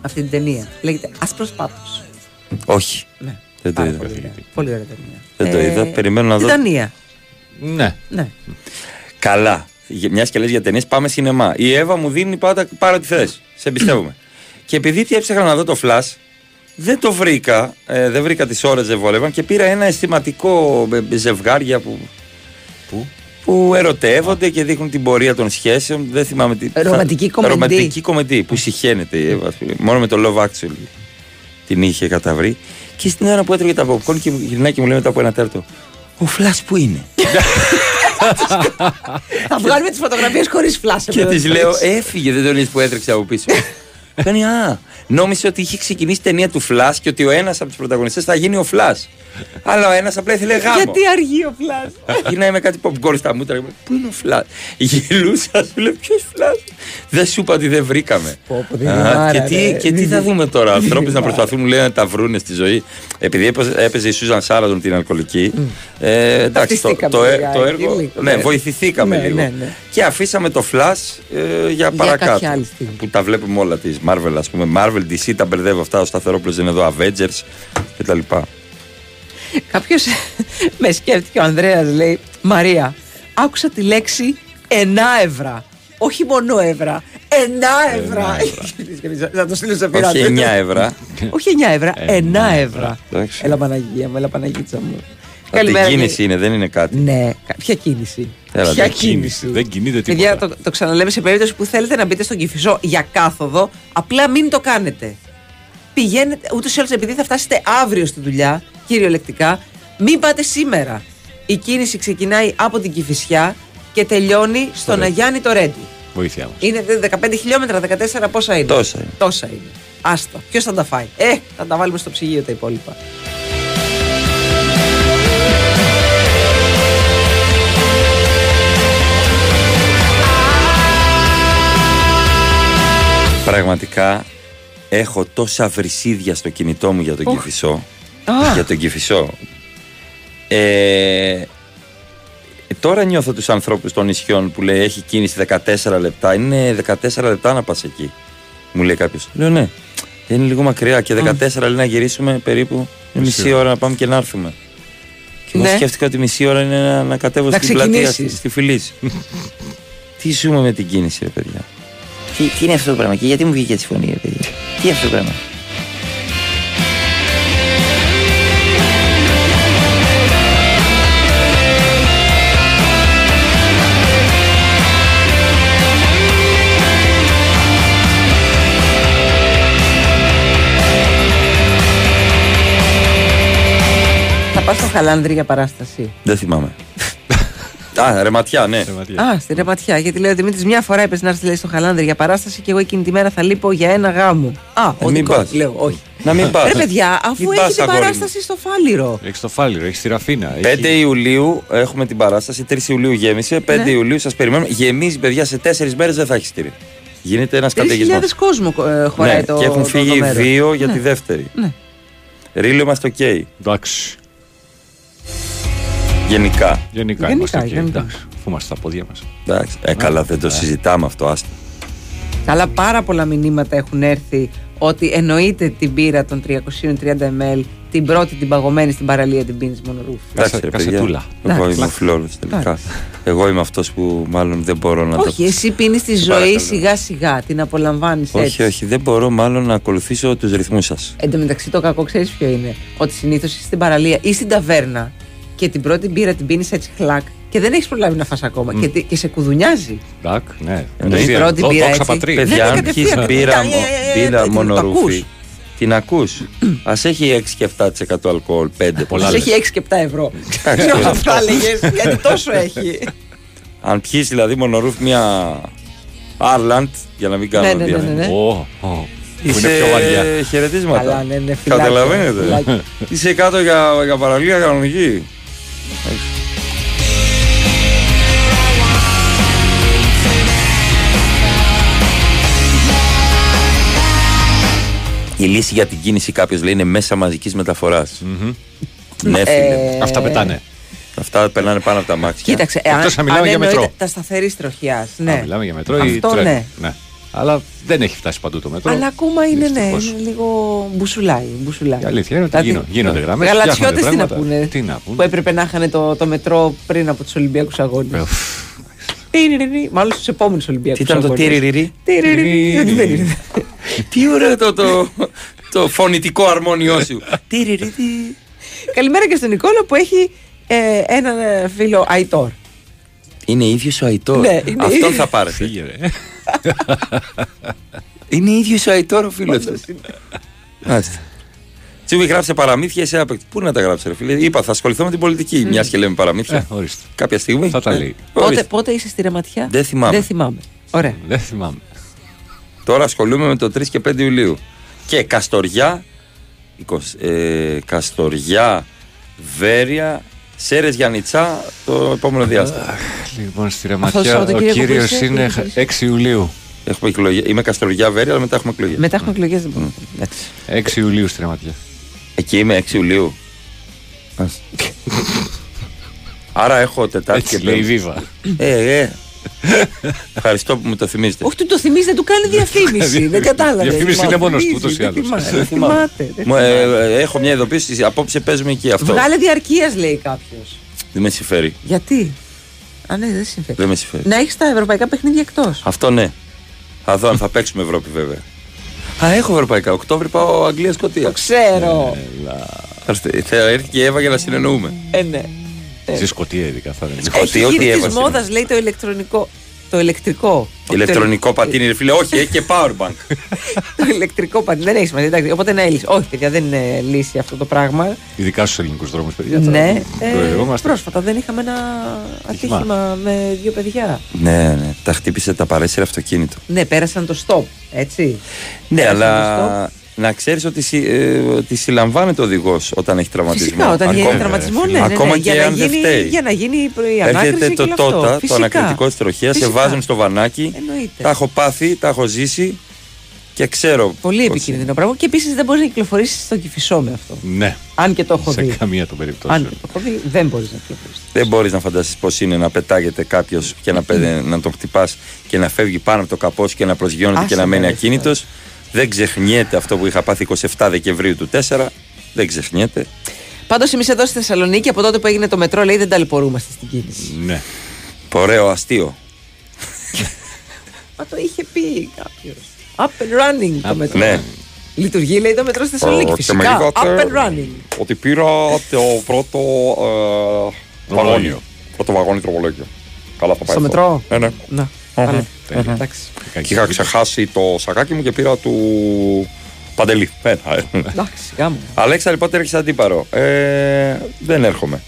Αυτή την ταινία. Λέγεται Άσπρος Πάπος. Όχι. Ναι. Δεν το Πάρα είδα. πολύ ωραία. Πολύ ωραία ταινία. Δεν το Ε, είδα. Περιμένω να δω. Τιτανία. Ναι. Ναι. Καλά. Μιας και λες για ταινίες, πάμε σινεμά. Η Εύα μου δίνει πάντα πάρα ό,τι θες. Σε εμπιστεύομαι. και επειδή τι έψαχνα να δω το flash, δεν το βρήκα. Ε, δεν βρήκα τις ώρες δεν βόλευαν και πήρα ένα αισθηματικό ε, ζευγάρια που. Πού; Που ερωτεύονται και δείχνουν την πορεία των σχέσεων. Δεν θυμάμαι τι. Ρομαντική κομμεντή. Ρομαντική κομμεντή που συχαίνεται η Εύα. ας πούμε. Μόνο με το Love Actually την είχε καταβρει. Και στην ώρα που έτρωγε τα popcorn και γυρνάει και μου λέει μετά από ένα τέταρτο. Ο Flash που είναι; Θα βγάλουμε τις φωτογραφίες χωρίς φλάσσα. Και τη λέω, έφυγε, δεν τον είδες που έτρεξε από πίσω. Κάνει, α, νόμιζε ότι είχε ξεκινήσει η ταινία του Flash και ότι ο ένας από τους πρωταγωνιστές θα γίνει ο Flash. Αλλά ο ένας απλά ήθελε γάμο. Γιατί αργεί ο φλάσ. Γυρνάει με κάτι popcorn στα μούτρα. και μου λέει, Πού είναι ο Flash; Γελούσα, σου λέει, Ποιος Flash; Δεν σου είπα ότι δεν βρήκαμε. δεν Α, είναι μάρα, και τι, ρε. και τι θα δούμε τώρα, ανθρώπους να προσπαθούν μου λέει, να τα βρούνε στη ζωή. Επειδή έπαιζε, έπαιζε η Σούζαν Σάραντον την αλκοολική. Ε, εντάξει, το, Ταυτιστήκαμε το, ε- λιγάκι, το έργο. λίγο, Ναι, ναι. βοηθηθήκαμε Ναι, λίγο. ναι, ναι. Και αφήσαμε το Flash ε, για παρακάτω. κάποια άλλη στιγμή. Που τα βλέπουμε όλα τη Marvel, ας πούμε. Marvel, DC, τα μπερδεύω αυτά. Ο Σταθερόπουλος είναι εδώ, Avengers κτλ. Κάποιος με σκέφτηκε ο Ανδρέας, λέει Μαρία, άκουσα τη λέξη ενάευρα. Όχι μόνο εύρα. Ενάευρα. Θα το στείλω σε πειρά. Όχι 9 ευρώ. Όχι 9 εύρα, ενάευρα. Εντάξει. Έλα Παναγία μου, έλα Παναγίτσα μου. Από την κίνηση είναι, δεν είναι κάτι. Ναι, κα- ποια κίνηση; Έλα, ποια δεν κίνηση; Δεν κινείται Παιδιά, τίποτα. το, το ξαναλέμε σε περίπτωση που θέλετε να μπείτε στον Κυφισό για κάθοδο, απλά μην το κάνετε. Πηγαίνετε, ούτως ή άλλως επειδή θα φτάσετε αύριο στη δουλειά, κυριολεκτικά, μην πάτε σήμερα. Η κίνηση ξεκινάει από την Κυφισιά και τελειώνει στον Ρέντι. Αγιάννη το Ρέντι. Βοήθεια μας. Είναι 15 χιλιόμετρα, 14 πόσα είναι; Τόσα είναι. Τόσα είναι. Άστα. Ποιος θα τα φάει; Ε, θα τα βάλουμε στο ψυγείο τα υπόλοιπα. Πραγματικά έχω τόσα βρυσίδια στο κινητό μου για τον Οχ. Κηφισό. Α. Για τον Κηφισό. Ε, τώρα νιώθω τους ανθρώπους των νησιών που λέει έχει κίνηση 14 λεπτά. Είναι 14 λεπτά να πας εκεί. Μου λέει κάποιος. Λέω ναι. Είναι λίγο μακριά και 14 λέει να γυρίσουμε περίπου είναι Μισή μισή ώρα. ώρα να πάμε και να έρθουμε. Και εγώ Ναι. σκέφτηκα ότι μισή ώρα είναι να, να κατέβω Να στην πλατεία στη, ξεκινήσεις. στη Φιλής. Τι ζούμε με την κίνηση, ρε παιδιά. Τι, τι είναι αυτό το πράγμα και γιατί μου βγήκε έτσι η φωνή, ρε παιδιά. Τι είναι αυτό το πράγμα; Θα πας στο Χαλάνδρη για παράσταση. Δεν θυμάμαι. Α, ρεματιά, ναι. Α, στη Ρεματιά. Γιατί λέω Δημήτρης, μια φορά έπεσε να έρθει λέει, στο Χαλάνδρη για παράσταση και εγώ εκείνη τη μέρα θα λείπω για ένα γάμο. Α, ο Ε, μην δικός, πας. Λέω, όχι. Να μην πας. Ρε παιδιά, αφού Μην πας, έχετε αγόρι μου. παράσταση στο Φάληρο. Έχεις το φάληρο, έχεις τη Ραφίνα. 5 Ιουλίου έχουμε την παράσταση. 3 Ιουλίου γέμισε. 5 Ναι. Ιουλίου σας περιμένουμε. Γεμίζει, παιδιά, σε 4 μέρες δεν θα έχεις στήρι. Γίνεται ένας 3.000 καταιγισμός. κόσμο ε, χωράει Ναι, το και έχουν το- φύγει το μέρος. δύο για Ναι. τη δεύτερη. Ναι. Ρίλο είμαστε οκ. Εντάξει. Γενικά. Γενικά, Γενικά, είμαστε εκεί. γενικά. Εντάξει, αφού είμαστε στα πόδια μας. Εντάξει. Ε, καλά, δεν το Ε. συζητάμε αυτό. Άστα. Καλά, πάρα πολλά μηνύματα έχουν έρθει ότι εννοείται την μπύρα των 330 ml, την πρώτη την παγωμένη στην παραλία την πίνεις μονορούφι. Εντάξει, ρε παιδιά. κασετούλα. Εγώ Εντάξει. είμαι ο φλώρος τελικά. Εντάξει. Εγώ είμαι αυτός που μάλλον δεν μπορώ να το. Όχι, εσύ πίνεις τη ζωή παρακαλώ. σιγά σιγά, την απολαμβάνεις έτσι. Όχι, όχι, δεν μπορώ μάλλον να ακολουθήσω τους ρυθμούς σας. Εν τω μεταξύ το κακό ξέρεις ποιο είναι. Ότι συνήθως είσαι στην παραλία ή στην ταβέρνα και την πρώτη μπύρα την πίνεις έτσι χλακ και δεν έχεις προλάβει να φας ακόμα και, τι- και σε κουδουνιάζει. Εντάξει, ναι. Εννοείται. Την πρώτη Δό- μπύρα δόξα έτσι. πατρί. Ναι, Παιδιά, ναι, αν κατευθείαν. πιεις μπύρα, Ε, ε, ε, ε, μπύρα ε, το μονορούφι, ακούς. την ακούς; Ας έχει 6 και 7% αλκοόλ, 5 Πολλά Μας λες. έχει 6 και 7 ευρώ. Εντάξει, Ποιο αυτό. αυτά έλεγε, γιατί τόσο έχει. Αν πιείς δηλαδή μονορούφι μια Άρλαντ, για να μην κάνω Ναι, ναι, ναι, διάφορα. ναι, ναι. Ω, ω, Που είναι Είσαι πιο βαριά. χαιρετίσματα. Καλά, ναι, ναι, φυλάκια, Καταλαβαίνετε. φυλάκια. Είσαι κάτω για, για παραλία κανονική. Η λύση για την κίνηση κάποιος λέει είναι μέσα μαζικής μεταφοράς. Ναι, φίλε. Ε, Αυτά πετάνε. Αυτά περνάνε πάνω από τα μάξια. Κοίταξε, Εκτός αν, να μιλάμε αν για εννοείται μετρό. τα σταθερής τροχιάς. Α, Ναι. Μιλάμε για μετρό ή Αυτό τρένο. ναι. ναι. Αλλά δεν έχει φτάσει παντού το μετρό. Αλλά ακόμα είναι, ναι, Δυστυχώς. είναι λίγο μπουσουλάει. μπουσουλάει. Η αλήθεια είναι ότι Δηλαδή, γίνονται- γίνονται γραμμές, Γαλατσιώτες φτιάχνονται τι να πράγματα. πούνε; Τι να πούνε; Που έπρεπε να είχαν το, το μετρό πριν από τους Ολυμπιακούς Αγώνες. Μάλλον στους επόμενους Ολυμπιακούς Τι ήταν το τυριριρι. Δεν είναι; Τι ωραίο το, το, το φωνητικό αρμόνιό σου. Τυριρι. Καλημέρα και στον Νικόλα που έχει ε, έναν ε, φίλο Αϊτόρ. Είναι ίδιος ο Αϊτόρ. Ναι, είναι Αυτόν ίδιος. θα πάρετε. Φύγε, ρε. Είναι ίδιος ο Αϊτόρ ο φίλος του. Μάλιστα. Τσίβι γράψε παραμύθια, εσύ απέκτησε. Πού να τα γράψει, ρε φίλε; Είπα, θα ασχοληθώ με την πολιτική. Μιας και λέμε παραμύθια. Ε, ορίστε. Κάποια στιγμή. Θα τα Ε, λέει. Πότε, ορίστε. πότε είσαι στη ρεματιά; Δεν θυμάμαι. Δεν θυμάμαι. Ωραία. Δεν θυμάμαι. Τώρα ασχολούμαι με το 3 και 5 Ιουλίου. Και Καστοριά, 20, ε, Καστοριά, Βέρεια, Σέρες Γιανιτσά το επόμενο διάστημα. Λοιπόν, στη Αυτό το Ρεματιά ο Σαββατοκύριακο κύριος που είσαι, είναι τι έχεις; 6 Ιουλίου. Έχουμε εκλογές. Είμαι Καστοριά, Βέρεια, αλλά μετά έχουμε εκλογές. Μετά έχουμε εκλογές. Εντάξει. 6 Ιουλίου στη Ρεματιά. Εκεί είμαι 6 Ιουλίου. Ας. Άρα έχω Τετάρτη Έτσι και λέει η Πέμπτη. Βίβα. Ε, ε. Ευχαριστώ που μου το θυμίζετε. Όχι, του το θυμίζει, δεν του κάνει διαφήμιση. δεν κατάλαβε. Διαφήμιση είναι μόνος του, Θυμίζει, ούτως ή δεν άλλως. θυμάται, Δεν Δεν θυμάται. δεν Μου, θυμάται. ε, ε, έχω μια ειδοποίηση. Απόψε παίζουμε εκεί αυτό. Βγάλε διαρκείας, λέει κάποιος. Δεν με συμφέρει. Γιατί; Α, ναι, δεν συμφέρει. Δεν με συμφέρει. Να έχεις τα ευρωπαϊκά παιχνίδια εκτός. Αυτό ναι. Θα δω αν θα παίξουμε Ευρώπη βέβαια. Α, έχω ευρωπαϊκά. Οκτώβρη πάω Αγγλία-Σκοτία. Ξέρω. Θα έρθει και η Εύα για να συνεννοούμε. Ε, ναι. Στη Σκωτία ειδικά θα είναι. Σκοτία, Έχει ό,τι γύρει τη έβασε. μόδας, λέει το ηλεκτρονικό. Το ηλεκτρικό. Ηλεκτρονικό πατίνι, ρε φίλε. Όχι, έχει και powerbank. Το ηλεκτρικό πατίνι. Δεν έχει σημασία. εντάξει. Οπότε ναι, λύση. Όχι, παιδιά, δεν είναι λύση αυτό το πράγμα. Ειδικά στους ελληνικούς δρόμους, παιδιά. Ναι. Το Ε, εργόμαστε. πρόσφατα δεν είχαμε ένα Ατύχημα. ατύχημα με δύο παιδιά. ναι, ναι. Τα χτύπησε τα παρέσυρε αυτοκίνητο. Ναι, πέρασαν το stop. Έτσι. Ναι, Πέρασαν αλλά να ξέρεις ότι, συ, ε, ότι συλλαμβάνεται ο οδηγό όταν έχει τραυματισμό. Φυσικά, όταν Ακόμα- γίνει τραυματισμό, ναι, ναι, ναι, Ακόμα και για, να αν δεν γίνει, φταίει. για να γίνει η ανάκριση Έρχεται και το όλο αυτό. τότε, το Φυσικά. ανακριτικό της τροχέα, σε Φυσικά. βάζουν στο βανάκι. Εννοείται. Τα έχω πάθει, τα έχω ζήσει και ξέρω. Πολύ πώς επικίνδυνο πράγμα και επίσης δεν μπορείς να κυκλοφορήσεις στον κυφισό με αυτό. Ναι. Αν και το έχω Σε δει. καμία των περιπτώσεων. Αν και το έχω δει, δεν μπορείς να κυκλοφορήσεις. Δεν μπορείς να φανταστείς πώ είναι να πετάγεται κάποιος και να, πε- να τον χτυπάς και να φεύγει πάνω από το καπός και να προσγειώνεται Άσε και να μένει με, ρε, ακίνητο. Δεν ξεχνιέται αυτό που είχα πάθει 27 Δεκεμβρίου του 4. Δεν ξεχνιέται. Πάντως εμείς εδώ στη Θεσσαλονίκη από τότε που έγινε το μετρό λέει δεν ταλαιπωρούμαστε στην κίνηση. Ναι. Ωραίο αστείο. Μα το είχε πει κάποιος. Up and running το μετρό. Ναι. Λειτουργεί λέει το μετρό στη Θεσσαλονίκη. Ε, και Φυσικά. με είδατε Up and running. Ότι πήρα το πρώτο ε, βαγόνι. Πρώτο βαγόνι τροπολόγιο. Καλά θα πάει. Στο αυτό. μετρό; Ναι, ναι. Να. Αχα. Καλά. Αχα. Εντάξει. Και είχα ξεχάσει το σακάκι μου και πήρα του Παντελή. Ένα, ε. Εντάξει, γάμο. Αλέξα, πότε έρχεσαι αντίπαρο. Ε, δεν έρχομαι.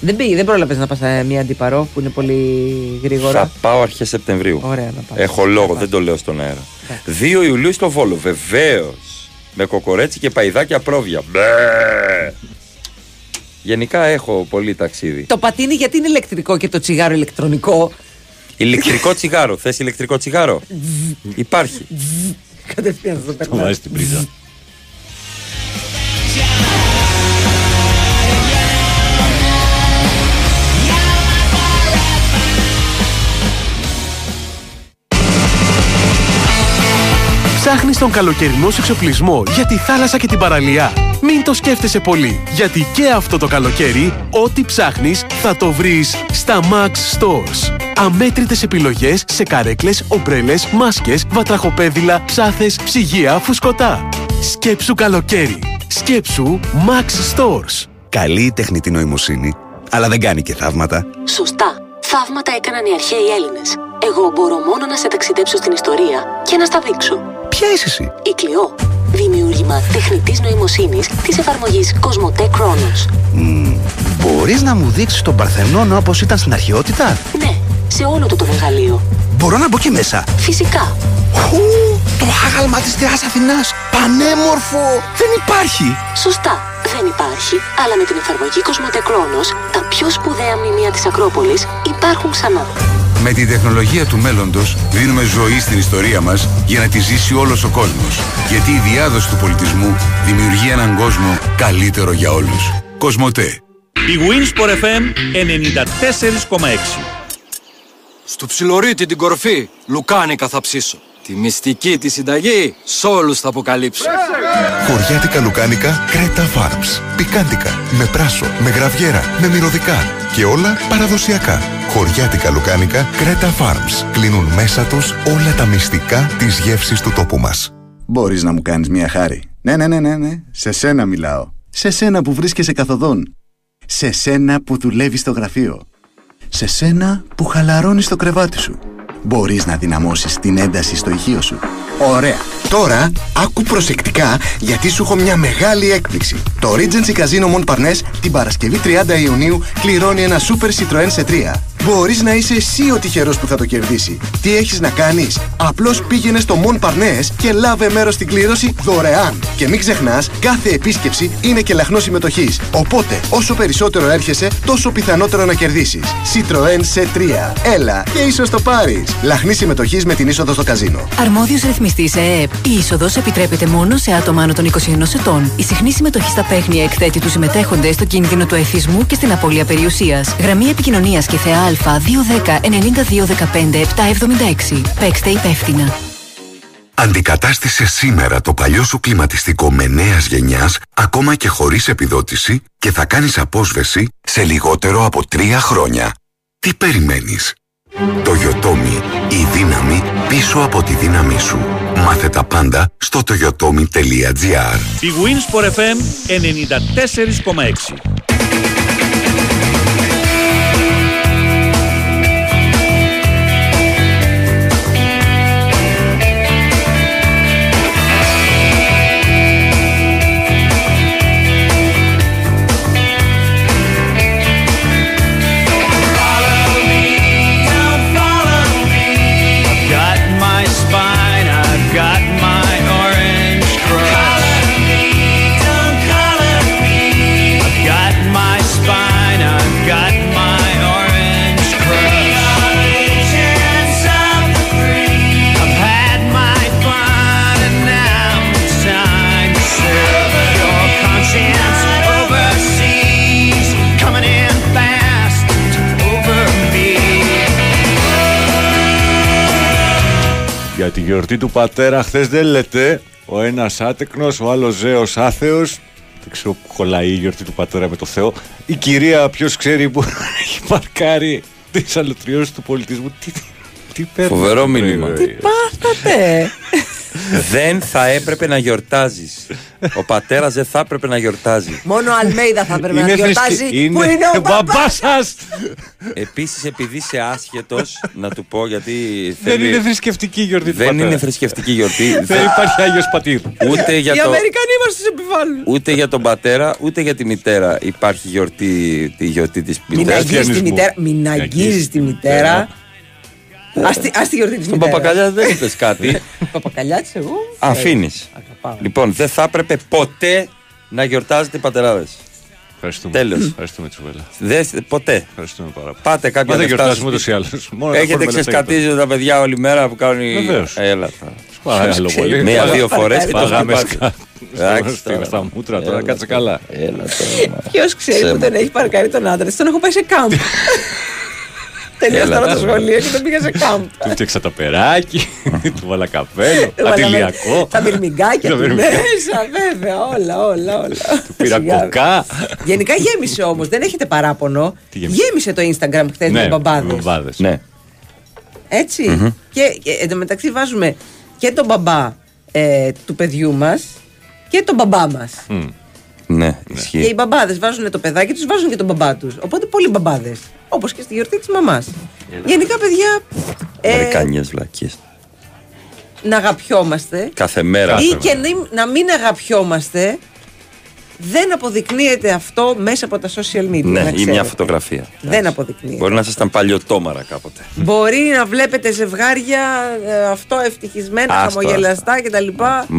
Δεν πήγε, δεν πρόλαβες να πας μια αντιπαρό που είναι πολύ γρήγορα; Θα πάω αρχές Σεπτεμβρίου. Ωραία να πας. Έχω λόγο, δεν το λέω στον αέρα. 2 Ιουλίου στο Βόλο, βεβαίως. Με κοκορέτσι και παϊδάκια πρόβια. Μπε. Γενικά έχω πολύ ταξίδι. Το πατίνι γιατί είναι ηλεκτρικό και το τσιγάρο ηλεκτρονικό; Ηλεκτρικό τσιγάρο. Θες ηλεκτρικό τσιγάρο; Υπάρχει. Κατευθείαν στο Το περνάει. βάζει στην πρίζα. Ψάχνεις τον καλοκαιρινό σου εξοπλισμό για τη θάλασσα και την παραλία. Μην το σκέφτεσαι πολύ, γιατί και αυτό το καλοκαίρι, ό,τι ψάχνεις θα το βρεις στα Max Stores. Αμέτρητες επιλογές σε καρέκλες, ομπρέλες, μάσκες, βατραχοπέδιλα, ψάθες, ψυγεία, φουσκωτά. Σκέψου καλοκαίρι. Σκέψου Max Stores. Καλή η τεχνητή νοημοσύνη, αλλά δεν κάνει και θαύματα. Σωστά. Θαύματα έκαναν οι αρχαίοι Έλληνες. Εγώ μπορώ μόνο να σε ταξιδέψω στην ιστορία και να στα δείξω. Ποια είσαι εσύ; Η Κλειό. Δημιούργημα τεχνητής νοημοσύνης της εφαρμογής Cosmote Chronos. Μμμ, μπορείς να μου δείξεις τον Παρθενώνα όπως ήταν στην αρχαιότητα; Ναι, σε όλο του το μεγαλείο. Μπορώ να μπω και μέσα. Φυσικά. Χου, το άγαλμα της Θεάς Αθηνάς. Πανέμορφο. Δεν υπάρχει. Σωστά. Δεν υπάρχει, αλλά με την εφαρμογή Cosmote Chronos, τα πιο σπουδαία μνημεία της Ακρόπολης υπάρχουν ξανά. Με την τεχνολογία του μέλλοντος δίνουμε ζωή στην ιστορία μας για να τη ζήσει όλος ο κόσμος. Γιατί η διάδοση του πολιτισμού δημιουργεί έναν κόσμο καλύτερο για όλους. Κοσμοτέ. Η Winsport FM 94,6. Στο ψιλορίτι την κορφή, λουκάνικα θα ψήσω. Τη μυστική τη συνταγή, σ' όλους θα αποκαλύψω. Χωριάτικα λουκάνικα Κρέτα Farms. Πικάντικα, με πράσο, με γραβιέρα, με μυρωδικά και όλα παραδοσιακά. Χωριάτικα λουκάνικα Κρέτα Farms. Κλείνουν μέσα τους όλα τα μυστικά της γεύσης του τόπου μας. Μπορείς να μου κάνεις μια χάρη. Ναι, ναι, ναι, ναι, ναι. Σε σένα μιλάω. Σε σένα που βρίσκεσαι καθοδόν. Σε σένα που δουλεύεις στο γραφείο. Σε σένα που χαλαρώνεις το κρεβάτι σου. Μπορείς να δυναμώσεις την ένταση στο ηχείο σου. Ωραία. Τώρα, άκου προσεκτικά γιατί σου έχω μια μεγάλη έκπληξη. Το Regency Casino Mon Parnes την Παρασκευή 30 Ιουνίου κληρώνει ένα Super Citroën σε 3. Μπορείς να είσαι εσύ ο τυχερός που θα το κερδίσει. Τι έχεις να κάνεις; Απλώς πήγαινε στο Mon Parnes και λάβε μέρος στην κλήρωση δωρεάν. Και μην ξεχνάς, κάθε επίσκεψη είναι και λαχνός συμμετοχής. Οπότε, όσο περισσότερο έρχεσαι, τόσο πιθανότερο να κερδίσεις. Citroën σε 3. Έλα και ίσως το πάρεις. Λαχνής συμμετοχής με την είσοδο στο καζίνο. Αρμόδιος ρυθμιστής ΕΕΠ. Η είσοδος επιτρέπεται μόνο σε άτομα άνω των 21 ετών. Η συχνή συμμετοχή στα παίχνια εκθέτει τους συμμετέχοντε στο κίνδυνο του εθισμού και στην απώλεια περιουσίας. Γραμμή επικοινωνίας και θεά Α 210 9215 776. Παίξτε υπεύθυνα. Αντικατάστησε σήμερα το παλιό σου κλιματιστικό με νέας γενιάς, ακόμα και χωρίς επιδότηση και θα κάνεις απόσβεση σε λιγότερο από τρία χρόνια. Τι περιμένεις; Το Yotomi, η δύναμη πίσω από τη δύναμή σου. Μάθε τα πάντα στο toyotomi.gr Η Winsport FM 94,6. Γιορτή του πατέρα χθες δεν λέτε ο ένας άτεκνος, ο άλλος ζέος άθεος. Δεν ξέρω που κολλάει η γιορτή του πατέρα με το Θεό. Η κυρία, ποιος ξέρει που έχει παρκάρει τις αλωτριώσεις του πολιτισμού. Τι, τι παίρνει. Φοβερό μήνυμα. Τι Πάθατε. Δεν θα έπρεπε να γιορτάζεις. Ο πατέρας δεν θα έπρεπε να γιορτάζει. Μόνο ο Αλμέιδα θα έπρεπε να Είναι γιορτάζει. θρησκε- Πού είναι ο μπαμπάς σας! Επίσης, επειδή είσαι άσχετος, να του πω γιατί. Δεν θέλει- είναι θρησκευτική η γιορτή του Δεν πατέρα. είναι θρησκευτική γιορτή. Δεν υπάρχει Άγιος Πατήρ. Ούτε για, Οι το, Αμερικανοί μας τους επιβάλλουν. ούτε για τον πατέρα, ούτε για τη μητέρα υπάρχει γιορτή, τη γιορτή της Μην μητέρας. αγγίζεις τη μητέρα. Μην αγγίζεις τη μητέρα. Ας τη- Ας τη γιορτή της Στον μητέρας. παπακαλιά δεν είπες κάτι. Παπακαλιά της εγώ. Αφήνεις. Αγαπάω. Λοιπόν, δεν θα έπρεπε ποτέ να γιορτάζετε οι πατεράδες. Ευχαριστούμε. Τέλος. Ευχαριστούμε, Τσουβέλα. Δεν, ποτέ. Ευχαριστούμε πάρα πολύ. Πάτε κάποια Μα δεν λεφτά γιορτάζουμε στο ούτως ή σπίτι. άλλως. Μόνο να Έχετε χόρουμε λεφτά ξεσκατήσει τα παιδιά όλη μέρα που κάνουν. οι- Βεβαίως. Έλα. θα- Παρακαλώ Ποιος ξέρει, πολύ. Μία-δύο φορές. Πάγαμε σκά- Εντάξει, στα- τώρα. στα μούτρα τώρα, Έλα κάτσε τώρα. καλά. Έλα τώρα. Ποιος ξέρει που δεν έχει παρκάρει τον άντρα της, τον έχω πάει σε κάμπ. Τελείωσε Έλα τώρα το τώρα. σχολείο και τον πήγα σε κάμπ. Του φτιάξα τα περάκι, του βάλα καπέλο, Του βάλαμε αντιλιακό. Τα μπυρμηγκάκια Τα του μπυρμηγκάκια. μέσα, βέβαια, όλα, όλα, όλα. Πήρα Σιγά. κοκά. Γενικά γέμισε όμως, δεν έχετε παράπονο. Τι γέμισε; Γέμισε το Instagram χθες με μπαμπάδες. μπαμπάδες. Ναι. Έτσι. Μμμ. Και, και εντωμεταξύ βάζουμε και τον μπαμπά ε, του παιδιού μας και τον μπαμπά μας. Ναι, Και οι ισχύει. μπαμπάδες βάζουν το παιδάκι τους, βάζουν και τον μπαμπά τους. Οπότε πολλοί μπαμπάδες. Όπως και στη γιορτή της μαμάς. Γενικά, παιδιά, ε, Αμερικανιέ βλακίες. να αγαπιόμαστε. Κάθε μέρα. Ή και νη- να μην αγαπιόμαστε, δεν αποδεικνύεται αυτό μέσα από τα social media. Ναι, να ή ξέρετε. μια φωτογραφία. Δεν αποδεικνύεται. Μπορεί να ήσασταν παλιωτόμαρα κάποτε. Μπορεί να βλέπετε ζευγάρια ε, αυτό ευτυχισμένα, Άστο, χαμογελαστά κτλ.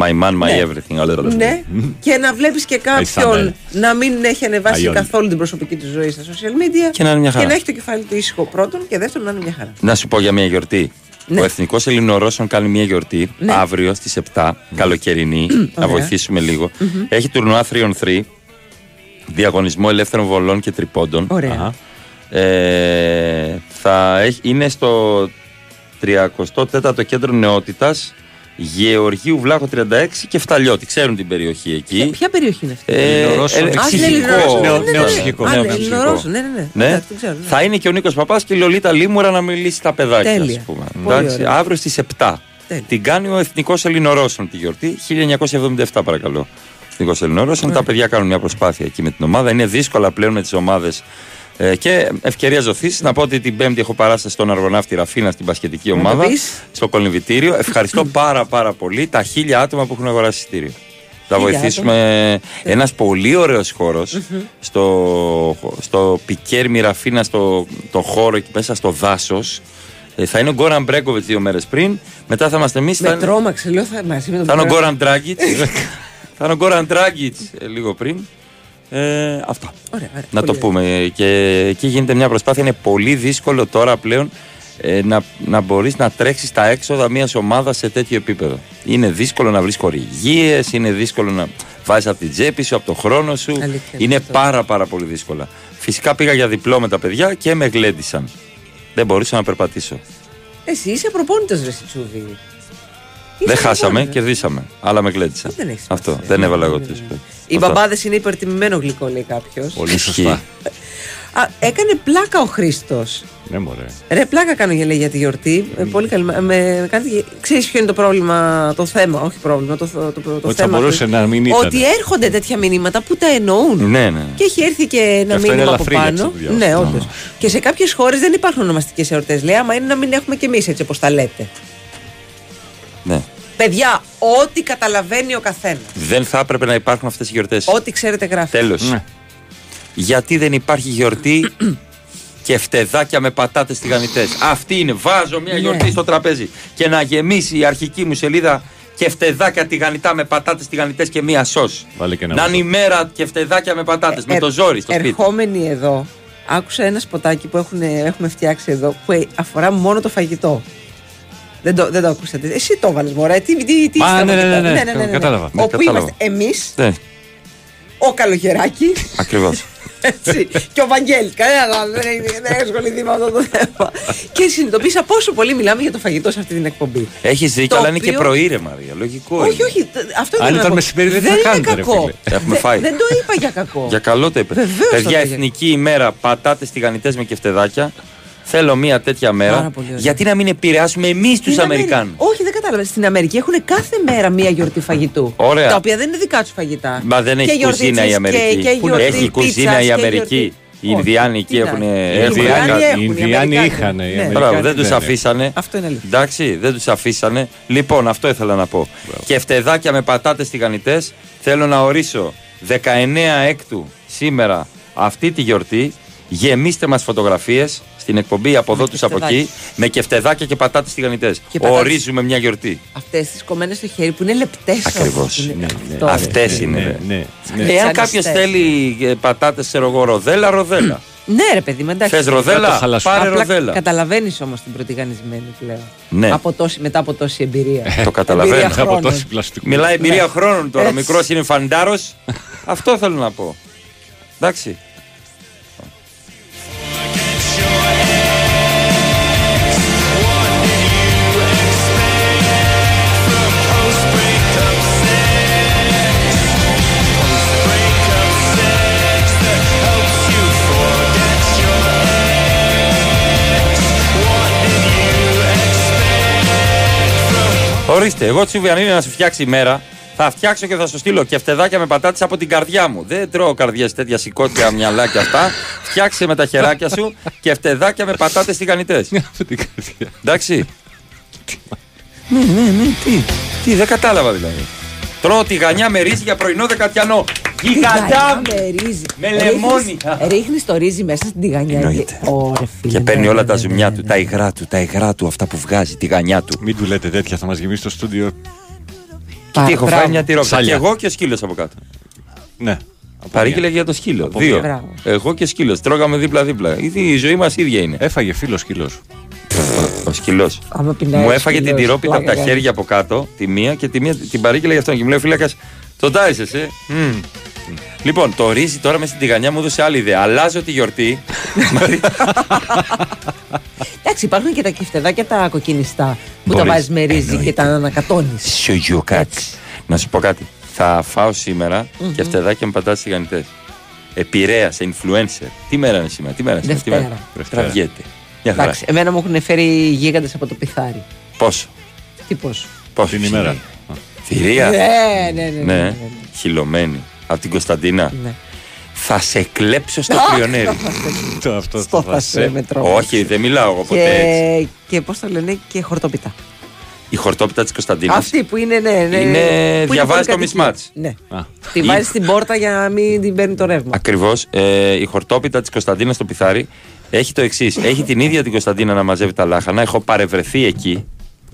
My man, my Ναι. everything. Ναι, και να βλέπεις και κάποιον Αϊσάντα. να μην έχει ανεβάσει Αϊόνι. καθόλου την προσωπική του ζωή στα social media Και να είναι μια χαρά. και να έχει το κεφάλι του ήσυχο πρώτον και δεύτερον να είναι μια χαρά. Να σου πω για μια γιορτή. Ο Εθνικός Ελληνορώσων κάνει μια γιορτή Ναι. αύριο στις 7, καλοκαιρινή. να Ωραία. βοηθήσουμε λίγο. Μμμ. Έχει τουρνουά 3 on 3, διαγωνισμό ελεύθερων βολών και τριπώντων. Ωραία. Ε, θα έχει, είναι στο 34ο κέντρο νεότητας Γεωργίου Βλάχο 36 και Φταλιώτη. Ξέρουν την περιοχή εκεί. Ποια περιοχή είναι αυτή; Ε, Ελληνορώσων ε, Α, είναι ψυχικό. Ελληνορώσων. Νέο- Ναι, ναι, νέο ναι. ψυχικό. Α, νέο ναι, ψυχικό. Ελληνορώσων, ναι, ναι, ναι. Ναι. Εντάξει, το ξέρω, ναι. Θα είναι και ο Νίκος Παπάς και η Λολίτα Λίμουρα να μιλήσει τα παιδάκια. Τέλεια. Ας πούμε. Πολύ Εντάξει, ωραία. αύριο στις 7. Τέλεια. Την κάνει ο Εθνικός Ελληνορώσων τη γιορτή 1977, παρακαλώ. Εθνικός Ελληνορώσων. Ωραία. Τα παιδιά κάνουν μια προσπάθεια εκεί με την ομάδα. Είναι δύσκολα πλέον με τις ομάδες Ε, και ευκαιρία ζωθή να πω ότι την Πέμπτη έχω παράσταση στον Αργοναύτη Ραφίνα στην πασχετική Να το ομάδα. πεις. Στο κολυμβητήριο. Ευχαριστώ πάρα πάρα πολύ τα χίλια άτομα που έχουν αγοράσει εισιτήριο. Θα Χίλια βοηθήσουμε ένας πολύ ωραίος χώρος στο, στο Πικέρμι Ραφίνα, στο το χώρο εκεί μέσα στο δάσος. θα είναι ο Γκόραν Μπρέκοβιτς δύο μέρες πριν. Μετά θα είμαστε εμείς. Με τρόμαξε, λέω θα μαζί με τον Θα είναι ο πρόεδρο. Γκόραν Ντράγκητς. θα είναι ο Γκόραν Ντράγκητς λίγο πριν. Ε, αυτά. Ωραία, ωραία, να το πολύ πούμε. Και εκεί γίνεται μια προσπάθεια. Είναι πολύ δύσκολο τώρα πλέον ε, να, να μπορείς να τρέξεις τα έξοδα μιας ομάδας σε τέτοιο επίπεδο. Είναι δύσκολο να βρεις χορηγίες, είναι δύσκολο να βάζεις από την τσέπη σου, από το χρόνο σου. Αλήθεια, είναι αυτό. πάρα πάρα πολύ δύσκολα. Φυσικά πήγα για διπλό με τα παιδιά και με γλέντισαν. Δεν μπορούσα να περπατήσω. Εσύ είσαι προπόνητος, Ρε Σιτσούβι. Δεν χάσαμε, κερδίσαμε. Αλλά με γλέντισαν. Δεν έχει Αυτό. Δεν έβαλα εγώ του. Οι μπαμπάδες είναι υπερτιμημένο γλυκό, λέει κάποιος. Πολύ σωστά. Έκανε πλάκα ο Χρήστος. Ναι, μωρέ. Ρε, πλάκα κάνω για, λέει, για τη γιορτή. Ε, πολύ καλή. Με, με, κάνετε- ξέρεις ποιο είναι το πρόβλημα, το θέμα, όχι πρόβλημα, το, το, το, το Ότι θα θέμα. μπορούσε του. να μην ήταν. Ότι έρχονται τέτοια μηνύματα που τα εννοούν. Ναι, ναι. Και έχει έρθει και ένα αυτό είναι μήνυμα από ελαφρύ για πάνω. τους διάφορους. Ναι, Ναι. όντω. Και σε κάποιες χώρες δεν υπάρχουν ονομαστικές εορτές. Λέει, άμα είναι να μην έχουμε κι εμείς έτσι όπως τα λέτε. Ναι. Παιδιά, ό,τι καταλαβαίνει ο καθένας. Δεν θα έπρεπε να υπάρχουν αυτές οι γιορτές. Ό,τι ξέρετε γράφει. Τέλος. Γιατί δεν υπάρχει γιορτή και φτεδάκια με πατάτες τηγανιτές. Αυτή είναι. Βάζω μια Ναι. γιορτή στο τραπέζι και να γεμίσει η αρχική μου σελίδα και φτεδάκια τηγανιτά με πατάτες τηγανιτές και μία σος. Βάλε και ένα Να είναι μισό. ημέρα και φτεδάκια με πατάτες. με Ε, το ζόρι στο σπίτι. Ερχόμενοι εδώ, άκουσα ένα σποτάκι που έχουν, έχουμε φτιάξει εδώ που αφορά μόνο το φαγητό. Δεν το, δεν το ακούσατε. Εσύ το έβαλε, Μωρέ. Τι, τι, τι Α, είστε ναι, από ναι, εκεί ναι, πέρα. κατάλαβα. Ναι, Όπου κατάλαβα. είμαστε εμείς, Ναι, ο Καλογεράκη ακριβώς. έτσι, και ο Βαγγέλης. Κανένα δεν έχει δεν έχει ασχοληθεί με αυτό το θέμα. και συνειδητοποίησα πόσο πολύ μιλάμε για το φαγητό σε αυτή την εκπομπή. Έχεις δίκιο, Το αλλά είναι και οποίο- πρωί, ρε Μαρία. Λογικό. Όχι, είναι. όχι. τε- Αυτό Αν ήθελα να ήταν πω. μεσημέρι, δεν θα είναι κάνετε, ρε κακό. φίλε. Έχουμε Δεν- φάει. Δεν το είπα για κακό. Για καλό το είπε. Βεβαίως το Παιδιά, είπε για- εθνική ημέρα, πατάτε τηγανιτέ με κεφτεδάκια. Θέλω μία τέτοια Πάρα μέρα. πολύ ωραία. Γιατί να μην επηρεάσουμε εμείς Στην τους Αμερική- Αμερικάνους; Όχι, δεν κατάλαβες. Στην Αμερική έχουν κάθε μέρα μία γιορτή φαγητού. Ωραία. Τα οποία δεν είναι δικά τους φαγητά. Μα δεν Και έχει γιορτή κουζίνα η cheesecake Αμερική. και Πού να- γιορτή Έχει κουζίνα πίτσας η και Αμερική. γιορτή- Οι Ινδιάνοι εκεί τι να έχουν. είναι. Οι έχουν Ινδιάνοι κάτι. έχουν, Οι οι Ινδιάνοι Αμερικάνοι είχαν. έχουν. οι Ναι. Αμερικάνοι Μπράβο, δεν τους είναι. αφήσανε. Αυτό είναι αλήθεια. Εντάξει, δεν τους αφήσανε. Λοιπόν, αυτό ήθελα να πω. Και φτεδάκια με πατάτες τηγανιτές. Θέλω να ορίσω 19 έκτου σήμερα αυτή τη γιορτή. Γεμίστε μας φωτογραφίες στην εκπομπή από εδώ τους από εκεί. κεφτεδάκια. Με κεφτεδάκια και πατάτες τηγανιτές. Και πατάτες. Ορίζουμε μια γιορτή. Αυτές τις κομμένες στο χέρι που είναι λεπτές. Ακριβώς. Αυτό. Αυτές είναι. ναι, ρε. ναι, ναι. Εάν Σαν κάποιος αστές. θέλει ε, πατάτες, ξέρω εγώ, ροδέλα, ροδέλα. Ναι, ρε παιδί, με εντάξει. Θες ροδέλα; Θα το χαλάσω. Πάρε ροδέλα. Καταλαβαίνεις όμως την πρωτηγανισμένη πλέον. Ναι. Από τόση, μετά από τόση εμπειρία. Το καταλαβαίνω. Εμπειρία Από χρόνων. τόση πλαστικού. Μιλάει εμπειρία Ναι. χρόνων τώρα. Έτσι. Μικρός είναι φαντάρος. Αυτό θέλω να πω. Εντάξει. Ορίστε, εγώ Τσούβι, αν είναι να σου φτιάξει ημέρα, θα φτιάξω και θα σου στείλω και φτεδάκια με πατάτες από την καρδιά μου. Δεν τρώω καρδιές τέτοια σηκώτια, μυαλά και αυτά. Φτιάξε με τα χεράκια σου και φτεδάκια με πατάτες τηγανιτές. Εντάξει. Ναι, ναι, ναι, τι. Τι, δεν κατάλαβα δηλαδή. Τρώω τηγανιά με ρύζι για πρωινό δεκατιανό. Γιγαντά με ρύζι. με λεμόνι. Ρίχνει το ρύζι μέσα στην τηγανιά. Εννοείται. και- Ωρε, φίλε, Και παίρνει ναι, όλα ναι, τα ναι, ζουμιά ναι, του, ναι. τα υγρά του, τα υγρά του, αυτά που βγάζει, τη γανιά του. Μην του λέτε τέτοια, θα μας γεμίσει το στούντιο. Και τι έχω μπράβο. φάει μια τυρόπιτα. Και Σάλια. εγώ και ο σκύλος από κάτω. Ναι. Παρήγγειλε για το σκύλο. Από Δύο. μία. Μπράβο. Εγώ και σκύλος. Τρώγαμε δίπλα-δίπλα. Ήδη η ζωή μας ίδια είναι. Έφαγε φίλος σκύλος. Ο σκυλό. Άμα πεινάει Μου ο έφαγε την σκύλος, τυρόπιτα από τα πλάκα χέρια από κάτω, τη μία και τη μία την παρήγγειλε για αυτόν. Και μου λέει ο φύλακας, τον τάισες, ε. Μμμ. Λοιπόν, το ρύζι τώρα με στην τηγανιά μου έδωσε άλλη ιδέα. Αλλάζω τη γιορτή. Εντάξει, υπάρχουν και τα κεφτεδάκια τα κοκκινιστά που τα Μπορείς. βάζεις με ρύζι Εννοείται. και τα ανακατώνεις. Σιωγιό κάτι. Να σου πω κάτι. Θα φάω σήμερα και φτεδάκια με πατάτε τηγανιτές. Επηρέασε, influencer. Τι μέρα είναι σήμερα, τι μέρα είναι σήμερα, τι Δευτέρα. μέρα. Τραβιέται. Μια χαρά. Εντάξει, εμένα μου έχουν φέρει γίγαντες από το πιθάρι. Πόσο; Τι πώ. Πόσο. Την ημέρα. Θηρία. Ναι, ναι, ναι. ναι, Ναι, ναι, ναι. χυλωμένη. Από την Κωνσταντίνα. Ναι. Θα σε κλέψω στο πλειονέρι. Το αυτό Στο θα σε με τρόπο. Όχι, δεν μιλάω εγώ ποτέ έτσι. Και, και πώς το λένε, και χορτόπιτα. Η χορτόπιτα της Κωνσταντίνας. Αυτή που είναι, ναι, ναι. Είναι, που διαβάζει το πολυκατοικία. mismatch. Ναι. Α. Τη Η- βάζει στην πόρτα για να μην την παίρνει το ρεύμα. Ακριβώς. Ε, η χορτόπιτα της Κωνσταντίνας στο Πιθάρι έχει το εξής. Έχει την ίδια την Κωνσταντίνα να μαζεύει τα λάχανα. Έχω παρευρεθεί εκεί.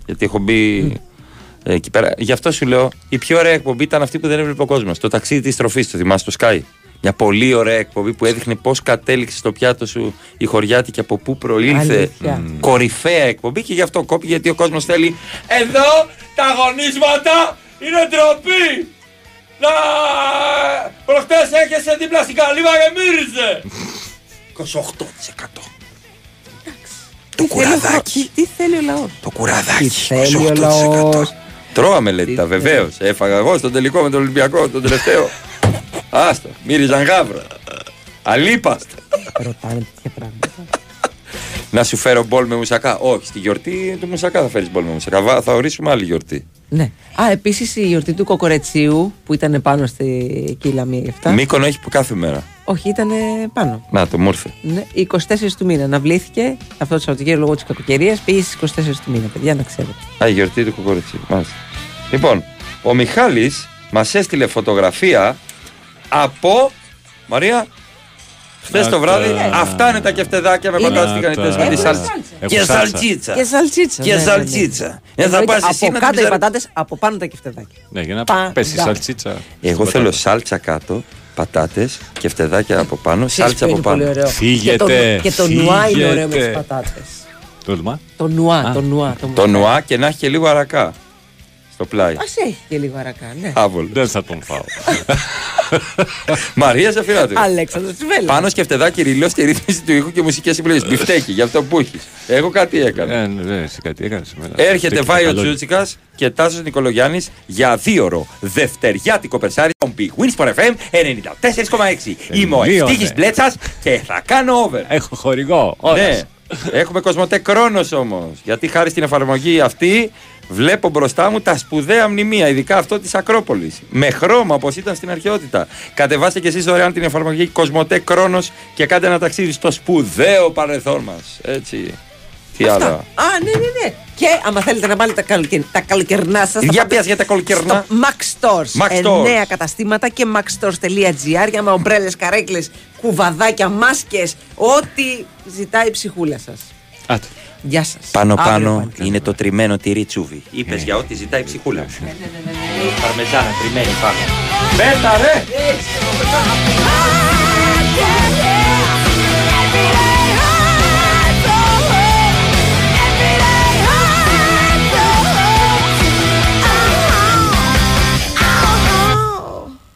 Γιατί έχω μπει ε, εκεί πέρα. Γι' αυτό σου λέω, η πιο ωραία εκπομπή ήταν αυτή που δεν έβλεπε ο κόσμος. Το ταξίδι της τροφής, το θυμάσαι, το Sky; Μια πολύ ωραία εκπομπή που έδειχνε πώς κατέληξε στο πιάτο σου η χωριάτη και από πού προήλθε. Αλήθεια. Μμ. Κορυφαία εκπομπή και γι' αυτό κόπη γιατί ο κόσμος θέλει. Εδώ τα αγωνίσματα είναι ντροπή! Να! Προχτές έχεσαι δίπλα στην καλύβα και μύριζε! 28%. Το κουραδάκι. Τι, τι θέλει ο λαός. Το κουραδάκι. Τι θέλει ο λαός. Τρώγαμε λέει τα βεβαίως. Έφαγα εγώ στον τελικό με τον Ολυμπιακό, τον τελευταίο. Άστο, μύριζαν γάβρο. Αλίπαστο. Ρωτάνε τέτοια πράγματα. Να σου φέρω μπολ με μουσακά. Όχι, στη γιορτή του μουσακά θα φέρεις μπολ με μουσακά. Βα- Θα ορίσουμε άλλη γιορτή. Ναι. Α, επίσης η γιορτή του Κοκορετσίου που ήταν πάνω στη κύλα μία γι' αυτά. Μήκονο έχει που κάθε μέρα. Όχι, ήταν πάνω. Να το μου ήρθε. Ναι, 24 του μήνα. Αναβλήθηκε αυτό το Σαββατοκύριακο λόγω της κακοκαιρίας. Πήγε στις 24 του μήνα, παιδιά, να ξέρετε. Α, η γιορτή του Κουκοριτσίου. Μάλιστα. Λοιπόν, ο Μιχάλης μας έστειλε φωτογραφία από. Μαρία, χθες Να το βράδυ. τα- Αυτά είναι τα κεφτεδάκια με πατάτε Να τηγανιτέ τα- με τη Έχουν σάλτσα. σάλτσα. Και Έχουν σάλτσα. σαλτσίτσα. Και σαλτσίτσα. Και ναι, ναι, ναι. σαλτσίτσα. Ε, θα Εννοείται, πας εσύ από να κάτω την οι ψαρ- πατάτες, από πάνω τα κεφτεδάκια. Ναι, για να Πάντα. πέσει η σαλτσίτσα. Εγώ στην θέλω πατάτα. σάλτσα κάτω, πατάτες, κεφτεδάκια από πάνω, Ξέρεις σάλτσα ποιο από είναι πολύ πάνω. ωραίο. Φύγετε, Και το, και το νουά είναι ωραίο με τις φύγετε. πατάτες. Το ούλμα. Το νουά, το νουά. Το, Το νουά και να έχει και λίγο αρακά στο πλάι. Α έχει και λίγο αρακά, ναι. Άβολο. Δεν θα τον φάω. Μαρία Ζαφυράτου. Αλέξανδρος Τσιβέλα. Πάνω σκεφτεδάκι ρηλός στη ρύθμιση του ήχου και μουσικές επιλογές. Μπιφτέκι, για αυτό που έχεις. Εγώ κάτι έκανα. Ε, ναι, εσύ κάτι έκανες σήμερα. Έρχεται, Φταίει βάει ο καλό. Τσούτσικα και Τάσος Νικολογιάννης για δίωρο δευτεριάτικο περσάρι στον Big Wins for FM 94,6. Είμαι ο Τελείωνε. Ευτύχης Μπλέτσας και θα κάνω over. Έχω χορηγό. Ναι. Ώρας. Έχουμε κοσμοτέ χρόνο όμως. Γιατί χάρη στην εφαρμογή αυτή βλέπω μπροστά μου τα σπουδαία μνημεία, ειδικά αυτό της Ακρόπολης. Με χρώμα όπως ήταν στην αρχαιότητα. Κατεβάστε κι εσείς δωρεάν την εφαρμογή Κοσμοτέ χρόνο και κάντε ένα ταξίδι στο σπουδαίο παρελθόν μας. Έτσι. Τι άλλο. Α, ναι, ναι, ναι. Και άμα θέλετε να βάλετε τα, καλοκαι... τα καλοκαιρινά σας. Για πες για τα καλοκαιρινά. Max Stores. Max Stores. Εννέα καταστήματα και maxstores.gr για με ομπρέλε, καρέκλες, κουβαδάκια, μάσκες. Ό,τι ζητάει η ψυχούλα σας. Πάνω πάνω είναι το τριμμένο τυρί τσούβι. Είπες για ό,τι ζητάει ψυχούλα. Παρμεζάνα, τριμμένη πάνω. Μέτα, ρε!